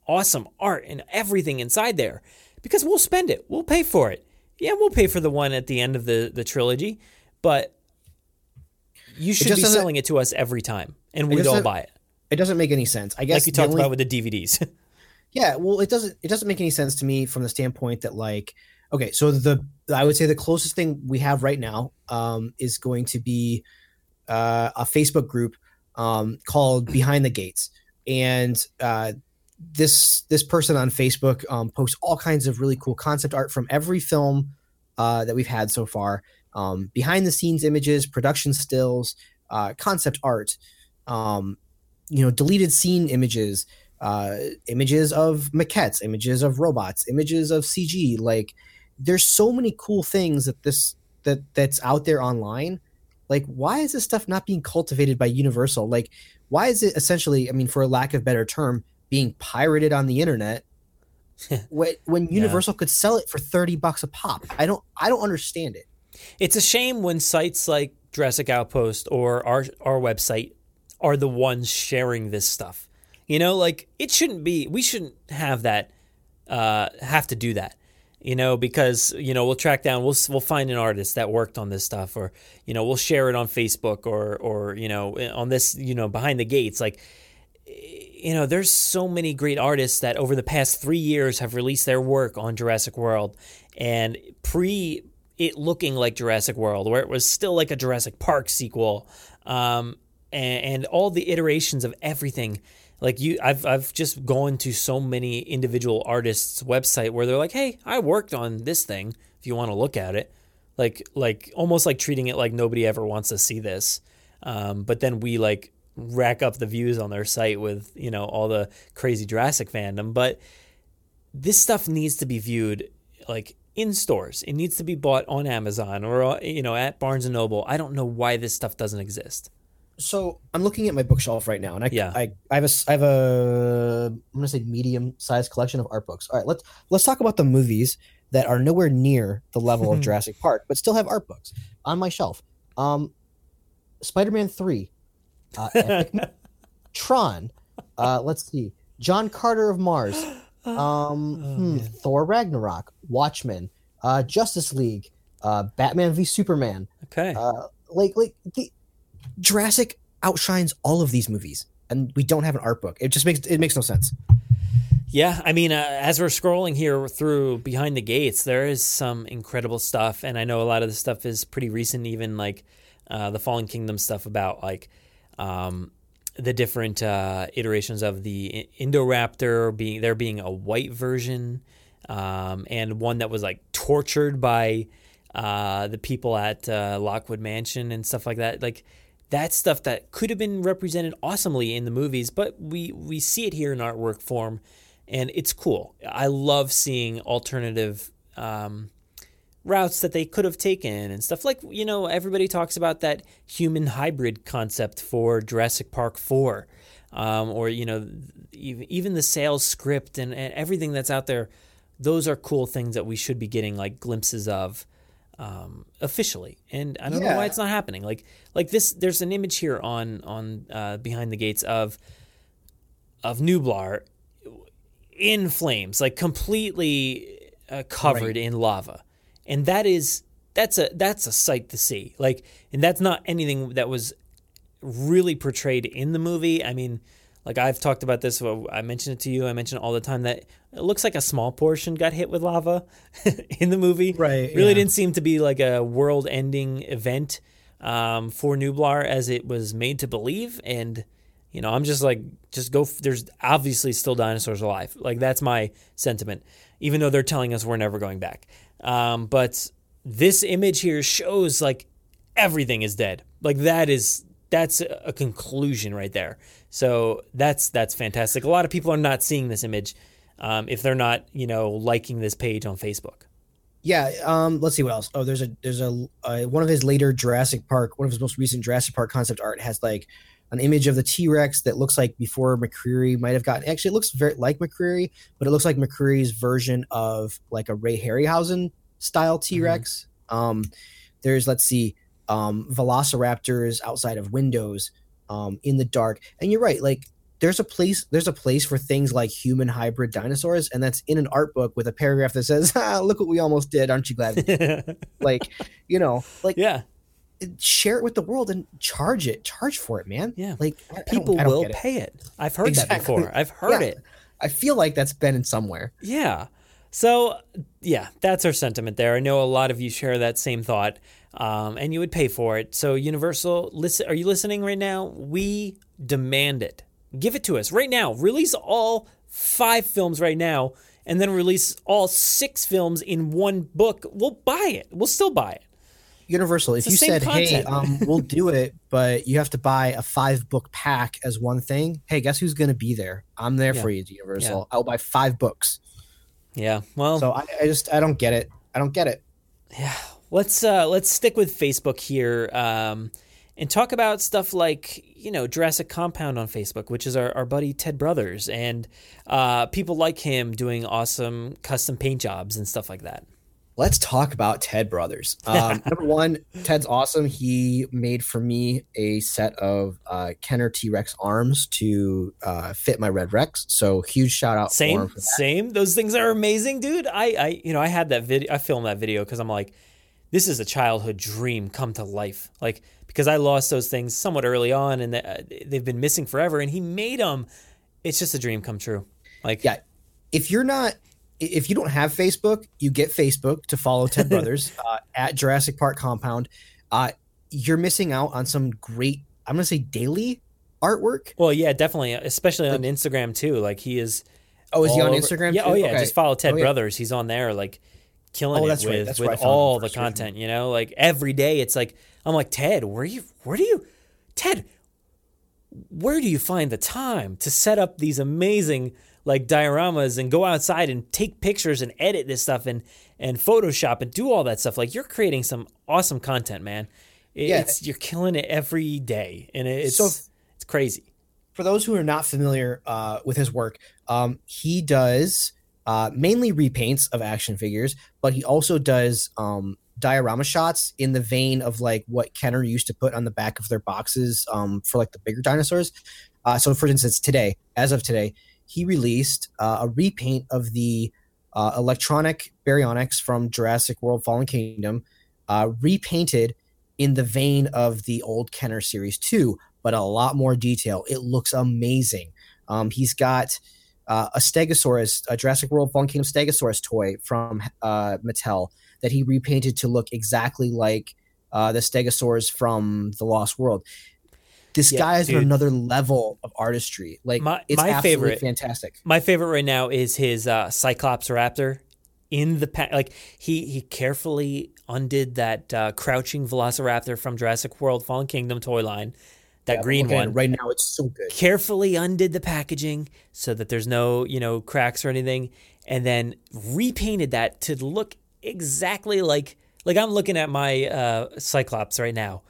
awesome art and everything inside there. Because we'll spend it. We'll pay for it. Yeah, we'll pay for the one at the end of the, the trilogy, but you should be selling it to us every time, and we'd all buy it. it doesn't make any sense i guess Like you talked only- about with the DVDs. Yeah, well, it doesn't it doesn't make any sense to me from the standpoint that like okay, so the I would say the closest thing we have right now um, is going to be uh, a Facebook group um, called Behind the Gates, and uh, this this person on Facebook um, posts all kinds of really cool concept art from every film uh, that we've had so far, um, behind the scenes images, production stills, uh, concept art, um, you know, deleted scene images, uh, images of maquettes, images of robots, images of CG. Like, there's so many cool things that this that that's out there online. Like, why is this stuff not being cultivated by Universal? Like, why is it essentially? I mean, for a lack of better term, being pirated on the internet when Universal yeah. could sell it for 30 bucks a pop. I don't I don't understand it. It's a shame when sites like Jurassic Outpost or our our website are the ones sharing this stuff. You know, like it shouldn't be we shouldn't have that uh have to do that. You know, because you know we'll track down, we'll we'll find an artist that worked on this stuff, or you know we'll share it on Facebook, or or you know on this you know behind the gates. Like you know, there's so many great artists that over the past three years have released their work on Jurassic World, and pre it looking like Jurassic World, where it was still like a Jurassic Park sequel, um, and, and all the iterations of everything. Like you, I've I've just gone to so many individual artists' website where they're like, "Hey, I worked on this thing. If you want to look at it." like like almost like treating it like nobody ever wants to see this. Um, but then we like rack up the views on their site with you know all the crazy Jurassic fandom, but this stuff needs to be viewed like in stores. It needs to be bought on Amazon or uh, you know at Barnes and Noble. I don't know why this stuff doesn't exist. So I'm looking at my bookshelf right now, and I yeah. I, I have a I have a I'm gonna say medium sized collection of art books. All right, let's let's talk about the movies that are nowhere near the level of Jurassic Park, but still have art books on my shelf. Um, Spider-Man Three uh, Tron. Uh, let's see. John Carter of Mars. Um, oh, hmm, Thor Ragnarok. Watchmen. Uh, Justice League. Uh, Batman v Superman. Okay. Uh, like like the Jurassic outshines all of these movies, and we don't have an art book. It just makes it makes no sense. Yeah, I mean, uh, as we're scrolling here through Behind the Gates, there is some incredible stuff, and I know a lot of the stuff is pretty recent, even like uh, the Fallen Kingdom stuff about like um, the different uh, iterations of the Indoraptor being there being a white version um, and one that was like tortured by uh, the people at uh, Lockwood Mansion and stuff like that. Like that stuff that could have been represented awesomely in the movies, but we we see it here in artwork form, and it's cool. I love seeing alternative. Um, routes that they could have taken and stuff. Like you know everybody talks about that human hybrid concept for Jurassic Park 4 um, or you know even the Sayles script and, and, everything that's out there. Those are cool things that we should be getting like glimpses of um, officially. And I don't yeah. know why it's not happening. Like like this there's an image here on on uh, behind the gates of of Nublar in flames like completely uh, covered right. in lava and that is that's a that's a sight to see. Like, and that's not anything that was really portrayed in the movie. I mean, like I've talked about this. I mentioned it to you. I mention it all the time that it looks like a small portion got hit with lava in the movie. Right. Really yeah. didn't seem to be like a world-ending event um, for Nublar as it was made to believe. And you know, I'm just like, just go. There's obviously still dinosaurs alive. Like that's my sentiment. Even though they're telling us we're never going back. Um, but this image here shows like everything is dead. Like that is that's a conclusion right there. So that's that's fantastic. A lot of people are not seeing this image um, if they're not you know liking this page on Facebook. Yeah. Um, let's see what else. Oh, there's a there's a uh, one of his later Jurassic Park, one of his most recent Jurassic Park concept art has like an image of the T Rex that looks like before McCreery might have gotten. Actually, it looks very like McCreery, but it looks like McCreery's version of like a Ray Harryhausen style T Rex. Mm-hmm. Um, there's let's see, um, Velociraptors outside of windows, um, in the dark. And you're right, like there's a place there's a place for things like human hybrid dinosaurs, and that's in an art book with a paragraph that says, ah, "Look what we almost did, aren't you glad?" like, you know, like yeah share it with the world and charge it charge for it man yeah like people I don't, I don't will it. pay it i've heard exactly. that before i've heard yeah. it I feel like that's been in somewhere. Yeah. So, yeah, that's our sentiment there. I know a lot of you share that same thought, um, and you would pay for it. So, Universal, listen, are you listening right now? We demand it. Give it to us right now. Release all five films right now, and then release all six films in one book. We'll buy it. We'll still buy it. Universal, if you said, "Hey, um, we'll do it," but you have to buy a five book pack as one thing. Hey, guess who's going to be there? I'm there Yeah. for you, Universal. Yeah. I'll buy five books. Yeah. Well, So I, I just I don't get it. I don't get it. Yeah. Let's uh, let's stick with Facebook here um, and talk about stuff like you know Jurassic Compound on Facebook, which is our, our buddy Ted Brothers, and uh, people like him doing awesome custom paint jobs and stuff like that. Let's talk about Ted Brothers. Um, number one, Ted's awesome. He made for me a set of uh, Kenner T Rex arms to uh, fit my Red Rex. So huge shout out Same, same. Those things are amazing, dude. I, I, you know, I had that video. I filmed that video because I'm like, this is a childhood dream come to life. Like because I lost those things somewhat early on, and uh, they've been missing forever. And he made them. It's just a dream come true. Like Yeah. If you're not, if you don't have Facebook, you get Facebook to follow Ted Brothers uh, at Jurassic Park Compound. Uh, you're missing out on some great, I'm going to say daily artwork. Well, yeah, definitely, especially on Instagram too. Like he is. Oh, is he on over- Instagram Yeah. too? Oh, yeah. Okay. Just follow Ted Oh, yeah. Brothers. He's on there, like killing Oh, it that's right. with with where I found him all the first, content. You know, like every day, it's like I'm like Ted. Where you? Where do you? Ted, where do you find the time to set up these amazing like dioramas and go outside and take pictures and edit this stuff and and Photoshop and do all that stuff? Like you're creating some awesome content, man. It- Yeah. You're killing it every day, and it's So- it's crazy. for those who are not familiar uh, with his work, um, he does uh, mainly repaints of action figures, but he also does um, diorama shots in the vein of like what Kenner used to put on the back of their boxes um, for like the bigger dinosaurs. Uh, so, for instance, today, as of today, he released uh, a repaint of the uh, electronic baryonyx from Jurassic World: Fallen Kingdom, uh, repainted in the vein of the old Kenner Series 2, but a lot more detail. It looks amazing. Um, he's got uh, a Stegosaurus, a Jurassic World Fallen Kingdom Stegosaurus toy from uh, Mattel that he repainted to look exactly like uh, the Stegosaurs from the Lost World. This Yeah, guy is on another level of artistry. Like My- it's my absolutely favorite- fantastic. My favorite right now is his uh, Cyclops Raptor in the pack. Like he he carefully undid that uh, crouching Velociraptor from Jurassic World: Fallen Kingdom toy line, that Yeah, green looking at it one. right now. It's so good. Carefully undid the packaging so that there's no you know cracks or anything, and then repainted that to look exactly like like I'm looking at my uh, Cyclops right now.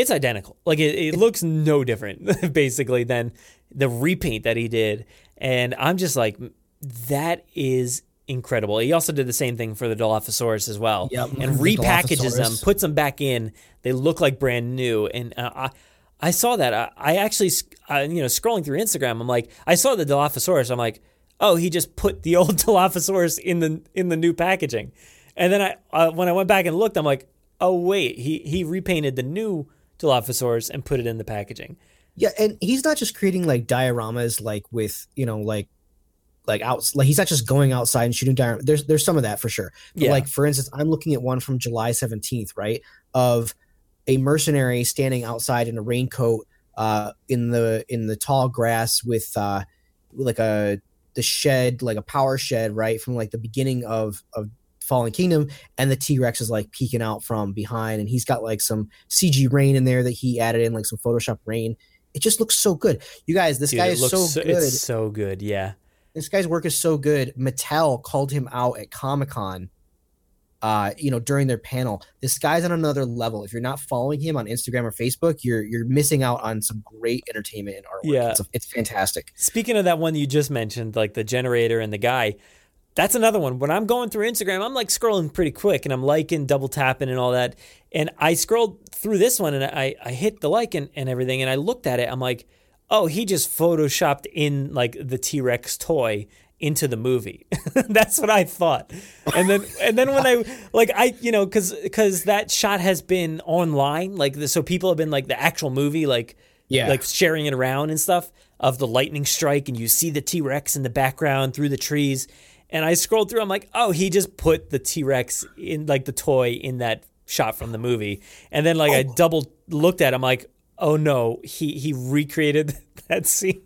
It's identical. Like it, it looks no different basically than the repaint that he did. And I'm just like, that is incredible. He also did the same thing for the Dilophosaurus as well. Yep, and the repackages them, puts them back in. They look like brand new. And uh, I, I saw that. I, I actually, uh, you know, scrolling through Instagram, I'm like, I saw the Dilophosaurus. I'm like, oh, he just put the old Dilophosaurus in the in the new packaging. And then I, uh, when I went back and looked, I'm like, oh wait, he he repainted the new Dilophosaurus and put it in the packaging. Yeah, and he's not just creating like dioramas like with you know like like out like he's not just going outside and shooting dioramas. There's there's some of that for sure. But Yeah. Like for instance, I'm looking at one from July 17th, right? Of a mercenary standing outside in a raincoat uh in the in the tall grass with uh like a the shed like a power shed right from like the beginning of of fallen kingdom and the t-rex is like peeking out from behind and he's got like some cg rain in there that he added in like some photoshop rain it just looks so good you guys this Dude, guy is looks so good It's so good. Yeah. this guy's work is so good. Mattel called him out at Comic Con, uh, you know, during their panel. This guy's on another level. If you're not following him on Instagram or Facebook, you're you're missing out on some great entertainment and artwork. Yeah. it's, it's fantastic. Speaking of that one you just mentioned, like the generator and the guy, that's another one. When I'm going through Instagram, I'm like scrolling pretty quick and I'm liking, double tapping, and all that. And I scrolled through this one and I, I hit the like and, and everything. And I looked at it. I'm like, oh, he just photoshopped in like the T Rex toy into the movie. that's what I thought. And then and then when I like I you know because because that shot has been online like the, so people have been like the actual movie like Yeah. like sharing it around and stuff. of the lightning strike, and you see the T Rex in the background through the trees. And I scrolled through. I'm like, oh, he just put the T Rex in like the toy in that shot from the movie. And then like oh. I double looked at him I'm like, oh no, he he recreated that scene.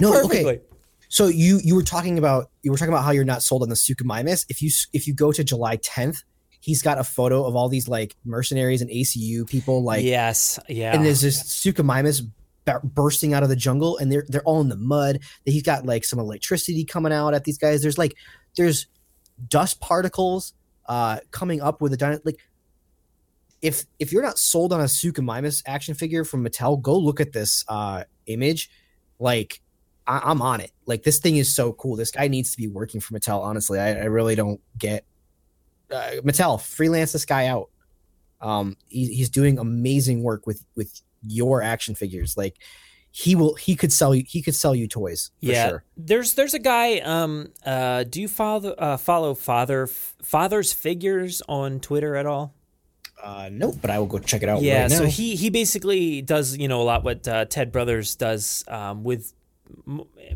No, perfectly. okay. So you you were talking about you were talking about how you're not sold on the Suchomimus. If you if you go to July 10th, he's got a photo of all these like mercenaries and ACU people like yes, yeah. And there's this Suchomimus bursting out of the jungle and they're they're all in the mud. He's got like some electricity coming out at these guys. There's like there's dust particles uh coming up with a giant like if if you're not sold on a Suchomimus action figure from Mattel, go look at this uh image. Like I, am on it. Like this thing is so cool. This guy needs to be working for Mattel. Honestly, I, I really don't get uh, Mattel freelance this guy out. Um, he, he's doing amazing work with with your action figures. Like he will, he could sell you, he could sell you toys. yeah, sure. there's there's a guy. Um, uh, do you follow uh, follow father father's figures on Twitter at all? Uh, nope, but I will go check it out. Yeah, right so he he basically does you know a lot what uh, Ted Brothers does um, with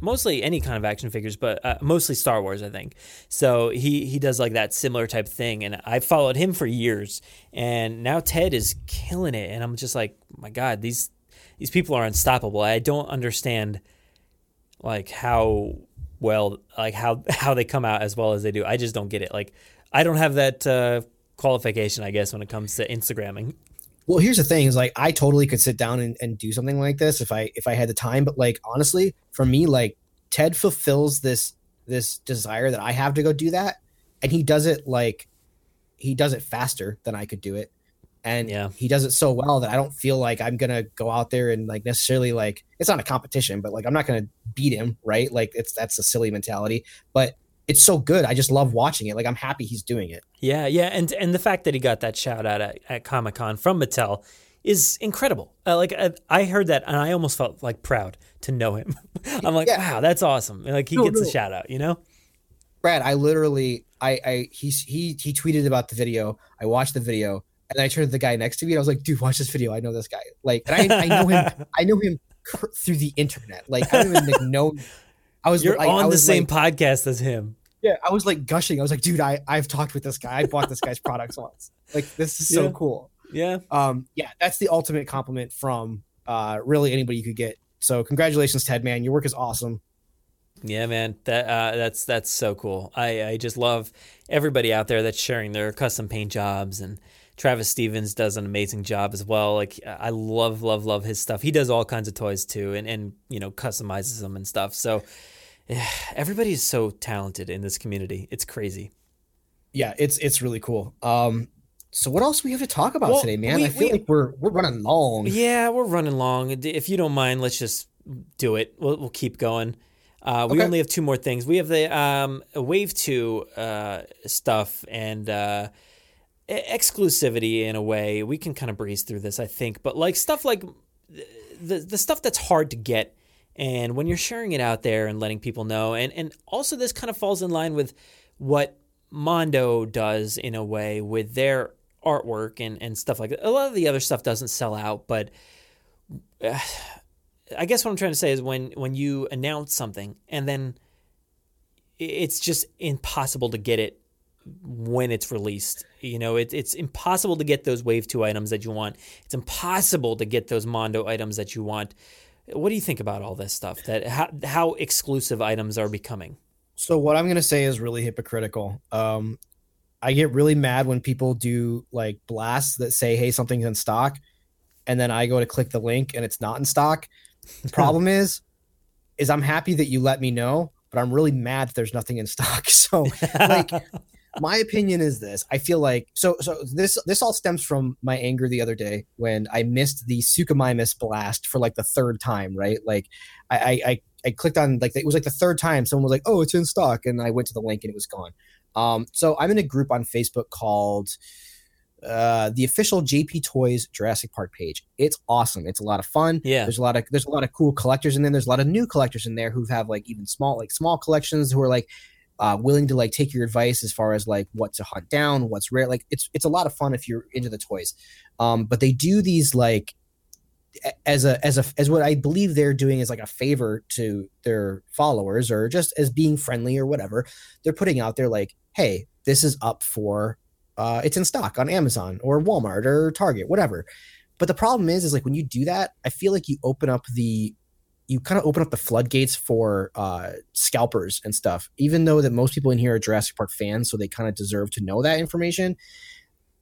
mostly any kind of action figures, but uh, mostly Star Wars, I think. So he he does like that similar type thing, and I followed him for years, and now Ted is killing it, and I'm just like, my God, these these people are unstoppable. I don't understand like how well like how how they come out as well as they do. I just don't get it. Like I don't have that uh, qualification, I guess, when it comes to Instagramming. Well, here's the thing: is like I totally could sit down and, and do something like this if I if I had the time. But like honestly, for me, like Ted fulfills this this desire that I have to go do that, and he does it like he does it faster than I could do it, and yeah. he does it so well that I don't feel like I'm gonna go out there and like necessarily like it's not a competition, but like I'm not gonna beat him, right? Like it's that's a silly mentality, but it's so good. I just love watching it. Like I'm happy he's doing it. Yeah, yeah, and and the fact that he got that shout out at, at Comic Con from Mattel is incredible. Uh, like I, I, heard that and I almost felt like proud to know him. I'm like, yeah. wow, that's awesome. Like he no, gets no. a shout out, you know? Brad, I literally, I, I, he, he, he tweeted about the video. I watched the video and I turned to the guy next to me and I was like, dude, watch this video. I know this guy. Like, I, I know him. I know him through the internet. Like, I don't even like, know I was you're like, on was the same like, podcast as him. Yeah, I was like gushing. I was like, dude, I I've talked with this guy. I bought this guy's products once. Like this is so yeah. cool. Yeah. Um. Yeah, that's the ultimate compliment from uh really anybody you could get. So congratulations, Ted. Man, your work is awesome. Yeah, man, that uh, that's that's so cool. I I just love everybody out there that's sharing their custom paint jobs and. Travis Stevens does an amazing job as well. Like I love, love, love his stuff. He does all kinds of toys too, and and you know customizes them and stuff. So everybody is so talented in this community. It's crazy. Yeah, it's it's really cool. Um, so what else we have to talk about well, today, man? We, I feel we, like we're we're running long. Yeah, we're running long. If you don't mind, let's just do it. We'll, we'll keep going. Uh, we okay. only have two more things. We have the um, Wave Two uh, stuff and uh, exclusivity in a way. We can kind of breeze through this, I think. But like stuff like the the stuff that's hard to get and when you're sharing it out there and letting people know, and, and also this kind of falls in line with what Mondo does in a way with their artwork and, and stuff like that. A lot of the other stuff doesn't sell out, but uh, I guess what I'm trying to say is when, when you announce something and then it's just impossible to get it when it's released. You know, it, it's impossible to get those Wave 2 items that you want. It's impossible to get those Mondo items that you want. What do you think about all this stuff? That how, how exclusive items are becoming? So what I'm going to say is really hypocritical. Um, I get really mad when people do like blasts that say, "Hey, something's in stock," and then I go to click the link and it's not in stock. The problem is, is I'm happy that you let me know, but I'm really mad that there's nothing in stock. So like my opinion is this. I feel like so so this this all stems from my anger the other day when i missed the Suchomimus blast for like the third time right? Like i i i clicked on like it was like the third time someone was like oh it's in stock and i went to the link and it was gone. Um so i'm in a group on facebook called uh the official jp toys jurassic park page. It's awesome. It's a lot of fun. Yeah. There's a lot of there's a lot of cool collectors in there. There's a lot of new collectors in there who have like even small like small collections who are like uh, willing to like take your advice as far as like what to hunt down, what's rare. Like it's it's a lot of fun if you're into the toys. Um, but they do these like as a as a as what I believe they're doing is like a favor to their followers or just as being friendly or whatever. They're putting out there like, hey, this is up for uh it's in stock on Amazon or Walmart or Target, whatever. But the problem is is like when you do that, I feel like you open up the you kind of open up the floodgates for uh scalpers and stuff. Even though that most people in here are Jurassic Park fans, so they kind of deserve to know that information.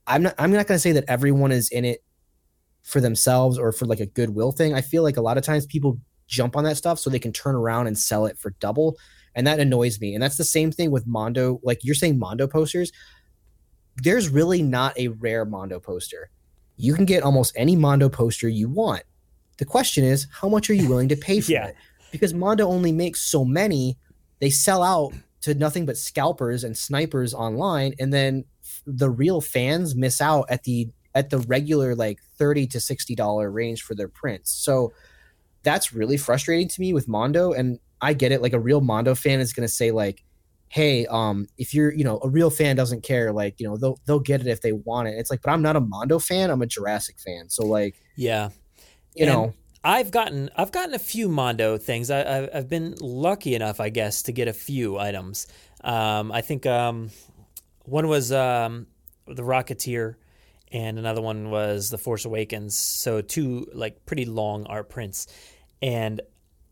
I'm not I'm not going to say that everyone is in it for themselves or for like a goodwill thing. I feel like a lot of times people jump on that stuff so they can turn around and sell it for double. And that annoys me. And that's the same thing with Mondo. Like you're saying Mondo posters. There's really not a rare Mondo poster. You can get almost any Mondo poster you want. The question is, how much are you willing to pay for Yeah. it? Because Mondo only makes so many, they sell out to nothing but scalpers and snipers online, and then the real fans miss out at the at the regular like 30 to 60 dollar range for their prints. So that's really frustrating to me with Mondo and I get it like a real Mondo fan is going to say like hey um if you're you know a real fan doesn't care like you know they'll they'll get it if they want it. It's like but I'm not a Mondo fan, I'm a Jurassic fan. So like Yeah. You And know I've gotten I've gotten a few Mondo things. I, I've, I've been lucky enough, I guess, to get a few items. Um, I think um, one was um, the Rocketeer, and another one was the Force Awakens. So two like pretty long art prints. And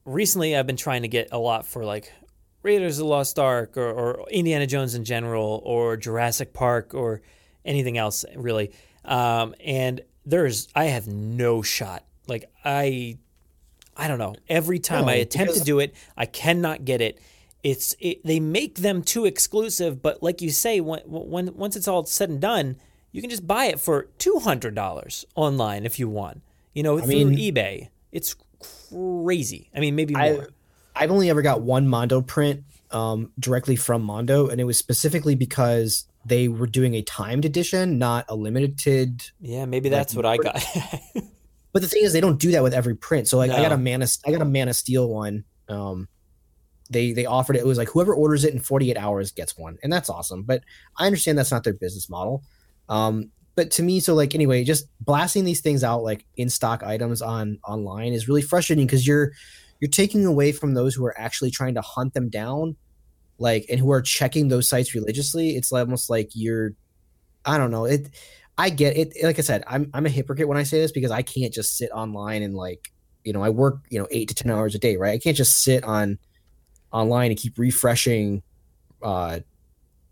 recently, I've been trying to get a lot for like Raiders of the Lost Ark or, or Indiana Jones in general or Jurassic Park or anything else really. Um, and there's I have no shot. Like I I don't know. Every time I No, attempt to do it, I cannot get it. It's it, they make them too exclusive, but like you say, when, when once it's all said and done, you can just buy it for two hundred dollars online if you want. You know, through mean- eBay. It's crazy. I mean, maybe I more. I've only ever got one Mondo print um, directly from Mondo, and it was specifically because they were doing a timed edition, not a limited. yeah, maybe that's what I got. But the thing is, they don't do that with every print. So like, I got a Man of I got a Man of Steel one. Um, they they offered it. It was like whoever orders it in 48 hours gets one, and that's awesome. But I understand that's not their business model. Um, but to me, so like anyway, just blasting these things out like in stock items on online is really frustrating because you're you're taking away from those who are actually trying to hunt them down, like and who are checking those sites religiously. It's almost like you're, I don't know it. I get it. Like I said, I'm I'm a hypocrite when I say this because I can't just sit online and like you know I work you know eight to ten hours a day, right? I can't just sit on online and keep refreshing, uh,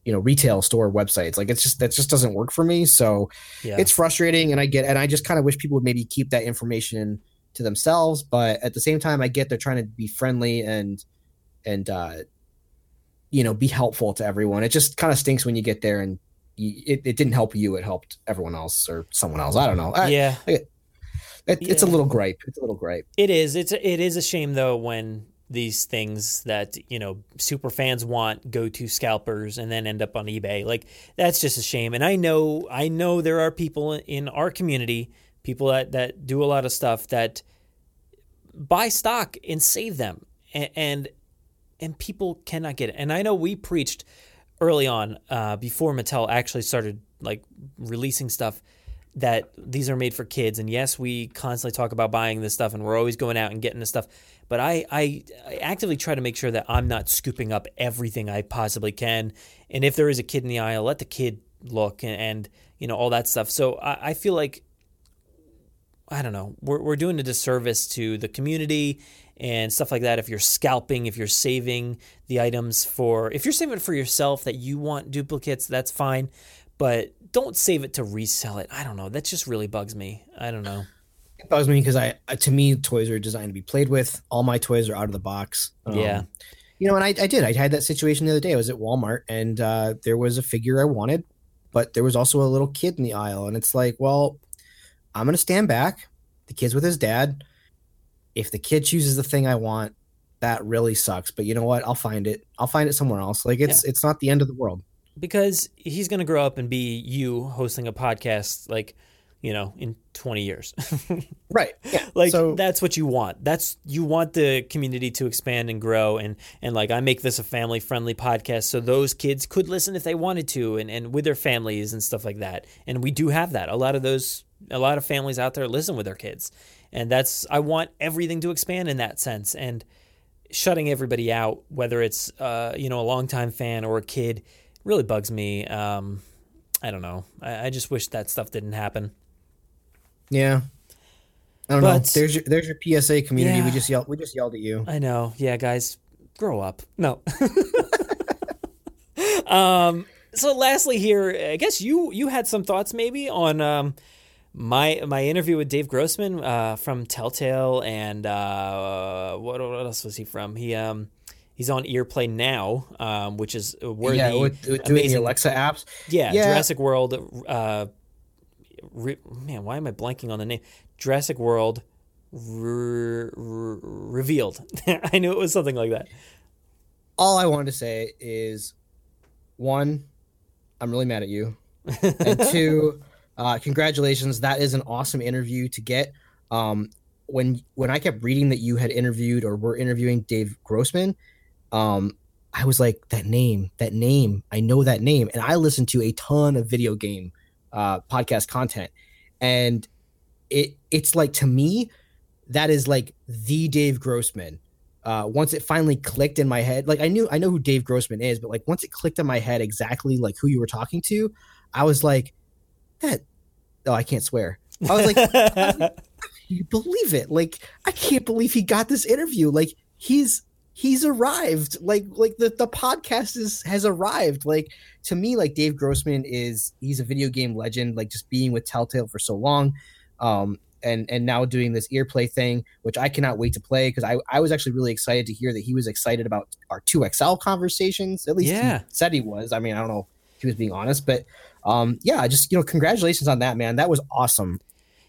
you know, retail store websites. Like it's just that just doesn't work for me. So yeah. it's frustrating, and I get and I just kind of wish people would maybe keep that information to themselves. But at the same time, I get they're trying to be friendly and and uh, you know be helpful to everyone. It just kind of stinks when you get there and it, it didn't help you. It helped everyone else or someone else. I don't know. I- yeah. it, it's a little gripe. It's a little gripe. It is. It's a, it is a shame though when these things that you know super fans want go to scalpers and then end up on eBay. Like that's just a shame. And I know I know there are people in our community, people that that do a lot of stuff that buy stock and save them, and and, and people cannot get it. And I know we preached early on uh, before Mattel actually started like releasing stuff that these are made for kids. And yes, we constantly talk about buying this stuff and we're always going out and getting this stuff. But I, I, I actively try to make sure that I'm not scooping up everything I possibly can. And if there is a kid in the aisle, let the kid look and, and you know, all that stuff. So I, I feel like, I don't know, we're, we're doing a disservice to the community and stuff like that. If you're scalping, if you're saving the items for, if you're saving it for yourself that you want duplicates, that's fine. But don't save it to resell it. I don't know. That just really bugs me. I don't know. It bugs me because I, to me, toys are designed to be played with. All my toys are out of the box. Um, Yeah. You know, and I, I did. I had that situation the other day. I was at Walmart and uh, there was a figure I wanted, but there was also a little kid in the aisle. And it's like, well, I'm going to stand back. The kid's with his dad. If the kid chooses the thing I want, that really sucks. But you know what? I'll find it. I'll find it somewhere else. Like it's it's not the end of the world. Because he's going to grow up and be you hosting a podcast like, you know, in 20 years. Right. Yeah. like so that's what you want. That's you want the community to expand and grow and and like I make this a family friendly podcast so those kids could listen if they wanted to and and with their families and stuff like that. And we do have that. A lot of those a lot of families out there listen with their kids. And that's I want everything to expand in that sense. And shutting everybody out, whether it's uh, you know a longtime fan or a kid, really bugs me. Um, I don't know. I, I just wish that stuff didn't happen. Yeah. I don't But- know. There's your there's your PSA community. Yeah. We just yelled we just yelled at you. I know. Yeah, guys, grow up. No. um. So, lastly, here, I guess you you had some thoughts maybe on um my my interview with Dave Grossman uh, from Telltale, and uh, what what else was he from? He um. He's on Earplay now, um, which is where yeah, the with, with doing the amazing Alexa apps. yeah, Yeah. Jurassic World. Uh, re- man, why am I blanking on the name? Jurassic World re- re- revealed. I knew it was something like that. All I wanted to say is one, I'm really mad at you. and two, uh, congratulations. That is an awesome interview to get. Um, when when I kept reading that you had interviewed or were interviewing Dave Grossman, um, I was like, that name, that name, I know that name. And I listened to a ton of video game uh, podcast content, and it it's like to me, that is like the Dave Grossman. Uh, once it finally clicked in my head, like I knew I know who Dave Grossman is, but like once it clicked in my head exactly like who you were talking to, I was like, that. Oh, I can't swear. I was like, I was like, you believe it? Like, I can't believe he got this interview. Like, he's he's arrived. Like, like the the podcast is has arrived. Like to me, like Dave Grossman is he's a video game legend. Like just being with Telltale for so long, um, and and now doing this earplay thing, which I cannot wait to play because I I was actually really excited to hear that he was excited about our two XL conversations. At least Yeah. he said he was. I mean, I don't know if he was being honest, but um, yeah, just you know, congratulations on that, man. That was awesome.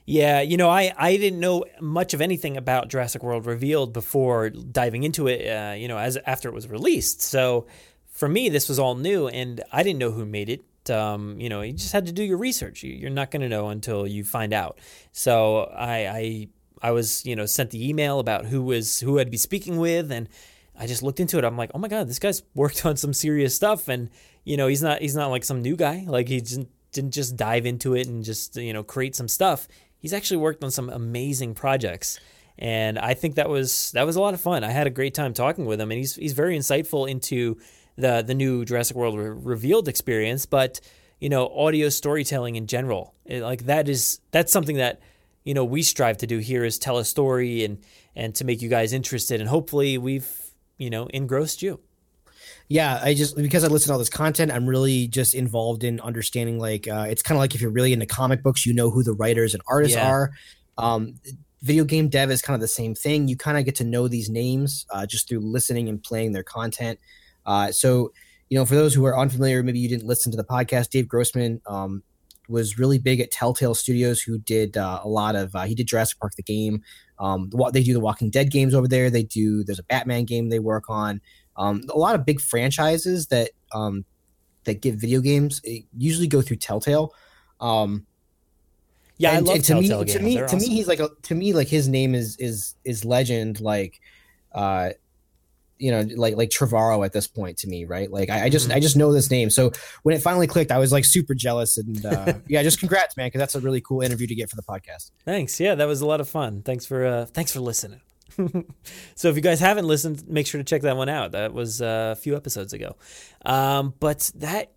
Yeah, you know, I, I didn't know much of anything about Jurassic World Revealed before diving into it. Uh, you know, as after it was released. So for me, this was all new, and I didn't know who made it. Um, you know, you just had to do your research. You- You're not going to know until you find out. So I, I I was you know sent the email about who was who I'd be speaking with, and I just looked into it. I'm like, oh my god, this guy's worked on some serious stuff, and you know, he's not he's not like some new guy. Like he didn't didn't just dive into it and just you know create some stuff. He's actually worked on some amazing projects, and I think that was that was a lot of fun. I had a great time talking with him, and he's he's very insightful into the the new Jurassic World Re- Revealed experience, but you know, audio storytelling in general. It- like that is that's something that you know we strive to do here is tell a story and and to make you guys interested, and hopefully we've you know engrossed you. Yeah i just because i listen to all this content i'm really just involved in understanding like uh, it's kind of like if you're really into comic books you know who the writers and artists Yeah. are. Um, video game dev is kind of the same thing. You kind of get to know these names uh, just through listening and playing their content. Uh, so you know for those who are unfamiliar maybe you didn't listen to the podcast dave grossman um, was really big at telltale studios who did uh, a lot of uh, he did jurassic park the game. Um, they do the walking dead games over there. They do there's a batman game they work on um, a lot of big franchises that um, that get video games usually go through Telltale. Um, Yeah, I love and to me, Telltale to me, They're to me, he's like a, to me like his name is is is legend. Like, uh, you know, like like Trevorrow at this point to me, right? Like I, I just Mm-hmm. I just know this name. So when it finally clicked, I was like super jealous and uh, yeah, just congrats, man, because that's a really cool interview to get for the podcast. Thanks. Yeah, that was a lot of fun. Thanks for uh, thanks for listening. so if you guys haven't listened, make sure to check that one out. That was uh, a few episodes ago. Um, but that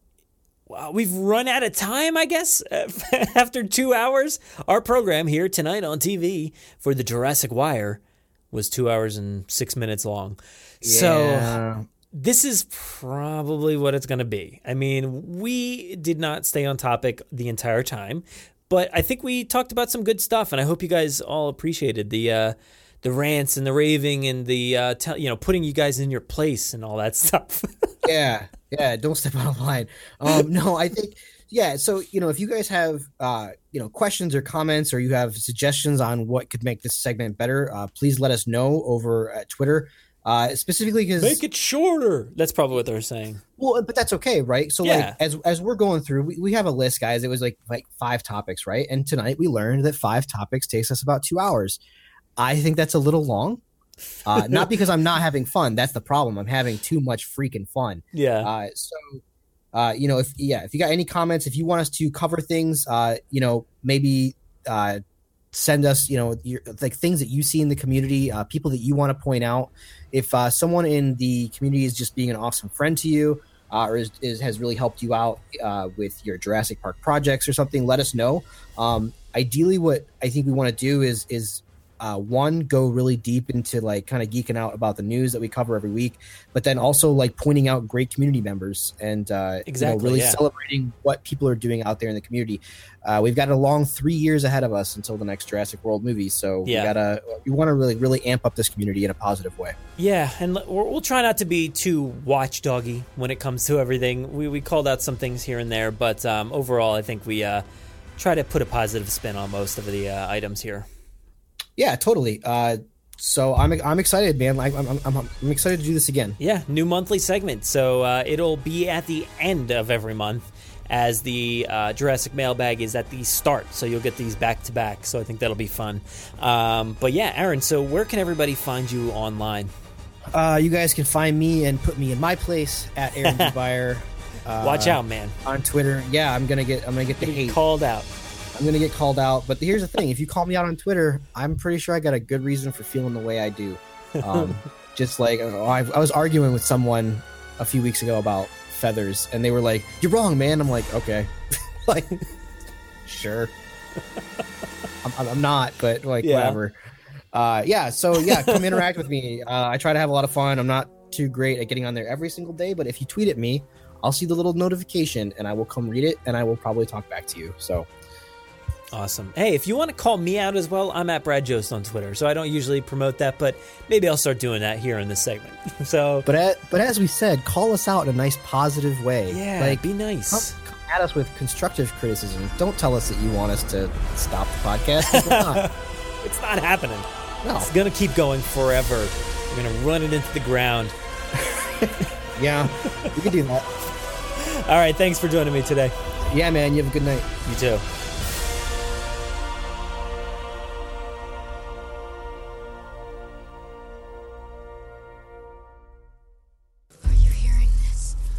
wow, we've run out of time, I guess. After two hours, our program here tonight on TV for the Jurassic Wire was two hours and six minutes long. So this is probably what it's going to be. I mean, we did not stay on topic the entire time, but I think we talked about some good stuff, and I hope you guys all appreciated the uh, the rants and the raving and the uh, tell you know putting you guys in your place and all that stuff. yeah yeah don't step out of line um no i think yeah so you know if you guys have uh you know questions or comments or you have suggestions on what could make this segment better uh please let us know over at twitter uh specifically because Make it shorter. That's probably what they're saying. well but that's okay right so Yeah. like as as we're going through we, we have a list guys it was like like five topics right and tonight we learned that five topics takes us about two hours i think that's a little long uh, not because I'm not having fun. That's the problem. I'm having too much freaking fun. Yeah. Uh, so, uh, you know, if yeah, if you got any comments, if you want us to cover things, uh, you know, maybe uh, send us, you know, your, like things that you see in the community, uh, people that you want to point out. If uh, someone in the community is just being an awesome friend to you, uh, or is, is, has really helped you out uh, with your Jurassic Park projects or something, let us know. Um, ideally, what I think we want to do is is uh, one go really deep into like kind of geeking out about the news that we cover every week, but then also like pointing out great community members and uh, exactly you know, really yeah. celebrating what people are doing out there in the community. Uh, we've got a long three years ahead of us until the next Jurassic World movie, so Yeah. we gotta we want to really really amp up this community in a positive way. Yeah, and we'll try not to be too watchdoggy when it comes to everything. We we called out some things here and there, but um, overall, I think we uh, try to put a positive spin on most of the uh, items here. Yeah, totally. Uh, so I'm I'm excited, man. Like, I'm, I'm I'm excited to do this again. Yeah, new monthly segment. So uh, it'll be at the end of every month, as the uh, Jurassic mailbag is at the start. So you'll get these back to back. So I think that'll be fun. Um, but yeah, Aaron. So where can everybody find you online? Uh, you guys can find me and put me in my place at Aaron Dubire. Uh, Watch out, man. on Twitter. Yeah, I'm gonna get I'm gonna get the hate. Called out. I'm gonna get called out. But here's the thing: if you call me out on Twitter, I'm pretty sure I got a good reason for feeling the way I do. Um, just like uh, I, I was arguing with someone a few weeks ago about feathers, and they were like, "You're wrong, man." I'm like, "Okay, like, sure." I'm, I'm- I'm not, but like Yeah. whatever. Uh, yeah. So yeah, come interact with me. Uh, I try to have a lot of fun. I'm not too great at getting on there every single day, but if you tweet at me, I'll see the little notification and I will come read it and I will probably talk back to you. So Awesome. Hey, if you want to call me out as well, I'm at Brad Jost on Twitter. So I don't usually promote that, but maybe I'll start doing that here in this segment. so, But at, but as we said, call us out in a nice positive way. yeah, like be nice. come, come at us with constructive criticism. Don't tell us that you want us to stop the podcast. we're not. It's not happening. No. It's gonna keep going forever. We're gonna run it into the ground. yeah, we can do that. All right, thanks for joining me today. Yeah, man. You have a good night. You too.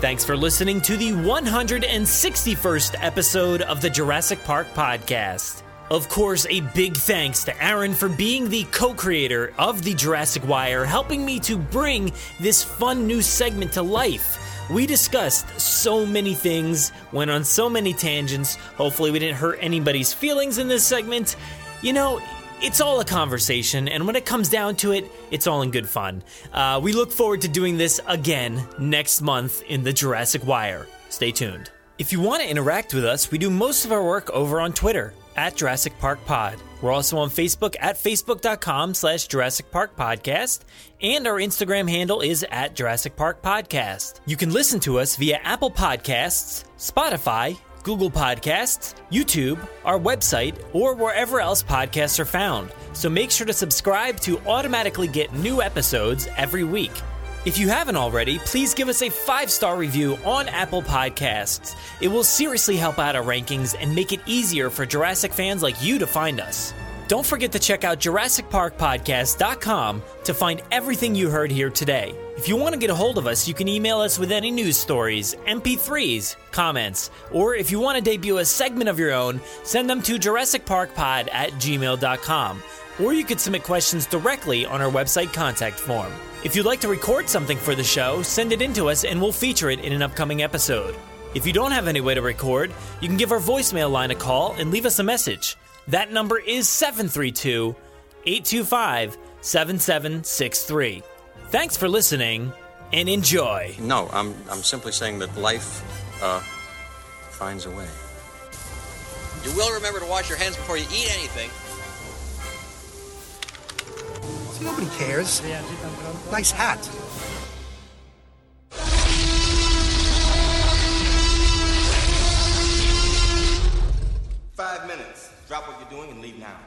Thanks for listening to the 161st episode of the Jurassic Park Podcast. Of course, a big thanks to Aaron for being the co creator of the Jurassic Wire, helping me to bring this fun new segment to life. We discussed so many things, went on so many tangents. Hopefully, we didn't hurt anybody's feelings in this segment. You know, it's all a conversation, and when it comes down to it, it's all in good fun. Uh, we look forward to doing this again next month in the Jurassic Wire. Stay tuned. If you want to interact with us, we do most of our work over on Twitter at Jurassic Park Pod. We're also on Facebook at facebook.com slash Jurassic Park Podcast, and our Instagram handle is at Jurassic Park Podcast. You can listen to us via Apple Podcasts, Spotify, Google Podcasts, YouTube, our website, or wherever else podcasts are found. So make sure to subscribe to automatically get new episodes every week. If you haven't already, please give us a five star review on Apple Podcasts. It will seriously help out our rankings and make it easier for Jurassic fans like you to find us. Don't forget to check out JurassicParkPodcast.com to find everything you heard here today. If you want to get a hold of us, you can email us with any news stories, MP3s, comments, or if you want to debut a segment of your own, send them to JurassicParkPod at gmail.com. Or you could submit questions directly on our website contact form. If you'd like to record something for the show, send it in to us and we'll feature it in an upcoming episode. If you don't have any way to record, you can give our voicemail line a call and leave us a message. That number is 732 825 7763. Thanks for listening and enjoy. No, I'm, I'm simply saying that life uh, finds a way. You will remember to wash your hands before you eat anything. See, nobody cares. Nice hat. Five minutes. Drop what you're doing and leave now.